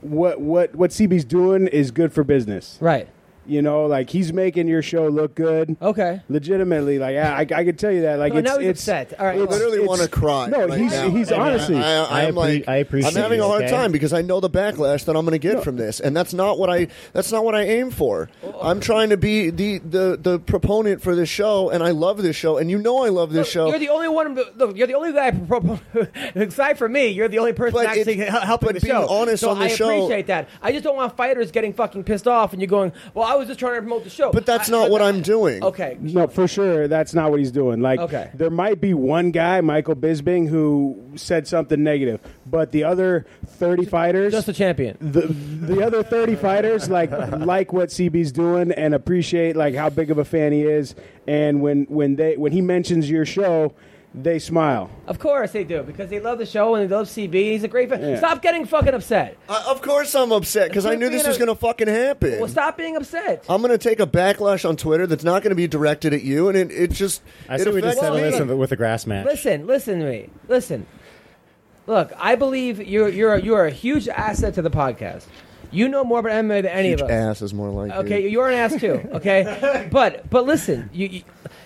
Speaker 5: what what what CB's doing is good for business.
Speaker 1: Right.
Speaker 5: You know, like he's making your show look good.
Speaker 1: Okay.
Speaker 5: Legitimately, like I, I, I could tell you that. Like
Speaker 1: Oh,
Speaker 5: it's,
Speaker 1: now he's
Speaker 5: it's
Speaker 1: upset. All right.
Speaker 2: I
Speaker 1: well,
Speaker 2: literally
Speaker 5: it's-
Speaker 2: want to cry.
Speaker 5: No,
Speaker 2: right
Speaker 5: he's-
Speaker 2: now.
Speaker 5: he's
Speaker 2: I mean,
Speaker 5: honestly-
Speaker 2: I, I,
Speaker 6: I
Speaker 2: am
Speaker 6: appre-
Speaker 2: like,
Speaker 6: I appreciate it.
Speaker 2: I'm having a
Speaker 6: it,
Speaker 2: hard
Speaker 6: okay?
Speaker 2: time because I know the backlash that I'm going to get from this, and that's not what I. That's not what I aim for. I'm trying to be the the the proponent for this show, and I love this show, and you know I love this
Speaker 1: Look,
Speaker 2: show.
Speaker 1: You're the only one. Look, you're the only guy. Aside from me, you're the only person
Speaker 2: But
Speaker 1: actually
Speaker 2: it's-
Speaker 1: hel- helping
Speaker 2: but
Speaker 1: the
Speaker 2: being
Speaker 1: show.
Speaker 2: honest
Speaker 1: so
Speaker 2: on the
Speaker 1: I
Speaker 2: show-
Speaker 1: appreciate that. I just don't want fighters getting fucking pissed off, and you're going, "Well, I was just trying to promote the show."
Speaker 2: but that's
Speaker 1: I-
Speaker 2: not
Speaker 1: I-
Speaker 2: what I'm doing.
Speaker 1: Okay.
Speaker 5: No, for sure, that's not what he's doing. Like,
Speaker 1: Okay.
Speaker 5: there might be one guy, Michael Bisping, who said something negative, but the other thirty fighters,
Speaker 1: Just a champion.
Speaker 5: the the other thirty fighters, like like what CB's doing and appreciate like how big of a fan he is. And when when they when he mentions your show, they smile.
Speaker 1: Of course they do because they love the show and they love CB. He's a great fan.
Speaker 5: Yeah.
Speaker 1: Stop getting fucking upset.
Speaker 2: I, of course I'm upset because I knew this
Speaker 1: being
Speaker 2: was going to fucking happen.
Speaker 1: Well, stop being upset.
Speaker 2: I'm going to take a backlash on Twitter that's not going to be directed at you, and it, it just
Speaker 6: I
Speaker 2: it
Speaker 6: say we just
Speaker 2: affects
Speaker 6: settle
Speaker 2: me.
Speaker 6: this with a grass match.
Speaker 1: Listen, listen to me. Listen. Look, I believe you're you're you're a huge asset to the podcast. You know more about MMA than any
Speaker 2: Huge
Speaker 1: of us.
Speaker 2: ass is more like
Speaker 1: Okay,
Speaker 2: it.
Speaker 1: you're an ass too. Okay, but but listen, you you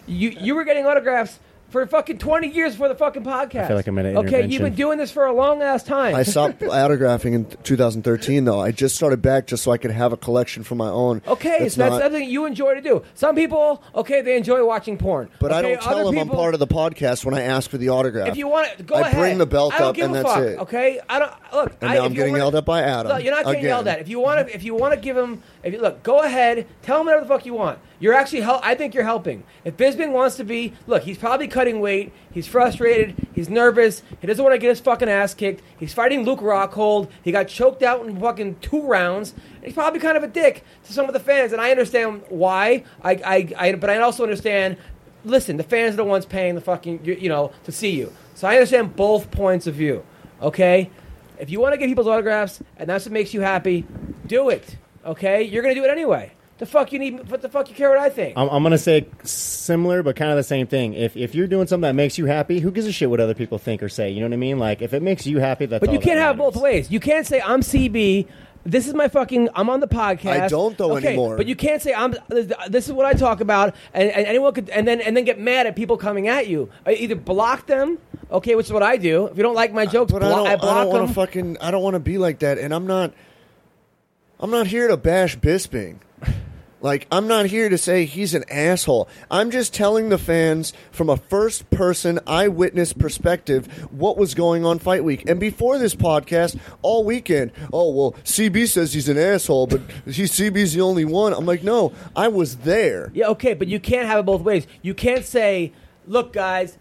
Speaker 1: you, you were getting autographs for fucking twenty years before the fucking podcast.
Speaker 6: I feel like I'm at an
Speaker 1: Okay, you've
Speaker 6: intervention.
Speaker 1: been doing this for a long ass time.
Speaker 2: I stopped autographing in 2013, though. I just started back just so I could have a collection for my own.
Speaker 1: Okay,
Speaker 2: That's
Speaker 1: so that's
Speaker 2: not-
Speaker 1: something you enjoy to do. Some people, okay, they enjoy watching porn.
Speaker 2: But I don't tell
Speaker 1: other
Speaker 2: them I'm part of the podcast when I ask for the autograph.
Speaker 1: If you want to go
Speaker 2: I
Speaker 1: ahead.
Speaker 2: bring the belt
Speaker 1: I don't
Speaker 2: up
Speaker 1: give
Speaker 2: and
Speaker 1: a
Speaker 2: that's
Speaker 1: fuck,
Speaker 2: it.
Speaker 1: Okay, I don't look.
Speaker 2: And
Speaker 1: I,
Speaker 2: now
Speaker 1: if
Speaker 2: I'm
Speaker 1: you
Speaker 2: getting
Speaker 1: wanna-
Speaker 2: yelled at by Adam.
Speaker 1: No, you're not getting
Speaker 2: Again.
Speaker 1: yelled at. If you want to, if you want to give him, if you look, go ahead, tell him whatever the fuck you want. You're actually help. I think you're helping. If Bisping wants to be, look, he's probably cutting weight. He's frustrated. He's nervous. He doesn't want to get his fucking ass kicked. He's fighting Luke Rockhold. He got choked out in fucking two rounds. He's probably kind of a dick to some of the fans, and I understand why. I, I, I but I also understand. Listen, the fans are the ones paying the fucking, you, you know, to see you. So I understand both points of view. Okay, if you want to get people's autographs and that's what makes you happy, do it. Okay, you're gonna do it anyway. The fuck you need? What the fuck you care what I think?
Speaker 6: I'm, I'm gonna say similar, but kind of the same thing. If if you're doing something that makes you happy, who gives a shit what other people think or say? You know what I mean? Like if it makes you happy, that's.
Speaker 1: but you
Speaker 6: all
Speaker 1: can't
Speaker 6: that
Speaker 1: have it both ways. You can't say I'm CB. This is my fucking. I'm on the podcast.
Speaker 2: I don't, though,
Speaker 1: okay,
Speaker 2: anymore.
Speaker 1: But you can't say I'm. This is what I talk about, and, and anyone could, and then and then get mad at people coming at you. Uh, Either block them, okay, which is what I do. If you don't like my jokes,
Speaker 2: But
Speaker 1: blo-
Speaker 2: I don't, I
Speaker 1: block
Speaker 2: don't want
Speaker 1: them.
Speaker 2: to fucking. I don't want to be like that, and I'm not. I'm not here to bash Bisping. Like I'm not here to say he's an asshole. I'm just telling the fans from a first person eyewitness perspective what was going on fight week. And before this podcast, all weekend, oh well, CB says he's an asshole, but he CB's the only one. I'm like, no, I was there.
Speaker 1: Yeah, okay, but you can't have it both ways. You can't say, "Look, guys,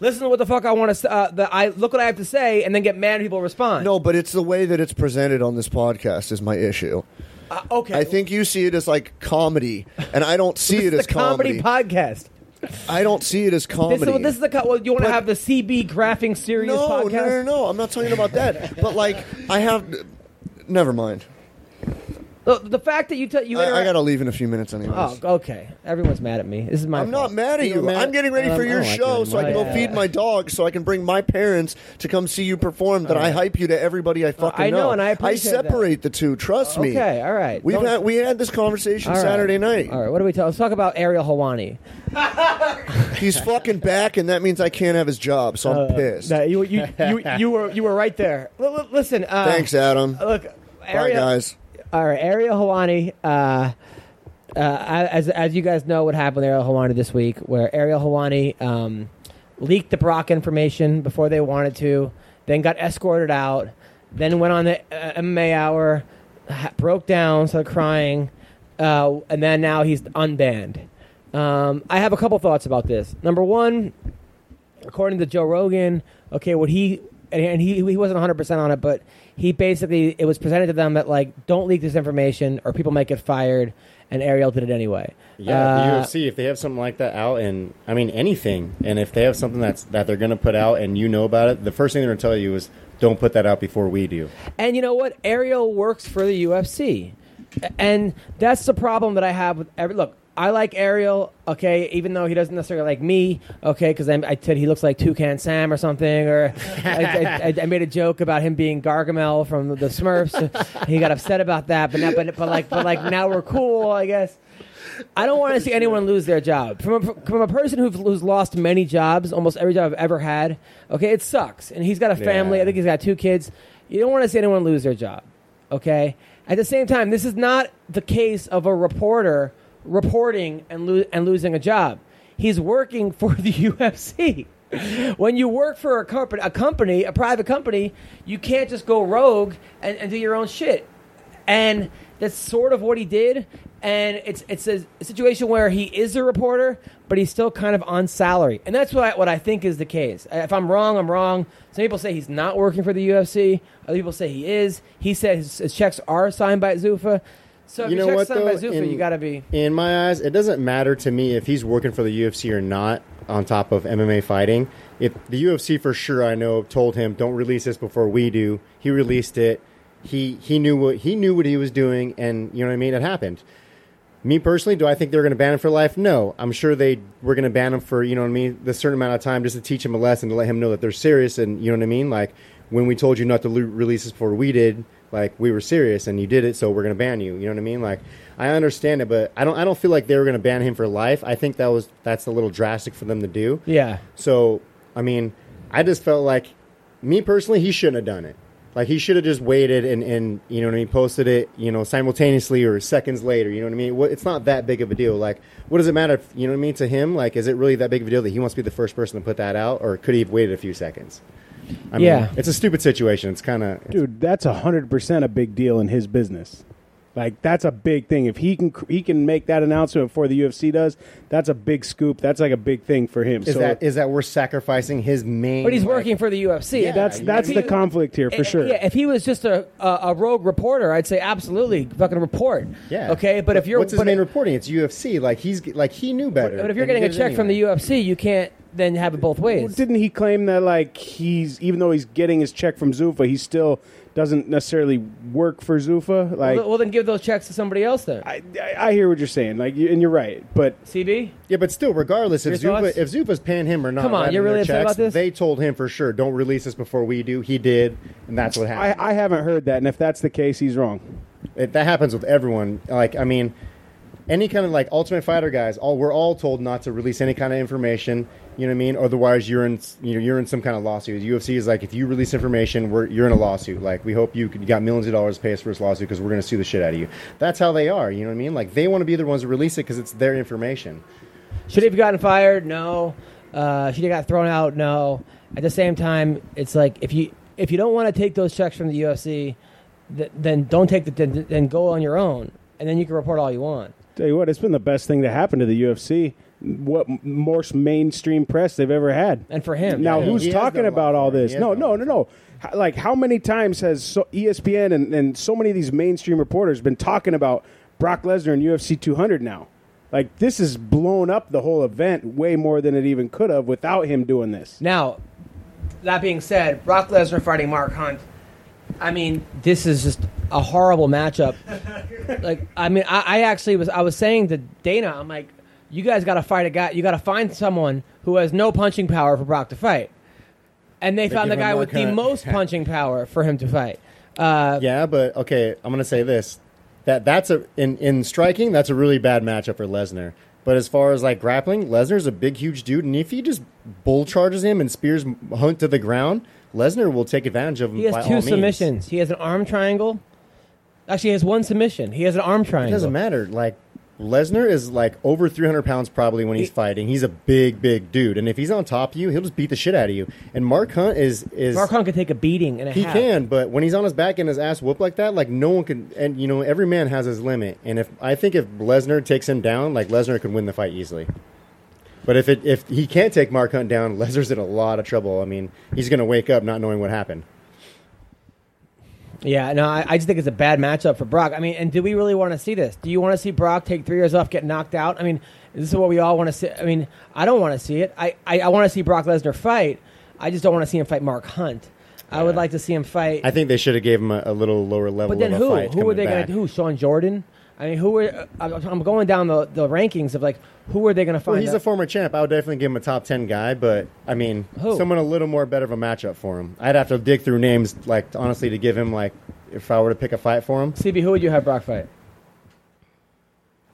Speaker 1: listen to what the fuck I want to. Uh, the, I look what I have to say," and then get mad and people respond.
Speaker 2: No, but it's the way that it's presented on this podcast is my issue.
Speaker 1: Uh, okay.
Speaker 2: I think you see it as like comedy, and I don't see it as
Speaker 1: the comedy, podcast.
Speaker 2: I don't see it as comedy.
Speaker 1: This is, this is the co- well, you want to have the CB graphing serious
Speaker 2: no,
Speaker 1: podcast.
Speaker 2: no, no, no. I'm not talking about that. but like, I have. Never mind.
Speaker 1: The, the fact that you t- you
Speaker 2: I, I
Speaker 1: interact-
Speaker 2: gotta leave in a few minutes, anyways.
Speaker 1: Oh, okay. Everyone's mad at me. This is my.
Speaker 2: I'm
Speaker 1: fault.
Speaker 2: not mad at
Speaker 6: You're
Speaker 2: you.
Speaker 6: mad-
Speaker 2: I'm getting ready
Speaker 6: um,
Speaker 2: for
Speaker 6: I
Speaker 2: your
Speaker 6: don't like
Speaker 2: show
Speaker 6: you
Speaker 2: so I can go
Speaker 1: anymore.
Speaker 2: feed my dog, so I can bring my parents to come see you perform. That I hype you to everybody I fucking
Speaker 1: I know, and I appreciate that.
Speaker 2: separate the two. Trust me.
Speaker 1: Okay, all right.
Speaker 2: We've
Speaker 1: Don't-
Speaker 2: had we had this conversation
Speaker 1: All right.
Speaker 2: Saturday night.
Speaker 1: All right. What do we talk? Let's talk about Ariel Helwani.
Speaker 2: He's fucking back, and that means I can't have his job. So I'm pissed.
Speaker 1: Uh, you, you, you, you were you were right there. L- l- listen. Uh,
Speaker 2: Thanks, Adam.
Speaker 1: Look,
Speaker 2: Bye,
Speaker 1: Ariel,
Speaker 2: guys.
Speaker 1: All right, Ariel Helwani. Uh, uh, as as you guys know, what happened with Ariel Helwani this week, where Ariel Helwani um, leaked the Brock information before they wanted to, then got escorted out, then went on the uh, MMA hour, ha- broke down, started crying, uh, and then now he's unbanned. Um, I have a couple thoughts about this. Number one, according to Joe Rogan, okay, what he and, he he wasn't 100 percent on it, but he basically it was presented to them that like don't leak this information or people might get fired, and Ariel did it anyway.
Speaker 6: Yeah,
Speaker 1: Uh,
Speaker 6: the UFC if they have something like that out, and I mean anything, and if they have something that's that they're going to put out, and you know about it, the first thing they're going to tell you is don't put that out before we do.
Speaker 1: And you know what? Ariel works for the UFC. And that's the problem that I have with every look. I like Ariel, okay, even though he doesn't necessarily like me, okay, because I said he looks like Toucan Sam or something, or I, I, I made a joke about him being Gargamel from the Smurfs. he got upset about that, but, not, but but like but like now we're cool, I guess. I don't want to see anyone lose their job. From a, from a person who's, who's lost many jobs, almost every job I've ever had, okay, it sucks. And he's got a family.
Speaker 4: Yeah.
Speaker 1: I think he's got two kids. You don't want to see anyone lose their job, okay? At the same time, this is not the case of a reporter reporting and, lo- and losing a job. He's working for the UFC. When you work for a company, a company, a private company, you can't just go rogue and, and do your own shit and that's sort of what he did. And it's it's a situation where he is a reporter, but he's still kind of on salary, and that's what I, what I think is the case. If I'm wrong, I'm wrong. Some people say he's not working for the UFC. Other people say he is. He said his, his checks are signed by Zuffa. So if
Speaker 4: You know what, though? In-
Speaker 1: you got to be.
Speaker 4: In my eyes, it doesn't matter to me if he's working for the UFC or not. On top of MMA fighting, if the UFC for sure I know told him don't release this before we do, he released it. He he knew what he knew what he was doing, and you know what I mean. It happened. Me personally, do I think they're going to ban him for life? No. I'm sure they were going to ban him for, you know what I mean, the certain amount of time just to teach him a lesson, to let him know that they're serious. And, you know what I mean? Like, when we told you not to release this before we did, like, we were serious and you did it, so we're going to ban you. You know what I mean? Like, I understand it, but I don't, I don't feel like they were going to ban him for life. I think that was, that's a little drastic for them to do.
Speaker 1: Yeah.
Speaker 4: So, I mean, I just felt like, me personally, he shouldn't have done it. Like he should have just waited and, and you know what I mean, posted it, you know, simultaneously or seconds later. You know what I mean? What, it's not that big of a deal. Like, what does it matter? If, you know what I mean? To him, like, is it really that big of a deal that he wants to be the first person to put that out, or could he have waited a few seconds? I mean,
Speaker 1: Yeah.
Speaker 4: it's a stupid situation. It's kind of
Speaker 5: dude, that's hundred percent a big deal in his business. Like that's a big thing. If he can he can make that announcement before the UFC does, that's a big scoop. That's like a big thing for him.
Speaker 4: Is
Speaker 5: so
Speaker 4: that is that we're sacrificing his main?
Speaker 1: But he's
Speaker 4: like-
Speaker 1: working for the UFC.
Speaker 4: Yeah,
Speaker 5: that's
Speaker 4: you
Speaker 5: that's
Speaker 1: know,
Speaker 5: the
Speaker 1: he-
Speaker 5: conflict here for
Speaker 1: Eh,
Speaker 5: sure.
Speaker 1: Yeah, if he was just a, a, a rogue reporter, I'd say absolutely fucking report.
Speaker 4: Yeah.
Speaker 1: Okay, but if you're
Speaker 4: what's his
Speaker 1: but,
Speaker 4: main reporting? It's UFC. Like he's like he knew better.
Speaker 1: but if you're getting a
Speaker 4: did it
Speaker 1: check from the. UFC, you can't then have it both ways.
Speaker 5: Well, didn't he claim that like he's even though he's getting his check from Zuffa, he still doesn't necessarily work for Zuffa? Like
Speaker 1: well, well, then give those checks to somebody else then.
Speaker 5: I, I, I hear what you're saying. Like, you- and you're right, but
Speaker 1: CB.
Speaker 4: Yeah, but still, regardless if
Speaker 1: Your
Speaker 4: Zuffa,
Speaker 1: thoughts?
Speaker 4: if Zuffa's paying him or not,
Speaker 1: Come on, you're really upset
Speaker 4: checks,
Speaker 1: about this?
Speaker 4: They told him for sure, don't release this before we do. He did, and that's what
Speaker 5: I,
Speaker 4: happened.
Speaker 5: I haven't heard that. And if that's the case, he's wrong.
Speaker 4: It, that happens with everyone. Like, I mean, any kind of like Ultimate Fighter guys, all we're all told not to release any kind of information. You know what I mean? Otherwise, you're in you know you're in some kind of lawsuit. UFC is like, if you release information, we're you're in a lawsuit. Like, we hope you, you got millions of dollars to pay us for this lawsuit because we're going to sue the shit out of you. That's how they are. You know what I mean? Like, they want to be the ones to release it because it's their information.
Speaker 1: Should he have gotten fired? No. Uh, should he got thrown out? No. At the same time, it's like if you if you don't want to take those checks from the UFC, th- then don't take the then, then go on your own, and then you can report all you want.
Speaker 5: Tell you what, it's been the best thing to happen to the UFC. What most mainstream press they've ever had.
Speaker 1: And for him,
Speaker 5: Now,
Speaker 4: Yeah,
Speaker 5: who's
Speaker 4: he
Speaker 5: talking
Speaker 4: done a lot
Speaker 5: about all this?
Speaker 4: He
Speaker 5: No, no, no, no. Like, how many times has so ESPN and, and so many of these mainstream reporters been talking about Brock Lesnar and UFC 200 now? Like, this has blown up the whole event way more than it even could have without him doing this.
Speaker 1: Now, that being said, Brock Lesnar fighting Mark Hunt. I mean, this is just a horrible matchup. like, I mean, I, I actually was I was saying to Dana, I'm like, you guys got to fight a guy. You got to find someone who has no punching power for Brock to fight. And they, found the guy
Speaker 4: Mark
Speaker 1: with the most punching power for him to fight. Uh,
Speaker 4: Yeah, but okay, I'm gonna say this: that that's a in in striking, that's a really bad matchup for Lesnar. But as far as like grappling, Lesnar's a big, huge dude, and if he just bull charges him and spears Hunt to the ground, Lesnar will take advantage of him.
Speaker 1: he has
Speaker 4: by
Speaker 1: two submissions. He has an arm triangle. Actually, he has one submission. He has an arm
Speaker 4: It
Speaker 1: triangle.
Speaker 4: doesn't matter. Like Lesnar is like over 300 pounds probably when he's
Speaker 1: He-
Speaker 4: fighting. He's a big, big dude, and if he's on top of you, he'll just beat the shit out of you. And Mark Hunt is is
Speaker 1: Mark Hunt can take a beating and a
Speaker 4: He
Speaker 1: half.
Speaker 4: can, but when he's on his back and his ass whooped like that, like no one can. And you know, every man has his limit. And if I think if Lesnar takes him down, like Lesnar could win the fight easily. But if it if he can't take Mark Hunt down, Lesnar's in a lot of trouble. I mean, he's going to wake up not knowing what happened.
Speaker 1: Yeah, no, I, I just think it's a bad matchup for Brock. I mean, and do we really want to see this? Do you want to see Brock take three years off, get knocked out? I mean, this is what we all want to see. I mean, I don't want to see it. I, I, I want to see Brock Lesnar fight. I just don't want to see him fight Mark Hunt. I would like to see him fight.
Speaker 4: I think they should have gave him a, a little lower level.
Speaker 1: but then who? Who are they going to? Who? Shawn Jordan? I mean, who are? Uh, I'm I'm going down the, the rankings of like who are they going to find?
Speaker 6: Well, he's
Speaker 1: out?
Speaker 6: a former champ. I would definitely give him a top ten guy, but I mean,
Speaker 1: Who?
Speaker 6: someone a little more better of a matchup for him. I'd have to dig through names, like honestly, to give him like if I were to pick a fight for him.
Speaker 1: CB. Who would you have Brock fight?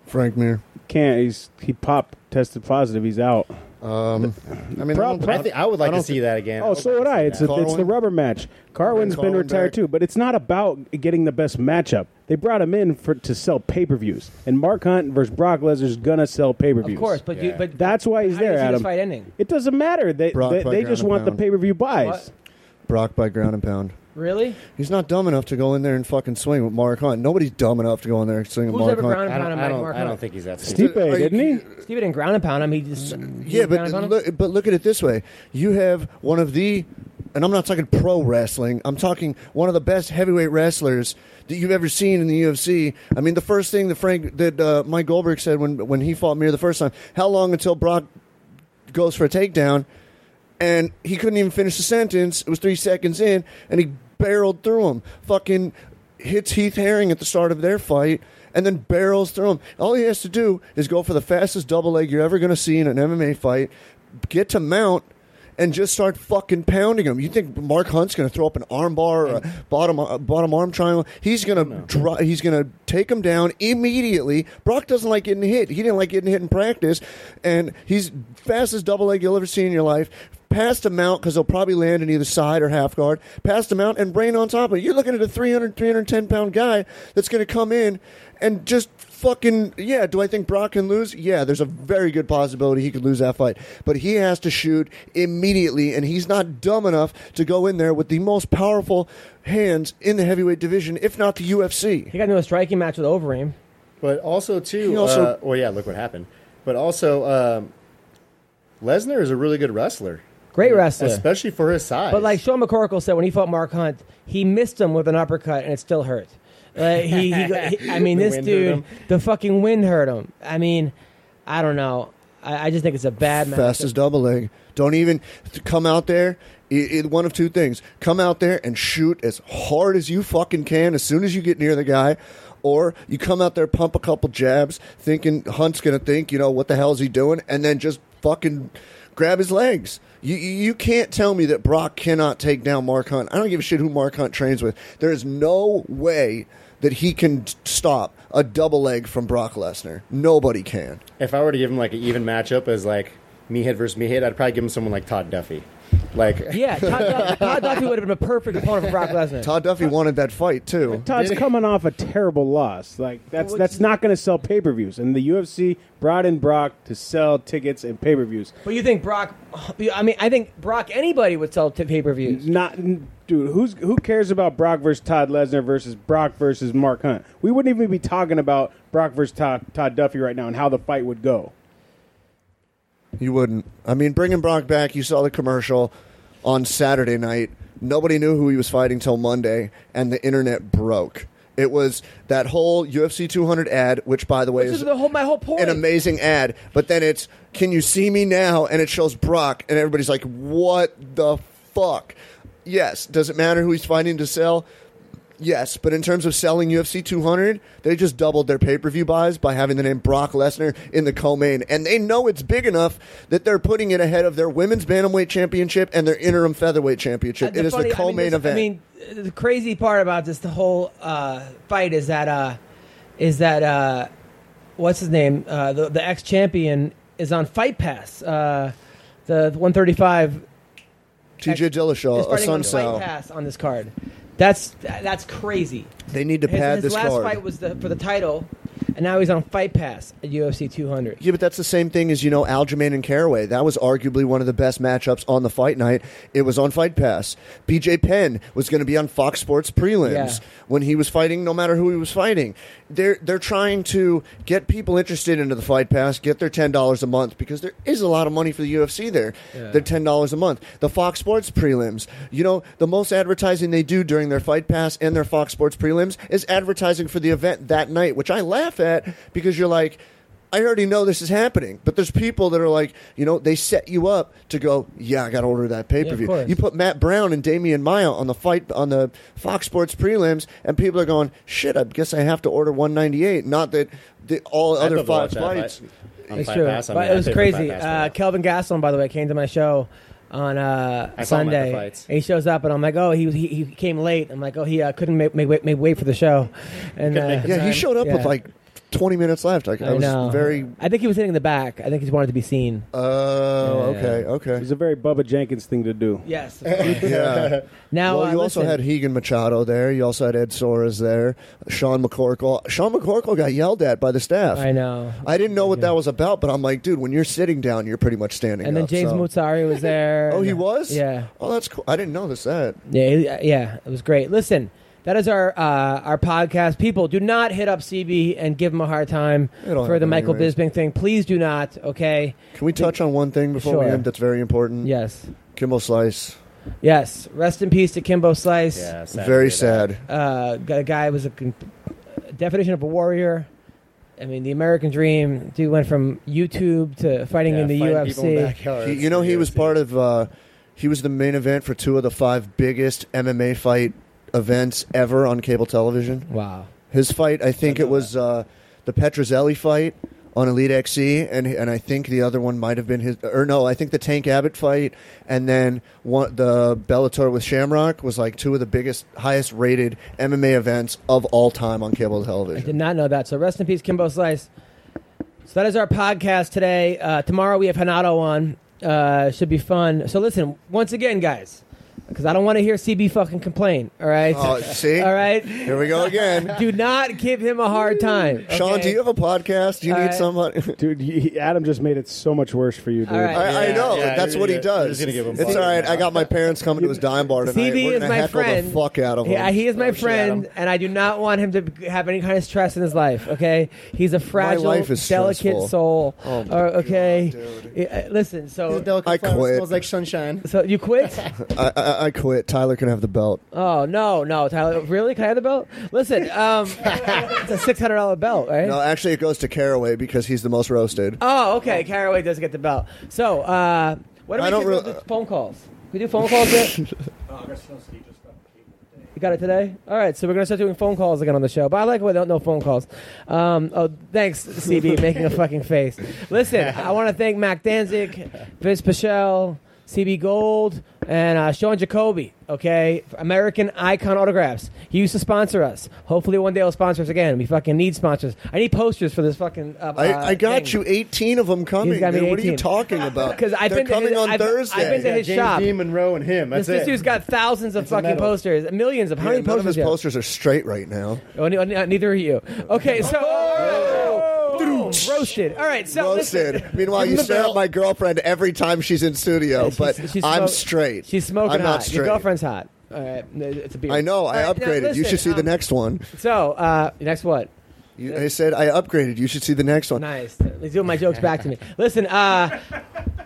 Speaker 2: Frank Mir.
Speaker 5: Can't. He's he popped tested positive. He's out.
Speaker 2: Um, I mean,
Speaker 5: Prob-
Speaker 2: I don't-
Speaker 6: I think I would like
Speaker 2: I
Speaker 6: to see
Speaker 2: thi-
Speaker 6: that again.
Speaker 5: Oh, so would I. It's a, it's the
Speaker 2: Carwin?
Speaker 5: rubber match. Carwin's been
Speaker 2: Carwin
Speaker 5: retired
Speaker 2: back.
Speaker 5: too, but it's not about getting the best matchup. They brought him in for to sell pay per views, and Mark Hunt versus Brock Lesnar is gonna sell pay per views.
Speaker 1: Of course, but you,
Speaker 6: Yeah.
Speaker 1: but
Speaker 5: That's why he's
Speaker 1: how do you
Speaker 5: there,
Speaker 1: see this
Speaker 5: Adam.
Speaker 1: fight ending?
Speaker 5: It doesn't matter. They
Speaker 2: Brock
Speaker 5: they,
Speaker 2: by
Speaker 5: they
Speaker 2: ground
Speaker 5: just
Speaker 2: and
Speaker 5: want the
Speaker 2: pound.
Speaker 5: pay per view buys.
Speaker 1: What?
Speaker 2: Brock by ground and pound.
Speaker 1: Really?
Speaker 2: He's not dumb enough to go in there and fucking swing with Mark Hunt. Nobody's dumb enough to go in there and swing with
Speaker 1: Who's
Speaker 2: Mark
Speaker 1: ever
Speaker 2: Hunt.
Speaker 1: ground and
Speaker 6: I
Speaker 1: pound him
Speaker 6: I
Speaker 1: like
Speaker 6: don't.
Speaker 1: Mark
Speaker 6: I don't
Speaker 1: Hunt?
Speaker 6: think he's that.
Speaker 5: Stipe,
Speaker 6: stupid.
Speaker 2: Are you-
Speaker 5: didn't he?
Speaker 1: Steve didn't ground and pound him. He just
Speaker 2: Yeah,
Speaker 1: ground and pound
Speaker 2: but
Speaker 1: him?
Speaker 2: look, but look at it this way: you have one of the, and I'm not talking pro wrestling. I'm talking one of the best heavyweight wrestlers that you've ever seen in the UFC. I mean, the first thing that Frank that uh, Mike Goldberg said when when he fought Mir the first time, how long until Brock goes for a takedown? And he couldn't even finish the sentence. It was three seconds in, and he barreled through him. Fucking hits Heath Herring at the start of their fight, and then barrels through him. All he has to do is go for the fastest double leg you're ever going to see in an MMA fight, get to mount, and just start fucking pounding him. You think Mark Hunt's going to throw up an armbar or a bottom uh, bottom arm triangle? He's going to dri- he's going to take him down immediately. Brock doesn't like getting hit. He didn't like getting hit in practice, and he's fastest double leg you'll ever see in your life. Passed him out because they'll probably land in either side or half guard. Passed him out and brain on top of it. You're looking at a 300, 310 pound guy that's going to come in and just fucking yeah. Do I think Brock can lose? Yeah, there's a very good possibility he could lose that fight, but he has to shoot immediately, and he's not dumb enough to go in there with the most powerful hands in the heavyweight division, if not the UFC.
Speaker 1: he got into a striking match with Overeem.
Speaker 6: But also too.
Speaker 2: He also-
Speaker 6: uh, well, yeah. Look what happened. But also, um, Lesnar is a really good wrestler,
Speaker 1: Great wrestler.
Speaker 6: especially for his size.
Speaker 1: But like Sean McCorkle said when he fought Mark Hunt, he missed him with an uppercut and it still hurt. Uh, he, he, he- I mean, this dude, the fucking wind hurt him. I mean, I don't know. I, I just think it's a bad match.
Speaker 2: Fastest double leg. Don't even come out there. i i one of two things: come out there and shoot as hard as you fucking can as soon as you get near the guy, or you come out there, pump a couple jabs, thinking Hunt's gonna think, you know, what the hell is he doing, and then just fucking grab his legs. You, you can't tell me that Brock cannot take down Mark Hunt. I don't give a shit who Mark Hunt trains with. There is no way that he can t- stop a double leg from Brock Lesnar. Nobody can.
Speaker 6: if I were to give him like an even matchup as like meathead versus meathead, I'd probably give him someone like Todd Duffy. Like
Speaker 1: Yeah, Todd, Duffy, Todd Duffy would have been a perfect opponent for Brock Lesnar.
Speaker 2: Todd Duffy wanted that fight too.
Speaker 5: Todd's coming off a terrible loss. Like that's
Speaker 1: Well,
Speaker 5: that's not going to sell pay per views. And the UFC brought in Brock to sell tickets and pay per views.
Speaker 1: But you think Brock? I mean, I think Brock anybody would sell pay per views.
Speaker 5: Not, dude. Who's who cares about Brock versus Todd Lesnar versus Brock versus Mark Hunt? We wouldn't even be talking about Brock versus Todd, Todd Duffy right now and how the fight would go.
Speaker 2: You wouldn't. I mean, bringing Brock back, you saw the commercial on Saturday night. Nobody knew who he was fighting till Monday, and the internet broke. It was that whole UFC 200 ad, which, by the way,
Speaker 1: This
Speaker 2: is
Speaker 1: is the whole my whole point.
Speaker 2: an amazing ad. But then it's, can you see me now? And it shows Brock, and everybody's like, what the fuck? Yes. Does it matter who he's fighting to sell? Yes, but in terms of selling UFC 200, they just doubled their pay per view buys by having the name Brock Lesnar in the co-main, and they know it's big enough that they're putting it ahead of their women's bantamweight championship and their interim featherweight championship.
Speaker 1: Uh,
Speaker 2: it is
Speaker 1: funny-
Speaker 2: the co-main
Speaker 1: I mean,
Speaker 2: event.
Speaker 1: I mean, the crazy part about this the whole uh, fight is that uh, is that uh, what's his name? Uh, the the ex champion is on Fight Pass. Uh, the 135
Speaker 2: TJ Dillashaw, a Sun
Speaker 1: Fight Pass on this card. That's that's crazy.
Speaker 2: They need to
Speaker 1: His,
Speaker 2: pad
Speaker 1: his
Speaker 2: this
Speaker 1: last
Speaker 2: card.
Speaker 1: fight was the, for the title, and now he's on Fight Pass at UFC 200.
Speaker 2: Yeah, but that's the same thing as you know Aljamain and Caraway. That was arguably one of the best matchups on the fight night. It was on Fight Pass. BJ Penn was going to be on Fox Sports prelims
Speaker 1: Yeah.
Speaker 2: when he was fighting. No matter who he was fighting, they're they're trying to get people interested into the Fight Pass, get their ten dollars a month because there is a lot of money for the UFC there. They're ten dollars a month. The Fox Sports prelims, you know, the most advertising they do during their Fight Pass and their Fox Sports prelims is advertising for the event that night, which I laugh at because you're like. I already know this is happening. But there's people that are like, you know, they set you up to go, yeah, I got to order that pay per view.
Speaker 1: course.
Speaker 2: you put Matt Brown and Demian Maia on the fight on the Fox Sports prelims, and people are going, shit, I guess I have to order 198. Not that the, all
Speaker 6: I'd
Speaker 2: other
Speaker 6: love
Speaker 2: Fox fights.
Speaker 6: fight.
Speaker 1: It's
Speaker 6: Fight
Speaker 1: true.
Speaker 6: Pass, I
Speaker 1: but
Speaker 6: mean,
Speaker 1: it was crazy.
Speaker 6: Fight Pass for
Speaker 1: Uh. Kelvin Gastelum, by the way, came to my show on uh,
Speaker 6: I saw him at the
Speaker 1: Sunday. And he shows up, and I'm like, oh, he he, he came late. I'm like, oh, he uh, couldn't make, make, wait, make wait for the show. And uh,
Speaker 6: Couldn't make the
Speaker 2: Yeah, he showed up
Speaker 1: Yeah.
Speaker 2: with like 20 minutes left. Like, I,
Speaker 1: I
Speaker 2: was
Speaker 1: know.
Speaker 2: very.
Speaker 1: I think he was hitting the back. I think he wanted to be seen.
Speaker 2: Oh,
Speaker 1: Yeah.
Speaker 2: okay, okay.
Speaker 5: It's a very Bubba Jenkins thing to do.
Speaker 1: Yes.
Speaker 2: Yeah.
Speaker 1: now,
Speaker 2: well,
Speaker 1: uh,
Speaker 2: you also
Speaker 1: listen.
Speaker 2: had Rigan Machado there. You also had Ed Soares there. Sean McCorkle. Sean McCorkle got yelled at by the staff.
Speaker 1: I know.
Speaker 2: I didn't know what that was about, but I'm like, dude, when you're sitting down, you're pretty much standing
Speaker 1: And then
Speaker 2: up,
Speaker 1: James
Speaker 2: so-
Speaker 1: Mutsari was there.
Speaker 2: Oh, he was?
Speaker 1: Yeah.
Speaker 2: Oh, that's cool. I didn't notice that.
Speaker 1: Yeah, he- yeah, it was great. Listen, that is our uh, our podcast. People, do not hit up CB and give him a hard time
Speaker 2: They don't
Speaker 1: for the Michael
Speaker 2: anyways.
Speaker 1: Bisping thing. Please do not. Okay.
Speaker 2: Can we touch on one thing before we end that's very important?
Speaker 1: Yes.
Speaker 2: Kimbo Slice.
Speaker 1: Yes. Rest in peace to Kimbo Slice.
Speaker 6: Yeah, sad
Speaker 2: very sad.
Speaker 1: Uh, a guy was a con- definition of a warrior. I mean, the American dream. Dude went from YouTube to fighting
Speaker 6: Yeah,
Speaker 1: in the
Speaker 6: fighting people in
Speaker 1: UFC.
Speaker 2: He, you know,
Speaker 6: for
Speaker 2: he was part of. Uh, he was the main event for two of the five biggest MMA fight events ever on cable television.
Speaker 1: Wow.
Speaker 2: His fight, I think it was uh, the Petruzelli fight on Elite XC, and and I think the other one might have been his, or no, I think the Tank Abbott fight, and then one the Bellator with Shamrock was like two of the biggest, highest rated MMA events of all time on cable television.
Speaker 1: I did not know that. So rest in peace, Kimbo Slice. So that is our podcast today. Uh, tomorrow we have Hanato on. Uh, should be fun. So listen, once again, guys, because I don't want to hear CB fucking complain. All right.
Speaker 2: Oh, see,
Speaker 1: all right.
Speaker 2: here we go again.
Speaker 1: Do not give him a hard time.
Speaker 2: Sean, do you have a podcast? Do you
Speaker 1: All
Speaker 2: need
Speaker 1: right.
Speaker 2: somebody?
Speaker 5: Dude, he, Adam just made it so much worse for you, dude.
Speaker 1: All right.
Speaker 2: I, I know
Speaker 6: yeah,
Speaker 2: that's
Speaker 6: you're
Speaker 2: what he does.
Speaker 6: just gonna give him
Speaker 2: it's all right.
Speaker 6: now.
Speaker 2: I got my parents coming to his dime bar tonight.
Speaker 1: CB
Speaker 2: We're
Speaker 1: is my friend.
Speaker 2: the fuck out of him.
Speaker 1: Yeah, he is my
Speaker 6: Oh,
Speaker 1: friend,
Speaker 6: Adam.
Speaker 1: and I do not want him to have any kind of stress in his life. Okay, he's a fragile,
Speaker 2: life is
Speaker 1: delicate
Speaker 2: stressful.
Speaker 1: soul.
Speaker 2: Oh, my
Speaker 1: Uh, okay,
Speaker 2: God,
Speaker 1: Yeah, uh, listen. So,
Speaker 6: delicate
Speaker 2: I quit.
Speaker 6: Smells like sunshine.
Speaker 1: so you quit?
Speaker 2: I, I, I quit. Tyler can have the belt.
Speaker 1: Oh no, no, Tyler. Really? Can I have the belt? Listen, um, it's a six hundred dollar belt, right?
Speaker 2: No, actually, it goes to Caraway because he's the most roasted.
Speaker 1: Oh, okay. Caraway does get the belt. So, uh, what do we
Speaker 2: I don't
Speaker 1: do?
Speaker 2: really-
Speaker 1: do phone calls. We do phone calls yet? You got it today? All right, so we're going to start doing phone calls again on the show. But I like when no, no phone calls. Um, oh, thanks, CB, making a fucking face. Listen, I want to thank Mac Danzig, Vinc Pichel, CB Gold, and uh, Sean Jacoby, okay? American Icon Autographs. He used to sponsor us. Hopefully one day he'll sponsor us again. We fucking need sponsors. I need posters for this fucking uh,
Speaker 2: I,
Speaker 1: uh,
Speaker 2: I got
Speaker 1: thing.
Speaker 2: you 18 of them coming.
Speaker 1: He's got me
Speaker 2: dude. What are you talking about?
Speaker 1: Because I've
Speaker 2: They're
Speaker 1: been to
Speaker 2: coming
Speaker 1: his-
Speaker 2: on
Speaker 1: I've- I've been to his
Speaker 6: James
Speaker 1: shop.
Speaker 6: Dean Monroe and him. That's
Speaker 1: This, this dude's got thousands of
Speaker 6: It's
Speaker 1: fucking posters, millions of. How
Speaker 2: Yeah,
Speaker 1: many
Speaker 2: none of
Speaker 1: posters?
Speaker 2: his
Speaker 1: do you have?
Speaker 2: posters are straight right now.
Speaker 1: Oh, ne- ne- neither are you. Okay, so oh, boom, roasted. All right, so
Speaker 2: Roasted.
Speaker 1: listen.
Speaker 2: Meanwhile, you
Speaker 1: the
Speaker 2: stare at my girlfriend every time she's in studio,
Speaker 1: She's-
Speaker 2: but
Speaker 1: she's
Speaker 2: I'm straight.
Speaker 1: She's smoking
Speaker 2: I'm
Speaker 1: hot. Your girlfriend's hot. All right, it's a beer.
Speaker 2: I know.
Speaker 1: All
Speaker 2: I
Speaker 1: right, now
Speaker 2: upgraded. you should see the
Speaker 1: um,
Speaker 2: next one.
Speaker 1: So, uh, next what?
Speaker 2: You, I said I upgraded. You should see the next one.
Speaker 1: Nice. He's doing my jokes back to me. Listen, uh,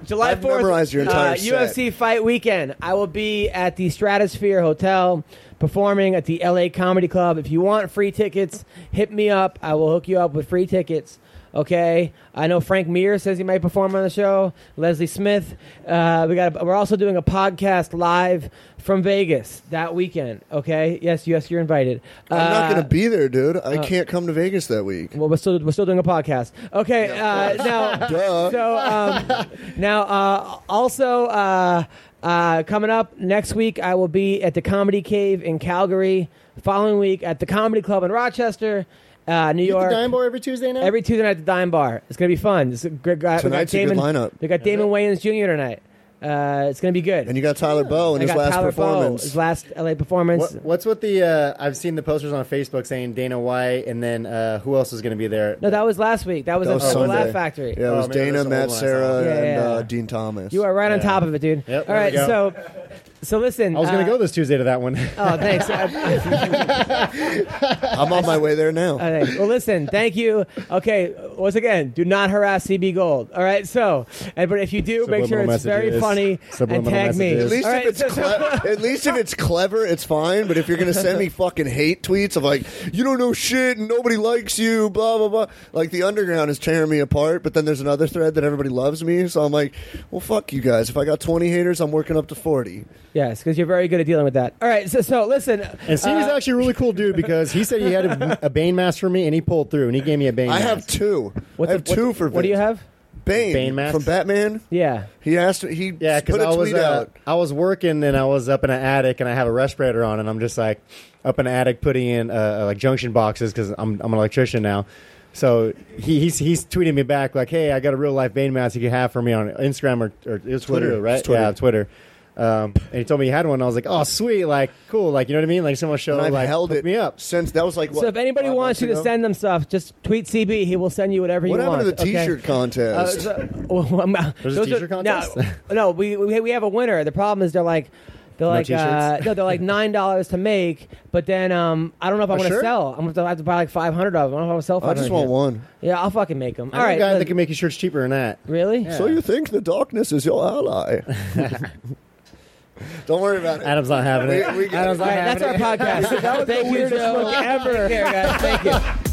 Speaker 1: July
Speaker 2: I've
Speaker 1: 4th,
Speaker 2: memorized your entire
Speaker 1: uh. UFC fight weekend. I will be at the Stratosphere Hotel performing at the LA Comedy Club. If you want free tickets, hit me up. I will hook you up with free tickets. Okay, I know Frank Mir says he might perform on the show. Leslie Smith. Uh, we got. We're also doing a podcast live from Vegas that weekend. Okay. Yes. Yes. You're invited.
Speaker 2: I'm not
Speaker 1: Uh,
Speaker 2: going to be there, dude. I can't come to Vegas that week.
Speaker 1: well, we're still we're still doing a podcast. Okay, uh, now
Speaker 2: Duh.
Speaker 1: so um, now uh, also uh, uh, coming up next week, I will be at the Comedy Cave in Calgary. Following week at the Comedy Club in Rochester, uh, New
Speaker 6: You
Speaker 1: York.
Speaker 6: the Dime Bar every Tuesday now.
Speaker 1: Every Tuesday night at the Dime Bar. It's gonna be fun. It's a great guy. we got
Speaker 2: Tonight's a good
Speaker 1: Damon.
Speaker 2: lineup.
Speaker 1: We got Damon Wayans Jr. tonight. Uh, it's gonna be good.
Speaker 2: And you got Tyler Bowe in
Speaker 1: I
Speaker 2: his
Speaker 1: got
Speaker 2: last
Speaker 1: Tyler Bowe,
Speaker 2: performance.
Speaker 1: his last LA performance.
Speaker 6: What, what's with the? Uh, I've seen the posters on Facebook saying Dana White, and then uh, who else is going to be there?
Speaker 1: No, that was last week. That was
Speaker 2: That
Speaker 1: at the
Speaker 2: Sunday.
Speaker 1: Laugh Factory.
Speaker 2: Yeah, it
Speaker 6: Oh,
Speaker 2: was
Speaker 6: maybe
Speaker 2: Dana,
Speaker 6: that's the
Speaker 2: Matt
Speaker 6: old one I.
Speaker 2: Serra,
Speaker 1: Yeah,
Speaker 2: and
Speaker 1: yeah.
Speaker 2: uh, Din Thomas.
Speaker 1: You are right on top of it, dude.
Speaker 6: Yep,
Speaker 1: All
Speaker 6: there
Speaker 1: right,
Speaker 6: go.
Speaker 1: so So listen,
Speaker 4: I was going
Speaker 1: uh,
Speaker 4: to go this Tuesday to that one.
Speaker 1: Oh, thanks. Uh,
Speaker 2: I'm on my way there now.
Speaker 1: Okay. Well, listen. Thank you. Okay. Once again, do not harass CB Gold. All right. So, and but if you do, make sure
Speaker 4: Subliminal
Speaker 1: it's very
Speaker 4: messages.
Speaker 1: funny and
Speaker 4: Subliminal
Speaker 1: tag me.
Speaker 2: At least
Speaker 1: All
Speaker 2: if it's
Speaker 1: so-
Speaker 2: cle- at least if it's clever, it's fine. But if you're gonna send me fucking hate tweets of like you don't know shit and nobody likes you, blah blah blah, like the underground is tearing me apart. But then there's another thread that everybody loves me, so I'm like, well, fuck you guys. If I got 20 haters, I'm working up to 40.
Speaker 1: Yes, because you're very good at dealing with that. All right. So, so listen.
Speaker 4: And Stevie's
Speaker 1: uh,
Speaker 4: actually a really cool dude because he said he had a, a Bane mask for me, and he pulled through, and he gave me a Bane.
Speaker 2: I
Speaker 4: mask.
Speaker 2: have two.
Speaker 1: what's
Speaker 2: I have
Speaker 1: the- what-
Speaker 2: two for
Speaker 1: What do you have?
Speaker 2: Bane,
Speaker 4: Bane mask?
Speaker 2: from Batman.
Speaker 1: Yeah.
Speaker 2: He asked. He
Speaker 4: Yeah, because
Speaker 2: put a
Speaker 4: I was uh,
Speaker 2: out.
Speaker 4: I was working and I was up in an attic and I have a respirator on and I'm just like up in an attic putting in uh, like junction boxes because I'm I'm an electrician now. So he, he's he's tweeting me back like, "Hey, I got a real life Bane mask you can have for me on Instagram or, or it's Twitter,
Speaker 2: Twitter.
Speaker 4: right?
Speaker 2: Twitter.
Speaker 4: Yeah, Twitter." Um, and he told me he had one. I was like, "Oh, sweet! Like, cool! Like, you know what I mean? Like, someone showed
Speaker 2: And I've
Speaker 4: like
Speaker 2: held
Speaker 4: hook
Speaker 2: it
Speaker 4: me up."
Speaker 2: since that was like. What,
Speaker 1: so if anybody
Speaker 2: five
Speaker 1: wants you to
Speaker 2: ago?
Speaker 1: send them stuff, just tweet CB. He will send you whatever
Speaker 2: what
Speaker 1: you
Speaker 2: happened
Speaker 1: want.
Speaker 2: to the
Speaker 1: okay?
Speaker 2: T-shirt
Speaker 1: Uh,
Speaker 2: contest?
Speaker 1: so- well,
Speaker 4: There's a
Speaker 1: those
Speaker 4: t-shirt
Speaker 1: are-
Speaker 4: contest?
Speaker 1: No, no, we, we we have a winner. The problem is they're like. They're like uh, no, they're like nine dollars to make, but then um, I don't know if
Speaker 2: I
Speaker 1: want to
Speaker 2: shirt?
Speaker 1: sell. I'm going to have to buy like 500 of them. I don't know if I'm sell
Speaker 2: I just want
Speaker 1: yet.
Speaker 2: one.
Speaker 1: Yeah, I'll fucking make them.
Speaker 4: I
Speaker 1: All
Speaker 4: know a guy
Speaker 1: let-
Speaker 4: that can make your shirts cheaper than that.
Speaker 1: really?
Speaker 4: Yeah.
Speaker 2: So you think the darkness is your ally? Don't worry about it.
Speaker 4: Adam's not having it.
Speaker 2: We- we
Speaker 4: Adam's
Speaker 2: it.
Speaker 4: not
Speaker 1: All right,
Speaker 4: having
Speaker 1: that's
Speaker 4: it.
Speaker 1: our podcast. Thank you,
Speaker 5: weirdest
Speaker 1: Joe.
Speaker 5: look ever.
Speaker 1: Take care, guys. Thank you.